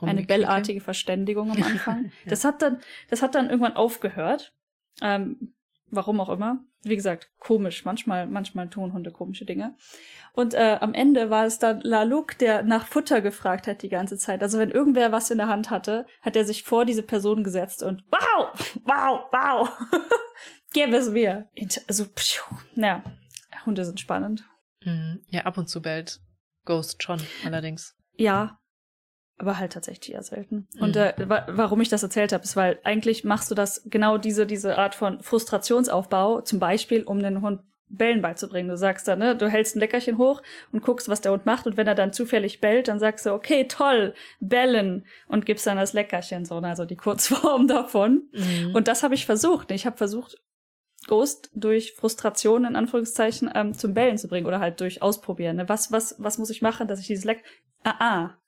eine bellartige Verständigung am Anfang. ja. Das hat dann, das hat dann irgendwann aufgehört. Ähm, warum auch immer. Wie gesagt, komisch. Manchmal, manchmal tun Hunde komische Dinge. Und äh, am Ende war es dann Laluk, der nach Futter gefragt hat die ganze Zeit. Also wenn irgendwer was in der Hand hatte, hat er sich vor diese Person gesetzt und wow, wow, wow, gib es mir. Also, pschuh. naja, Hunde sind spannend. Mhm. Ja, ab und zu bellt Ghost schon, allerdings. Ja, aber halt tatsächlich eher selten. Mhm. Und äh, wa warum ich das erzählt habe, ist, weil eigentlich machst du das genau diese diese Art von Frustrationsaufbau, zum Beispiel, um den Hund Bellen beizubringen. Du sagst dann, ne, du hältst ein Leckerchen hoch und guckst, was der Hund macht. Und wenn er dann zufällig bellt, dann sagst du, okay, toll, bellen und gibst dann das Leckerchen so, ne, also die Kurzform davon. Mhm. Und das habe ich versucht. Ich habe versucht, Ghost durch Frustration in Anführungszeichen ähm, zum Bellen zu bringen oder halt durch Ausprobieren. Ne? Was, was, was muss ich machen, dass ich dieses Leck. Ah, ah.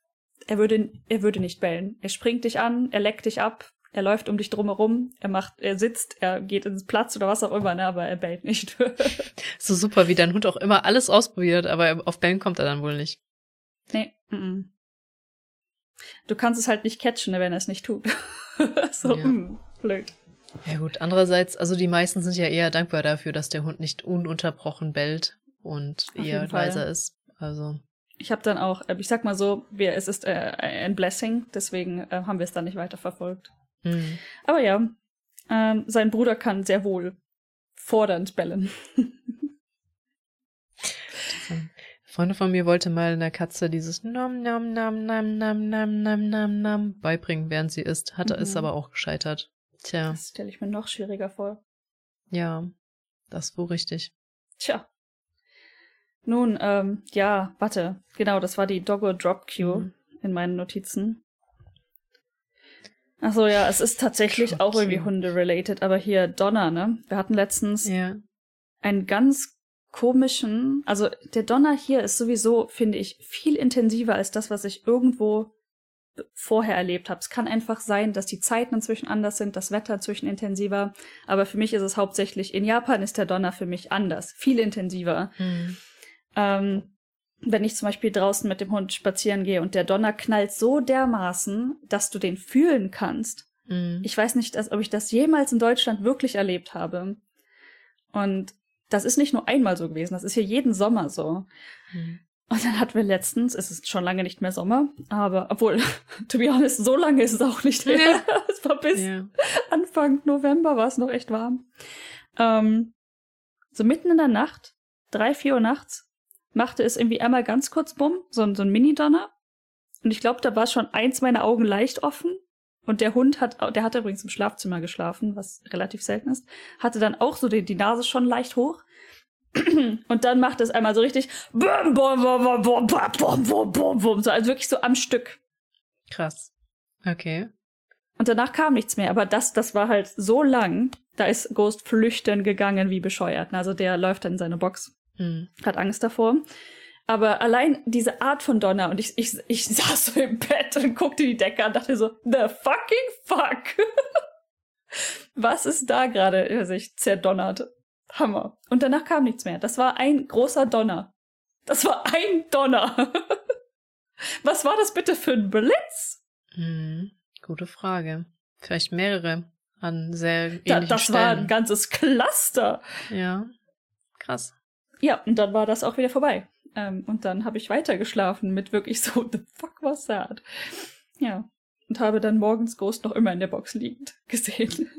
Er würde, er würde nicht bellen. Er springt dich an, er leckt dich ab, er läuft um dich drumherum, er macht, er sitzt, er geht ins Platz oder was auch immer, ne, aber er bellt nicht. so super, wie dein Hund auch immer alles ausprobiert, aber auf Bellen kommt er dann wohl nicht. Nee. Mm -mm. Du kannst es halt nicht catchen, ne, wenn er es nicht tut. so, ja. hm, blöd. Ja gut, andererseits, also die meisten sind ja eher dankbar dafür, dass der Hund nicht ununterbrochen bellt und Auf eher leiser ist. Also ich habe dann auch, äh, ich sag mal so, wir, es ist äh, ein Blessing, deswegen äh, haben wir es dann nicht weiter verfolgt. Mhm. Aber ja, ähm, sein Bruder kann sehr wohl fordernd bellen. Freunde von mir wollte mal einer Katze dieses Nam Nam Nam Nam Nam Nam Nam Nam Nam beibringen, während sie isst. Hatte mhm. ist aber auch gescheitert. Tja. Das stelle ich mir noch schwieriger vor. Ja, das wohl richtig. Tja. Nun, ähm, ja, warte. Genau, das war die Doggo Drop Cue mhm. in meinen Notizen. Ach so, ja, es ist tatsächlich Drop auch irgendwie Hunde-related, aber hier Donner, ne? Wir hatten letztens ja. einen ganz komischen, also der Donner hier ist sowieso, finde ich, viel intensiver als das, was ich irgendwo vorher erlebt habe. Es kann einfach sein, dass die Zeiten inzwischen anders sind, das Wetter inzwischen intensiver. Aber für mich ist es hauptsächlich, in Japan ist der Donner für mich anders, viel intensiver. Mhm. Ähm, wenn ich zum Beispiel draußen mit dem Hund spazieren gehe und der Donner knallt so dermaßen, dass du den fühlen kannst. Mhm. Ich weiß nicht, ob ich das jemals in Deutschland wirklich erlebt habe. Und das ist nicht nur einmal so gewesen, das ist hier jeden Sommer so. Mhm. Und dann hatten wir letztens, es ist schon lange nicht mehr Sommer, aber obwohl, to be honest, so lange ist es auch nicht her. Ja. es war bis ja. Anfang November war es noch echt warm. Ähm, so mitten in der Nacht, drei, vier Uhr nachts, machte es irgendwie einmal ganz kurz bumm, so, so ein Mini-Donner. Und ich glaube, da war schon eins meiner Augen leicht offen. Und der Hund hat, der hatte übrigens im Schlafzimmer geschlafen, was relativ selten ist, hatte dann auch so die, die Nase schon leicht hoch. Und dann macht es einmal so richtig bum, bum, bum, bum, bum, bum, bum, bum, bum, so, also wirklich so am Stück. Krass. Okay. Und danach kam nichts mehr, aber das, das war halt so lang, da ist Ghost flüchten gegangen wie bescheuert. Also der läuft dann in seine Box, hm. hat Angst davor. Aber allein diese Art von Donner und ich, ich, ich saß so im Bett und guckte die Decke an und dachte so, the fucking fuck. Was ist da gerade sich zerdonnert? Hammer. Und danach kam nichts mehr. Das war ein großer Donner. Das war ein Donner. Was war das bitte für ein Blitz? Hm, gute Frage. Vielleicht mehrere an sehr ähnlichen da, Das Stellen. war ein ganzes Cluster. Ja, krass. Ja, und dann war das auch wieder vorbei. Ähm, und dann habe ich weitergeschlafen mit wirklich so, the fuck was that? Ja. und habe dann morgens Ghost noch immer in der Box liegend gesehen.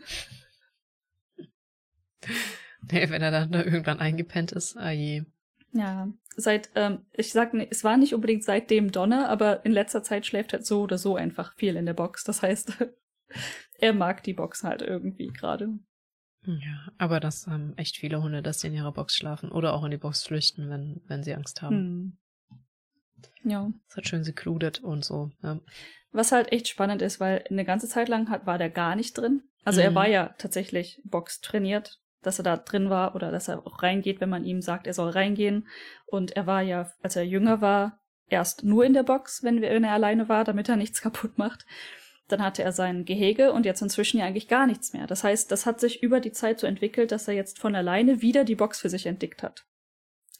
Nee, wenn er dann da irgendwann eingepennt ist, ah je. Ja, seit, ähm, ich sag, es war nicht unbedingt seitdem Donner, aber in letzter Zeit schläft er so oder so einfach viel in der Box. Das heißt, er mag die Box halt irgendwie gerade. Ja, aber das haben echt viele Hunde, dass sie in ihrer Box schlafen oder auch in die Box flüchten, wenn, wenn sie Angst haben. Hm. Ja. Das hat schön secluded und so. Ja. Was halt echt spannend ist, weil eine ganze Zeit lang hat, war der gar nicht drin. Also mhm. er war ja tatsächlich Box trainiert, dass er da drin war oder dass er auch reingeht, wenn man ihm sagt, er soll reingehen. Und er war ja, als er jünger war, erst nur in der Box, wenn, wenn er alleine war, damit er nichts kaputt macht. Dann hatte er sein Gehege und jetzt inzwischen ja eigentlich gar nichts mehr. Das heißt, das hat sich über die Zeit so entwickelt, dass er jetzt von alleine wieder die Box für sich entdeckt hat.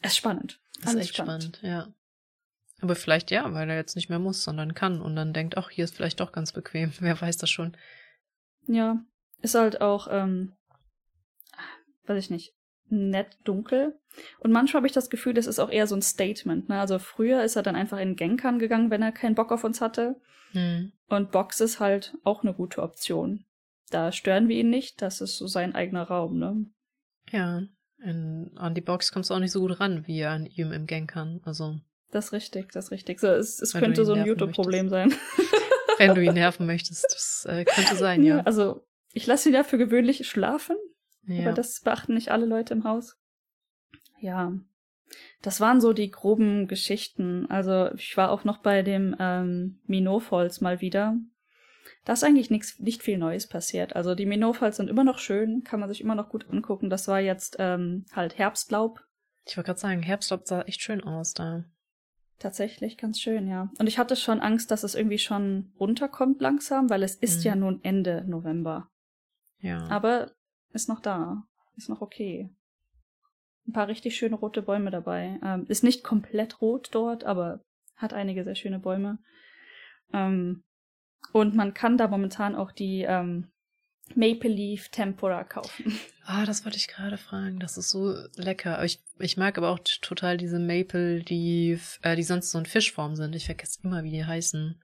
Es ist spannend. Das ist echt spannend. spannend, ja. Aber vielleicht ja, weil er jetzt nicht mehr muss, sondern kann und dann denkt, ach, hier ist vielleicht doch ganz bequem. Wer weiß das schon. Ja, ist halt auch, ähm, weiß ich nicht, nett dunkel. Und manchmal habe ich das Gefühl, das ist auch eher so ein Statement. Ne? Also früher ist er dann einfach in Genkan gegangen, wenn er keinen Bock auf uns hatte. Hm. Und Box ist halt auch eine gute Option. Da stören wir ihn nicht, das ist so sein eigener Raum, ne? Ja, in, an die Box kommst du auch nicht so gut ran, wie an ihm im Genkan. Also. Das ist richtig, das ist richtig. So, es, es könnte so ein YouTube-Problem sein. Wenn du ihn nerven möchtest, das äh, könnte sein, ja. ja. Also, ich lasse ihn ja für gewöhnlich schlafen, ja. aber das beachten nicht alle Leute im Haus. Ja, das waren so die groben Geschichten. Also, ich war auch noch bei dem ähm, Minot-Falls mal wieder. Da ist eigentlich nix, nicht viel Neues passiert. Also, die Minot-Falls sind immer noch schön, kann man sich immer noch gut angucken. Das war jetzt ähm, halt Herbstlaub. Ich wollte gerade sagen, Herbstlaub sah echt schön aus da. Tatsächlich ganz schön, ja. Und ich hatte schon Angst, dass es irgendwie schon runterkommt langsam, weil es ist mhm. ja nun Ende November. Ja. Aber ist noch da. Ist noch okay. Ein paar richtig schöne rote Bäume dabei. Ähm, ist nicht komplett rot dort, aber hat einige sehr schöne Bäume. Ähm, und man kann da momentan auch die ähm, Maple Leaf Tempura kaufen. Ah, das wollte ich gerade fragen. Das ist so lecker. Ich, ich mag aber auch total diese Maple Leaf, äh, die sonst so in Fischform sind. Ich vergesse immer, wie die heißen.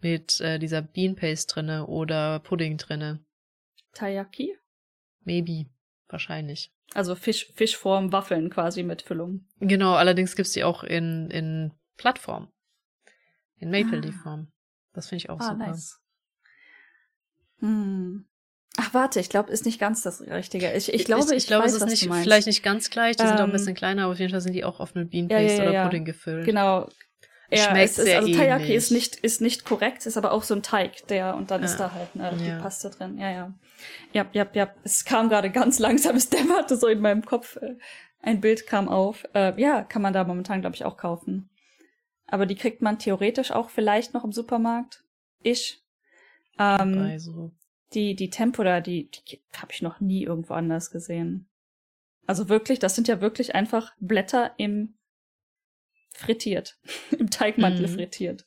Mit äh, dieser Bean Paste drinne oder Pudding drinne. Taiyaki? Maybe. Wahrscheinlich. Also Fisch, Fischform, Waffeln quasi mit Füllung. Genau, allerdings gibt's die auch in, in Plattform. In Maple Leaf Form. Das finde ich auch ah, super. Nice. Hm. Ach, warte, ich glaube, ist nicht ganz das Richtige. Ich, ich glaube, ich, ich glaube, es ist nicht, vielleicht nicht ganz gleich. Die ähm, sind auch ein bisschen kleiner, aber auf jeden Fall sind die auch oft mit Bean Paste ja, ja, ja, oder Pudding gefüllt. Genau. Ja, Schmeckt es ist, sehr also Taiyaki ist nicht, ist nicht korrekt, ist aber auch so ein Teig, der, und dann ist da halt ne, die Paste drin. Ja, ja. Ja, ja, ja. Es kam gerade ganz langsam, es dämmerte so in meinem Kopf. Äh, ein Bild kam auf. Äh, ja, kann man da momentan, glaube ich, auch kaufen. Aber die kriegt man theoretisch auch vielleicht noch im Supermarkt. Ich. Ähm, also. Die, die Tempura, die, die habe ich noch nie irgendwo anders gesehen. Also wirklich, das sind ja wirklich einfach Blätter im frittiert. Im Teigmantel mm. frittiert.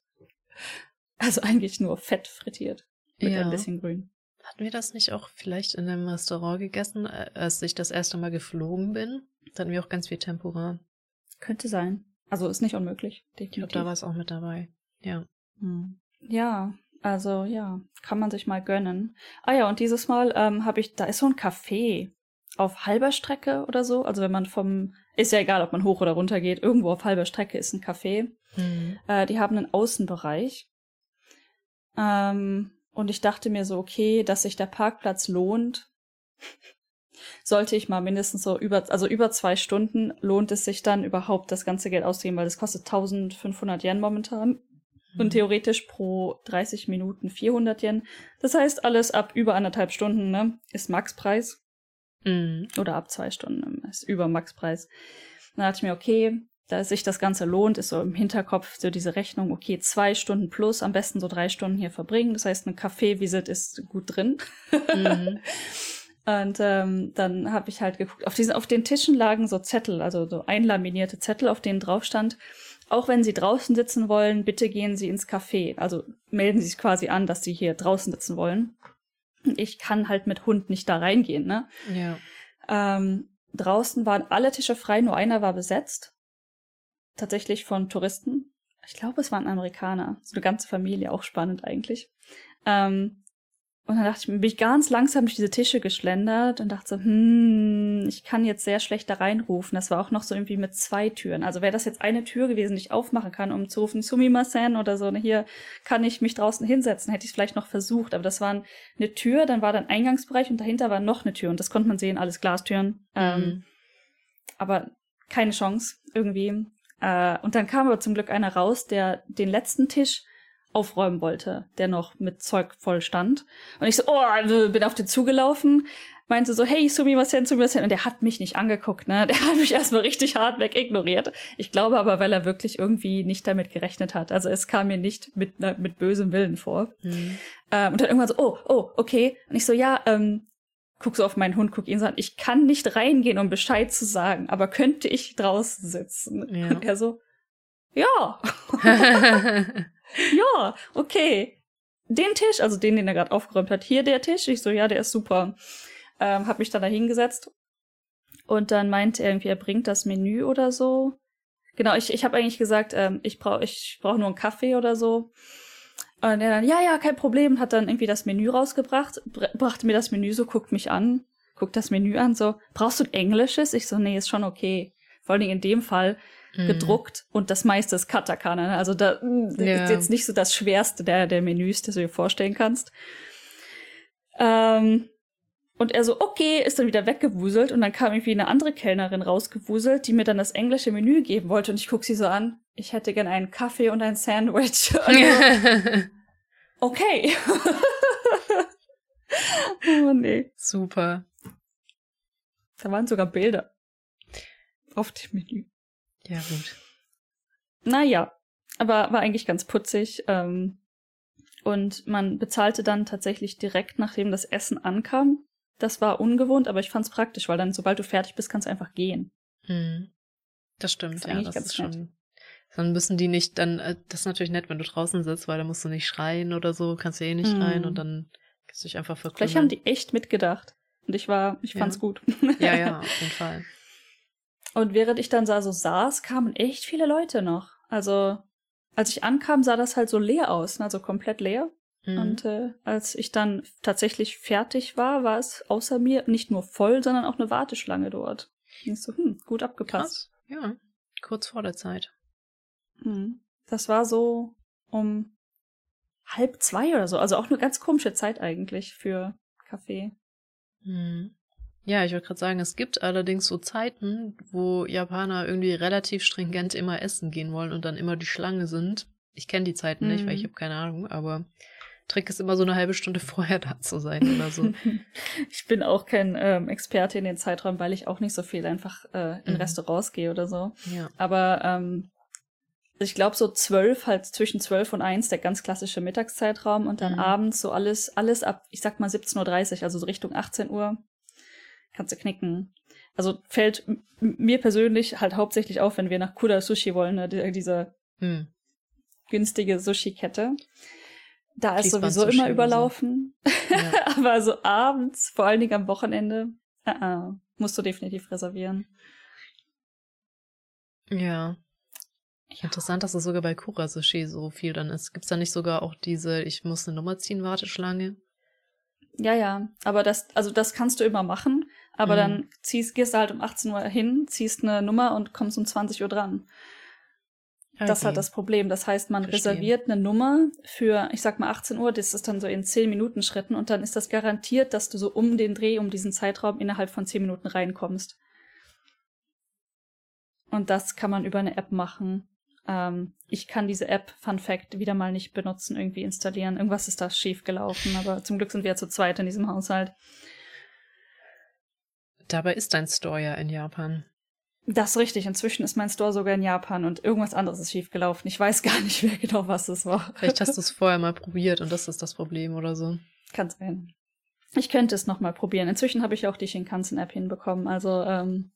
Also eigentlich nur Fett frittiert. Mit ja. ein bisschen Grün. Hatten wir das nicht auch vielleicht in einem Restaurant gegessen, äh, als ich das erste Mal geflogen bin? Da hatten wir auch ganz viel Tempura. Könnte sein. Also ist nicht unmöglich. Definitiv. Ich glaube, da war es auch mit dabei. Ja. Hm. Ja, also ja, kann man sich mal gönnen. Ah ja, und dieses Mal ähm, habe ich, da ist so ein Café auf halber Strecke oder so. Also wenn man vom, ist ja egal, ob man hoch oder runter geht, irgendwo auf halber Strecke ist ein Café. Mhm. Äh, die haben einen Außenbereich. Ähm, und ich dachte mir so, okay, dass sich der Parkplatz lohnt, sollte ich mal mindestens so über, also über zwei Stunden lohnt es sich dann überhaupt das ganze Geld auszugeben, weil das kostet 1500 Yen momentan und mhm. theoretisch pro 30 Minuten 400 Yen. Das heißt, alles ab über anderthalb Stunden ne, ist Maxpreis. Mhm. Oder ab zwei Stunden ist über Maxpreis. Dann dachte ich mir, okay, da sich das Ganze lohnt, ist so im Hinterkopf so diese Rechnung, okay, zwei Stunden plus, am besten so drei Stunden hier verbringen. Das heißt, eine Kaffee-Visit ist gut drin. Mhm. Und ähm, dann habe ich halt geguckt, auf diesen, auf den Tischen lagen so Zettel, also so einlaminierte Zettel, auf denen drauf stand, auch wenn Sie draußen sitzen wollen, bitte gehen Sie ins Café. Also melden Sie sich quasi an, dass Sie hier draußen sitzen wollen. Ich kann halt mit Hund nicht da reingehen, ne? Ja. Ähm, draußen waren alle Tische frei, nur einer war besetzt. Tatsächlich von Touristen. ich glaube, es waren Amerikaner. So eine ganze Familie, auch spannend eigentlich. Ähm, und dann dachte ich, bin ich ganz langsam durch diese Tische geschlendert und dachte so, hm, ich kann jetzt sehr schlecht da reinrufen. Das war auch noch so irgendwie mit zwei Türen. Also wäre das jetzt eine Tür gewesen, die ich aufmachen kann, um zu rufen, Sumimasen oder so, hier kann ich mich draußen hinsetzen, hätte ich vielleicht noch versucht. Aber das war eine Tür, dann war dann Eingangsbereich und dahinter war noch eine Tür. Und das konnte man sehen, alles Glastüren. Mhm. Ähm, aber keine Chance irgendwie. Äh, und dann kam aber zum Glück einer raus, der den letzten Tisch aufräumen wollte, der noch mit Zeug voll stand. Und ich so, oh, also bin auf den zugelaufen, meinte so, hey, Sumi, was denn, Sumi, was denn? Und der hat mich nicht angeguckt, ne? Der hat mich erstmal richtig hart weg ignoriert. Ich glaube aber, weil er wirklich irgendwie nicht damit gerechnet hat. Also es kam mir nicht mit, mit bösem Willen vor. Mhm. Ähm, und dann irgendwann so, oh, oh, okay. Und ich so, ja, ähm, guck so auf meinen Hund, guck ihn so an, ich kann nicht reingehen, um Bescheid zu sagen, aber könnte ich draußen sitzen? Ja. Und er so, ja. ja, okay. Den Tisch, also den, den er gerade aufgeräumt hat, hier der Tisch. Ich so, ja, der ist super. Ähm, hab mich dann da hingesetzt. Und dann meinte er irgendwie, er bringt das Menü oder so. Genau, ich, ich habe eigentlich gesagt, ähm, ich brauche ich brauch nur einen Kaffee oder so. Und er dann, ja, ja, kein Problem, hat dann irgendwie das Menü rausgebracht, brachte mir das Menü so, guckt mich an, guckt das Menü an, so, brauchst du ein Englisches? Ich so, nee, ist schon okay. Vor allen Dingen in dem Fall, mhm. gedruckt und das meiste ist Katakana. Ne? Also da ja. ist jetzt nicht so das Schwerste der, der Menüs, das du dir vorstellen kannst. Ähm, und er so, okay, ist dann wieder weggewuselt und dann kam irgendwie eine andere Kellnerin rausgewuselt, die mir dann das englische Menü geben wollte und ich guck sie so an, ich hätte gern einen Kaffee und ein Sandwich. Also, okay. oh nee. Super. Da waren sogar Bilder auf dem Menü. Ja, gut. Naja, aber war eigentlich ganz putzig. Ähm, und man bezahlte dann tatsächlich direkt, nachdem das Essen ankam. Das war ungewohnt, aber ich fand's praktisch, weil dann, sobald du fertig bist, kannst du einfach gehen. Hm. Das stimmt, das ja, das ist nett. schon. Dann müssen die nicht, dann, äh, das ist natürlich nett, wenn du draußen sitzt, weil dann musst du nicht schreien oder so, kannst du eh nicht hm. schreien und dann kannst du dich einfach verkümmern. Vielleicht haben die echt mitgedacht. Und ich war, ich fand's ja. gut. ja, ja, auf jeden Fall. Und während ich dann da so saß, kamen echt viele Leute noch. Also, als ich ankam, sah das halt so leer aus, ne? also komplett leer. Mhm. Und äh, als ich dann tatsächlich fertig war, war es außer mir nicht nur voll, sondern auch eine Warteschlange dort. Und ich so, hm, gut abgepasst. Krass. Ja, kurz vor der Zeit. Mhm. Das war so um halb zwei oder so. Also auch eine ganz komische Zeit eigentlich für Kaffee. Mhm. Ja, ich wollte gerade sagen, es gibt allerdings so Zeiten, wo Japaner irgendwie relativ stringent immer essen gehen wollen und dann immer die Schlange sind. Ich kenne die Zeiten mhm. nicht, weil ich mhm. habe keine Ahnung, aber Trick ist immer so eine halbe Stunde vorher da zu sein oder so. ich bin auch kein ähm, Experte in den Zeitraum, weil ich auch nicht so viel einfach äh, in mhm. Restaurants gehe oder so. Ja. Aber ähm, ich glaube so zwölf, halt zwischen zwölf und eins, der ganz klassische Mittagszeitraum und dann mhm. abends so alles, alles ab, ich sag mal 17.30 Uhr, also so Richtung 18 Uhr kannst du knicken. Also fällt mir persönlich halt hauptsächlich auf, wenn wir nach Kuda Sushi wollen, ne, diese hm. günstige Sushi-Kette. Da ist sowieso immer überlaufen. So. Ja. Aber so abends, vor allen Dingen am Wochenende, uh -uh, musst du definitiv reservieren. Ja. ja. Interessant, dass es sogar bei Kura Sushi so viel dann ist. Gibt's da nicht sogar auch diese Ich muss eine Nummer ziehen Warteschlange? Ja, ja. Aber das, also das kannst du immer machen. Aber mhm. dann ziehst, gehst du halt um 18 Uhr hin, ziehst eine Nummer und kommst um 20 Uhr dran. Okay. Das ist halt das Problem. Das heißt, man Verstehen. reserviert eine Nummer für, ich sag mal 18 Uhr, das ist dann so in 10 Minuten Schritten und dann ist das garantiert, dass du so um den Dreh, um diesen Zeitraum innerhalb von 10 Minuten reinkommst. Und das kann man über eine App machen. Ähm, ich kann diese App, Fun Fact, wieder mal nicht benutzen, irgendwie installieren. Irgendwas ist da schief gelaufen, aber zum Glück sind wir ja zu zweit in diesem Haushalt. Dabei ist dein Store ja in Japan. Das ist richtig. Inzwischen ist mein Store sogar in Japan und irgendwas anderes ist schiefgelaufen. Ich weiß gar nicht mehr genau, was es war. Vielleicht hast du es vorher mal probiert und das ist das Problem oder so. Kann sein. Ich könnte es nochmal probieren. Inzwischen habe ich auch die Shinkansen-App hinbekommen. Also, ähm.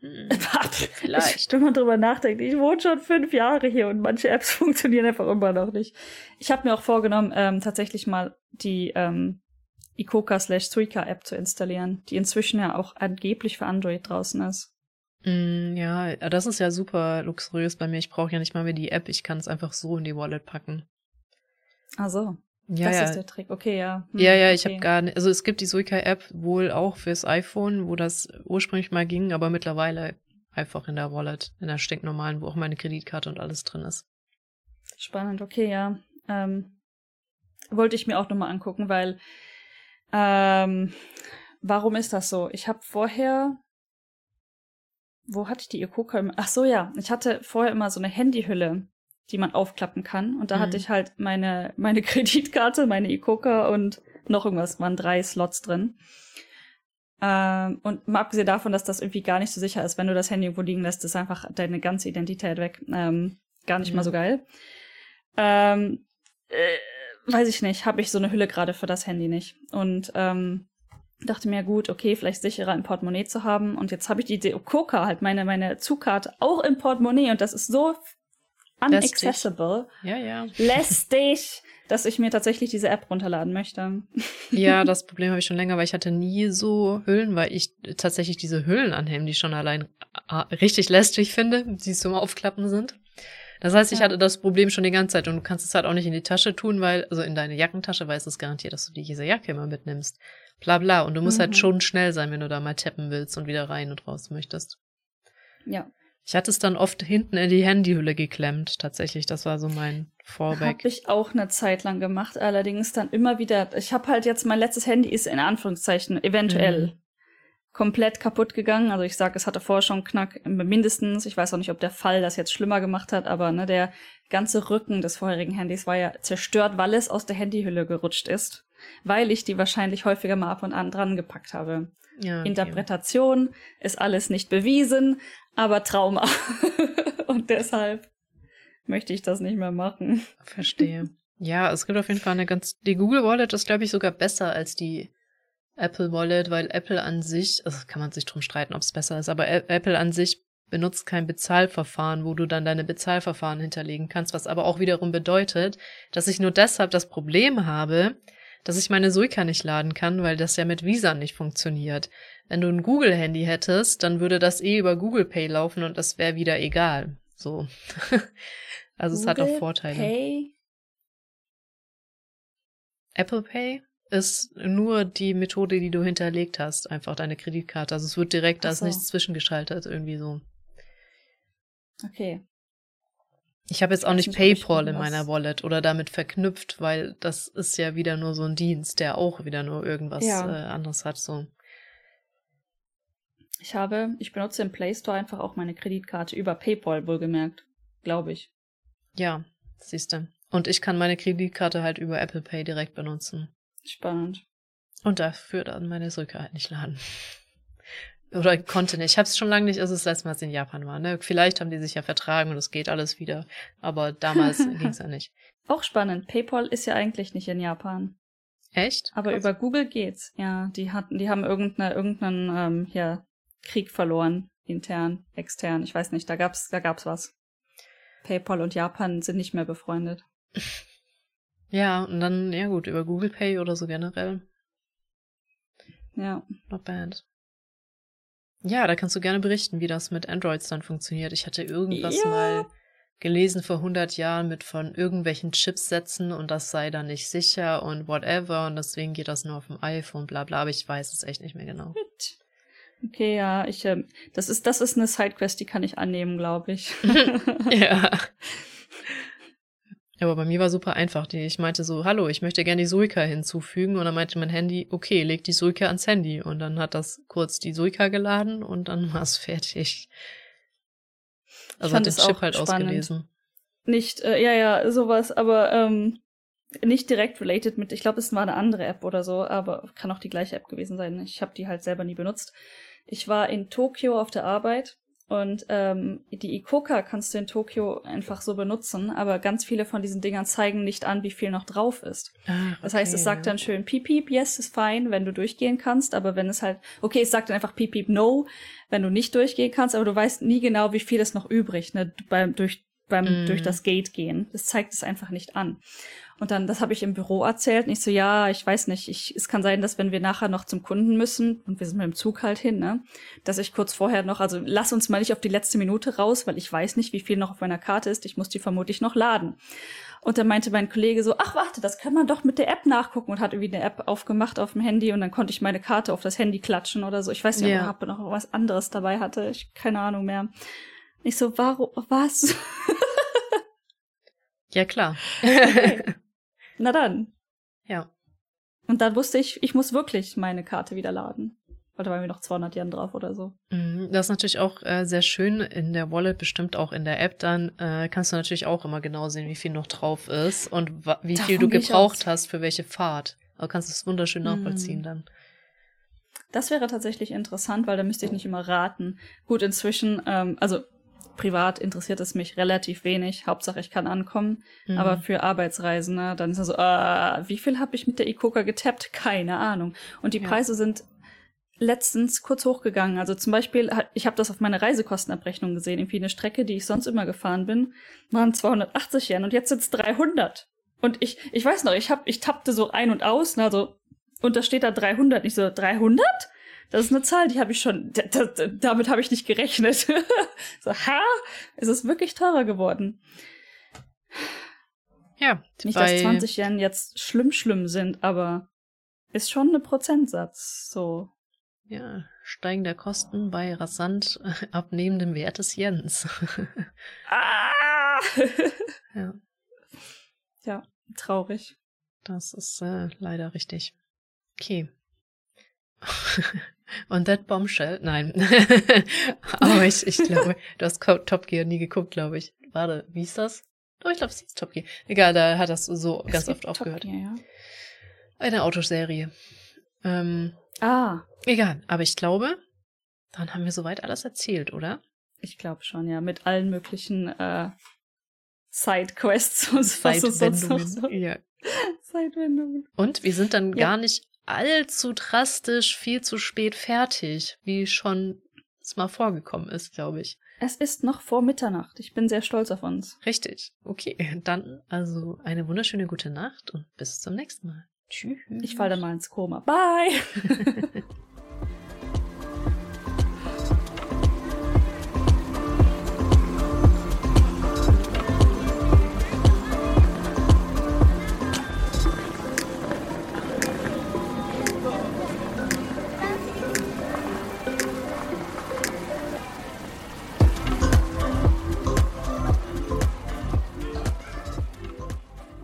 Hm, vielleicht. Wenn man drüber nachdenkt, ich wohne schon fünf Jahre hier und manche Apps funktionieren einfach immer noch nicht. Ich habe mir auch vorgenommen, ähm, tatsächlich mal die ähm, Ikoka slash Suica App zu installieren, die inzwischen ja auch angeblich für Android draußen ist. Mm, ja, das ist ja super luxuriös bei mir. Ich brauche ja nicht mal mehr die App. Ich kann es einfach so in die Wallet packen. Ach so. Ja, das ja. ist der Trick. Okay, ja. Hm, ja, ja, ich okay. habe gar nicht. Also es gibt die Suica-App wohl auch fürs iPhone, wo das ursprünglich mal ging, aber mittlerweile einfach in der Wallet, in der stinknormalen, wo auch meine Kreditkarte und alles drin ist. Spannend, okay, ja. Ähm, wollte ich mir auch nochmal angucken, weil ähm, warum ist das so? Ich habe vorher wo hatte ich die Icoca? Ach so, ja. Ich hatte vorher immer so eine Handyhülle, die man aufklappen kann. Und da mhm. hatte ich halt meine, meine Kreditkarte, meine Icoca und noch irgendwas, waren drei Slots drin. Ähm, und mal abgesehen davon, dass das irgendwie gar nicht so sicher ist, wenn du das Handy irgendwo liegen lässt, ist einfach deine ganze Identität weg. Ähm, gar nicht mhm. mal so geil. Ähm, äh, weiß ich nicht, habe ich so eine Hülle gerade für das Handy nicht. Und ähm, dachte mir, gut, okay, vielleicht sicherer im Portemonnaie zu haben. Und jetzt habe ich die Coca, halt meine, meine Zukarte, auch im Portemonnaie. Und das ist so unaccessible. Ja, ja. Lästig, dass ich mir tatsächlich diese App runterladen möchte. Ja, das Problem habe ich schon länger, weil ich hatte nie so Hüllen, weil ich tatsächlich diese Hüllen an Handy schon allein ah, richtig lästig finde, die zum Aufklappen sind. Das heißt, ich ja. hatte das Problem schon die ganze Zeit und du kannst es halt auch nicht in die Tasche tun, weil, also in deine Jackentasche, weil es ist garantiert, dass du diese Jacke immer mitnimmst bla bla. Und du musst halt mhm. halt schon schnell sein, wenn du da mal tappen willst und wieder rein und raus möchtest. Ja. Ich hatte es dann oft hinten in die Handyhülle geklemmt, tatsächlich. Das war so mein Fallback. Habe ich auch eine Zeit lang gemacht, allerdings dann immer wieder. Ich habe halt jetzt, mein letztes Handy ist in Anführungszeichen eventuell mhm. Komplett kaputt gegangen. Also ich sage, es hatte vorher schon Knack, mindestens. Ich weiß auch nicht, ob der Fall das jetzt schlimmer gemacht hat, aber ne, der ganze Rücken des vorherigen Handys war ja zerstört, weil es aus der Handyhülle gerutscht ist weil ich die wahrscheinlich häufiger mal ab und an dran gepackt habe. Ja, okay. Interpretation ist alles nicht bewiesen, aber Trauma. und deshalb möchte ich das nicht mehr machen. Verstehe. Ja, es gibt auf jeden Fall eine ganz. Die Google Wallet ist, glaube ich, sogar besser als die Apple Wallet, weil Apple an sich, also kann man sich drum streiten, ob es besser ist, aber Apple an sich benutzt kein Bezahlverfahren, wo du dann deine Bezahlverfahren hinterlegen kannst, was aber auch wiederum bedeutet, dass ich nur deshalb das Problem habe, dass ich meine Suica nicht laden kann, weil das ja mit Visa nicht funktioniert. Wenn du ein Google-Handy hättest, dann würde das eh über Google Pay laufen und das wäre wieder egal. So. also Google es hat auch Vorteile. Pay? Apple Pay ist nur die Methode, die du hinterlegt hast, einfach deine Kreditkarte. Also es wird direkt, da ist nichts zwischengeschaltet, irgendwie so. Okay. Ich habe jetzt auch nicht, nicht PayPal in meiner Wallet oder damit verknüpft, weil das ist ja wieder nur so ein Dienst, der auch wieder nur irgendwas ja. äh, anderes hat. So. Ich habe, ich benutze im Play Store einfach auch meine Kreditkarte über PayPal wohlgemerkt, glaube ich. Ja, siehst du. Und ich kann meine Kreditkarte halt über Apple Pay direkt benutzen. Spannend. Und dafür dann meine Rückkehr halt nicht laden. Oder konnte nicht. Ich habe es schon lange nicht, als es das letzte Mal in Japan war. Ne? Vielleicht haben die sich ja vertragen und es geht alles wieder. Aber damals ging es ja nicht. Auch spannend. PayPal ist ja eigentlich nicht in Japan. Echt? Aber Krass. über Google geht's. Ja, die hatten, die haben irgendeine, irgendeinen ähm, ja, Krieg verloren, intern, extern. Ich weiß nicht. Da gab's, da gab's was. PayPal und Japan sind nicht mehr befreundet. Ja, und dann, ja gut, über Google Pay oder so generell. Ja. Not bad. Ja, da kannst du gerne berichten, wie das mit Androids dann funktioniert. Ich hatte irgendwas ja. mal gelesen vor 100 Jahren mit von irgendwelchen Chipsätzen und das sei dann nicht sicher und whatever und deswegen geht das nur auf dem iPhone, bla bla, aber ich weiß es echt nicht mehr genau. Okay, ja, ich, äh, das ist, das ist eine Sidequest, die kann ich annehmen, glaube ich. ja. Aber bei mir war super einfach. Ich meinte so, hallo, ich möchte gerne die Suica hinzufügen. Und dann meinte mein Handy, okay, leg die Suica ans Handy. Und dann hat das kurz die Suica geladen und dann war es fertig. Also hat den Chip halt spannend. ausgelesen. Nicht, äh, ja, ja, sowas, aber ähm, nicht direkt related mit, ich glaube, es war eine andere App oder so, aber kann auch die gleiche App gewesen sein. Ich habe die halt selber nie benutzt. Ich war in Tokio auf der Arbeit und ähm, die Ikoka kannst du in Tokio einfach so benutzen, aber ganz viele von diesen Dingern zeigen nicht an, wie viel noch drauf ist. Ah, okay, das heißt, es sagt dann schön piep piep, yes, ist fine, wenn du durchgehen kannst, aber wenn es halt, okay, es sagt dann einfach piep piep, no, wenn du nicht durchgehen kannst, aber du weißt nie genau, wie viel ist noch übrig, ne, beim, durch, beim, mm. durch das Gate gehen. Das zeigt es einfach nicht an. Und dann, das habe ich im Büro erzählt. Und ich so, ja, ich weiß nicht. Ich, es kann sein, dass wenn wir nachher noch zum Kunden müssen, und wir sind mit dem Zug halt hin, ne, dass ich kurz vorher noch, also lass uns mal nicht auf die letzte Minute raus, weil ich weiß nicht, wie viel noch auf meiner Karte ist. Ich muss die vermutlich noch laden. Und dann meinte mein Kollege so, ach warte, das kann man doch mit der App nachgucken und hat irgendwie eine App aufgemacht auf dem Handy und dann konnte ich meine Karte auf das Handy klatschen oder so. Ich weiß nicht, yeah. ob er noch was anderes dabei hatte. Ich keine Ahnung mehr. Ich so, warum, was? ja, klar. okay. Na dann. Ja. Und dann wusste ich, ich muss wirklich meine Karte wieder laden. Weil da waren wir noch 200 Yen drauf oder so. Mhm, das ist natürlich auch äh, sehr schön in der Wallet, bestimmt auch in der App. Dann äh, kannst du natürlich auch immer genau sehen, wie viel noch drauf ist und wie Davon viel du gebraucht hast für welche Fahrt. Aber kannst du es wunderschön mhm. nachvollziehen dann. Das wäre tatsächlich interessant, weil da müsste ich nicht immer raten. Gut, inzwischen, ähm, also privat interessiert es mich relativ wenig. Hauptsache, ich kann ankommen. Mhm. Aber für Arbeitsreisende, dann ist es so, äh, wie viel habe ich mit der Ikoka getappt? Keine Ahnung. Und die ja. Preise sind letztens kurz hochgegangen. Also zum Beispiel, ich habe das auf meine Reisekostenabrechnung gesehen. Irgendwie eine Strecke, die ich sonst immer gefahren bin, waren 280 Yen und jetzt sind es 300. Und ich, ich weiß noch, ich hab, ich tappte so ein und aus, ne, also, und da steht da 300. Ich so, 300? Das ist eine Zahl, die habe ich schon, damit habe ich nicht gerechnet. so, ha, es ist wirklich teurer geworden. Ja. Nicht, dass 20 Yen jetzt schlimm, schlimm sind, aber ist schon eine Prozentsatz, so. Ja, steigender Kosten bei rasant abnehmendem Wert des Jens. ah! ja. Ja, traurig. Das ist äh, leider richtig. Okay. Und that bombshell? Nein. Aber ich, ich glaube, du hast Top Gear nie geguckt, glaube ich. Warte, wie ist das? Doch, ich glaube, es ist Top Gear. Egal, da hat das so es ganz oft aufgehört. Gear, ja. Eine Autoserie. Ähm, ah. Egal, aber ich glaube, dann haben wir soweit alles erzählt, oder? Ich glaube schon, ja, mit allen möglichen äh, Sidequests und Sidewendungen. So. Ja. Sidewendungen. Und wir sind dann ja. gar nicht allzu drastisch viel zu spät fertig, wie schon es mal vorgekommen ist, glaube ich. Es ist noch vor Mitternacht. Ich bin sehr stolz auf uns. Richtig. Okay, dann also eine wunderschöne gute Nacht und bis zum nächsten Mal. Tschüss. Ich falle dann mal ins Koma. Bye.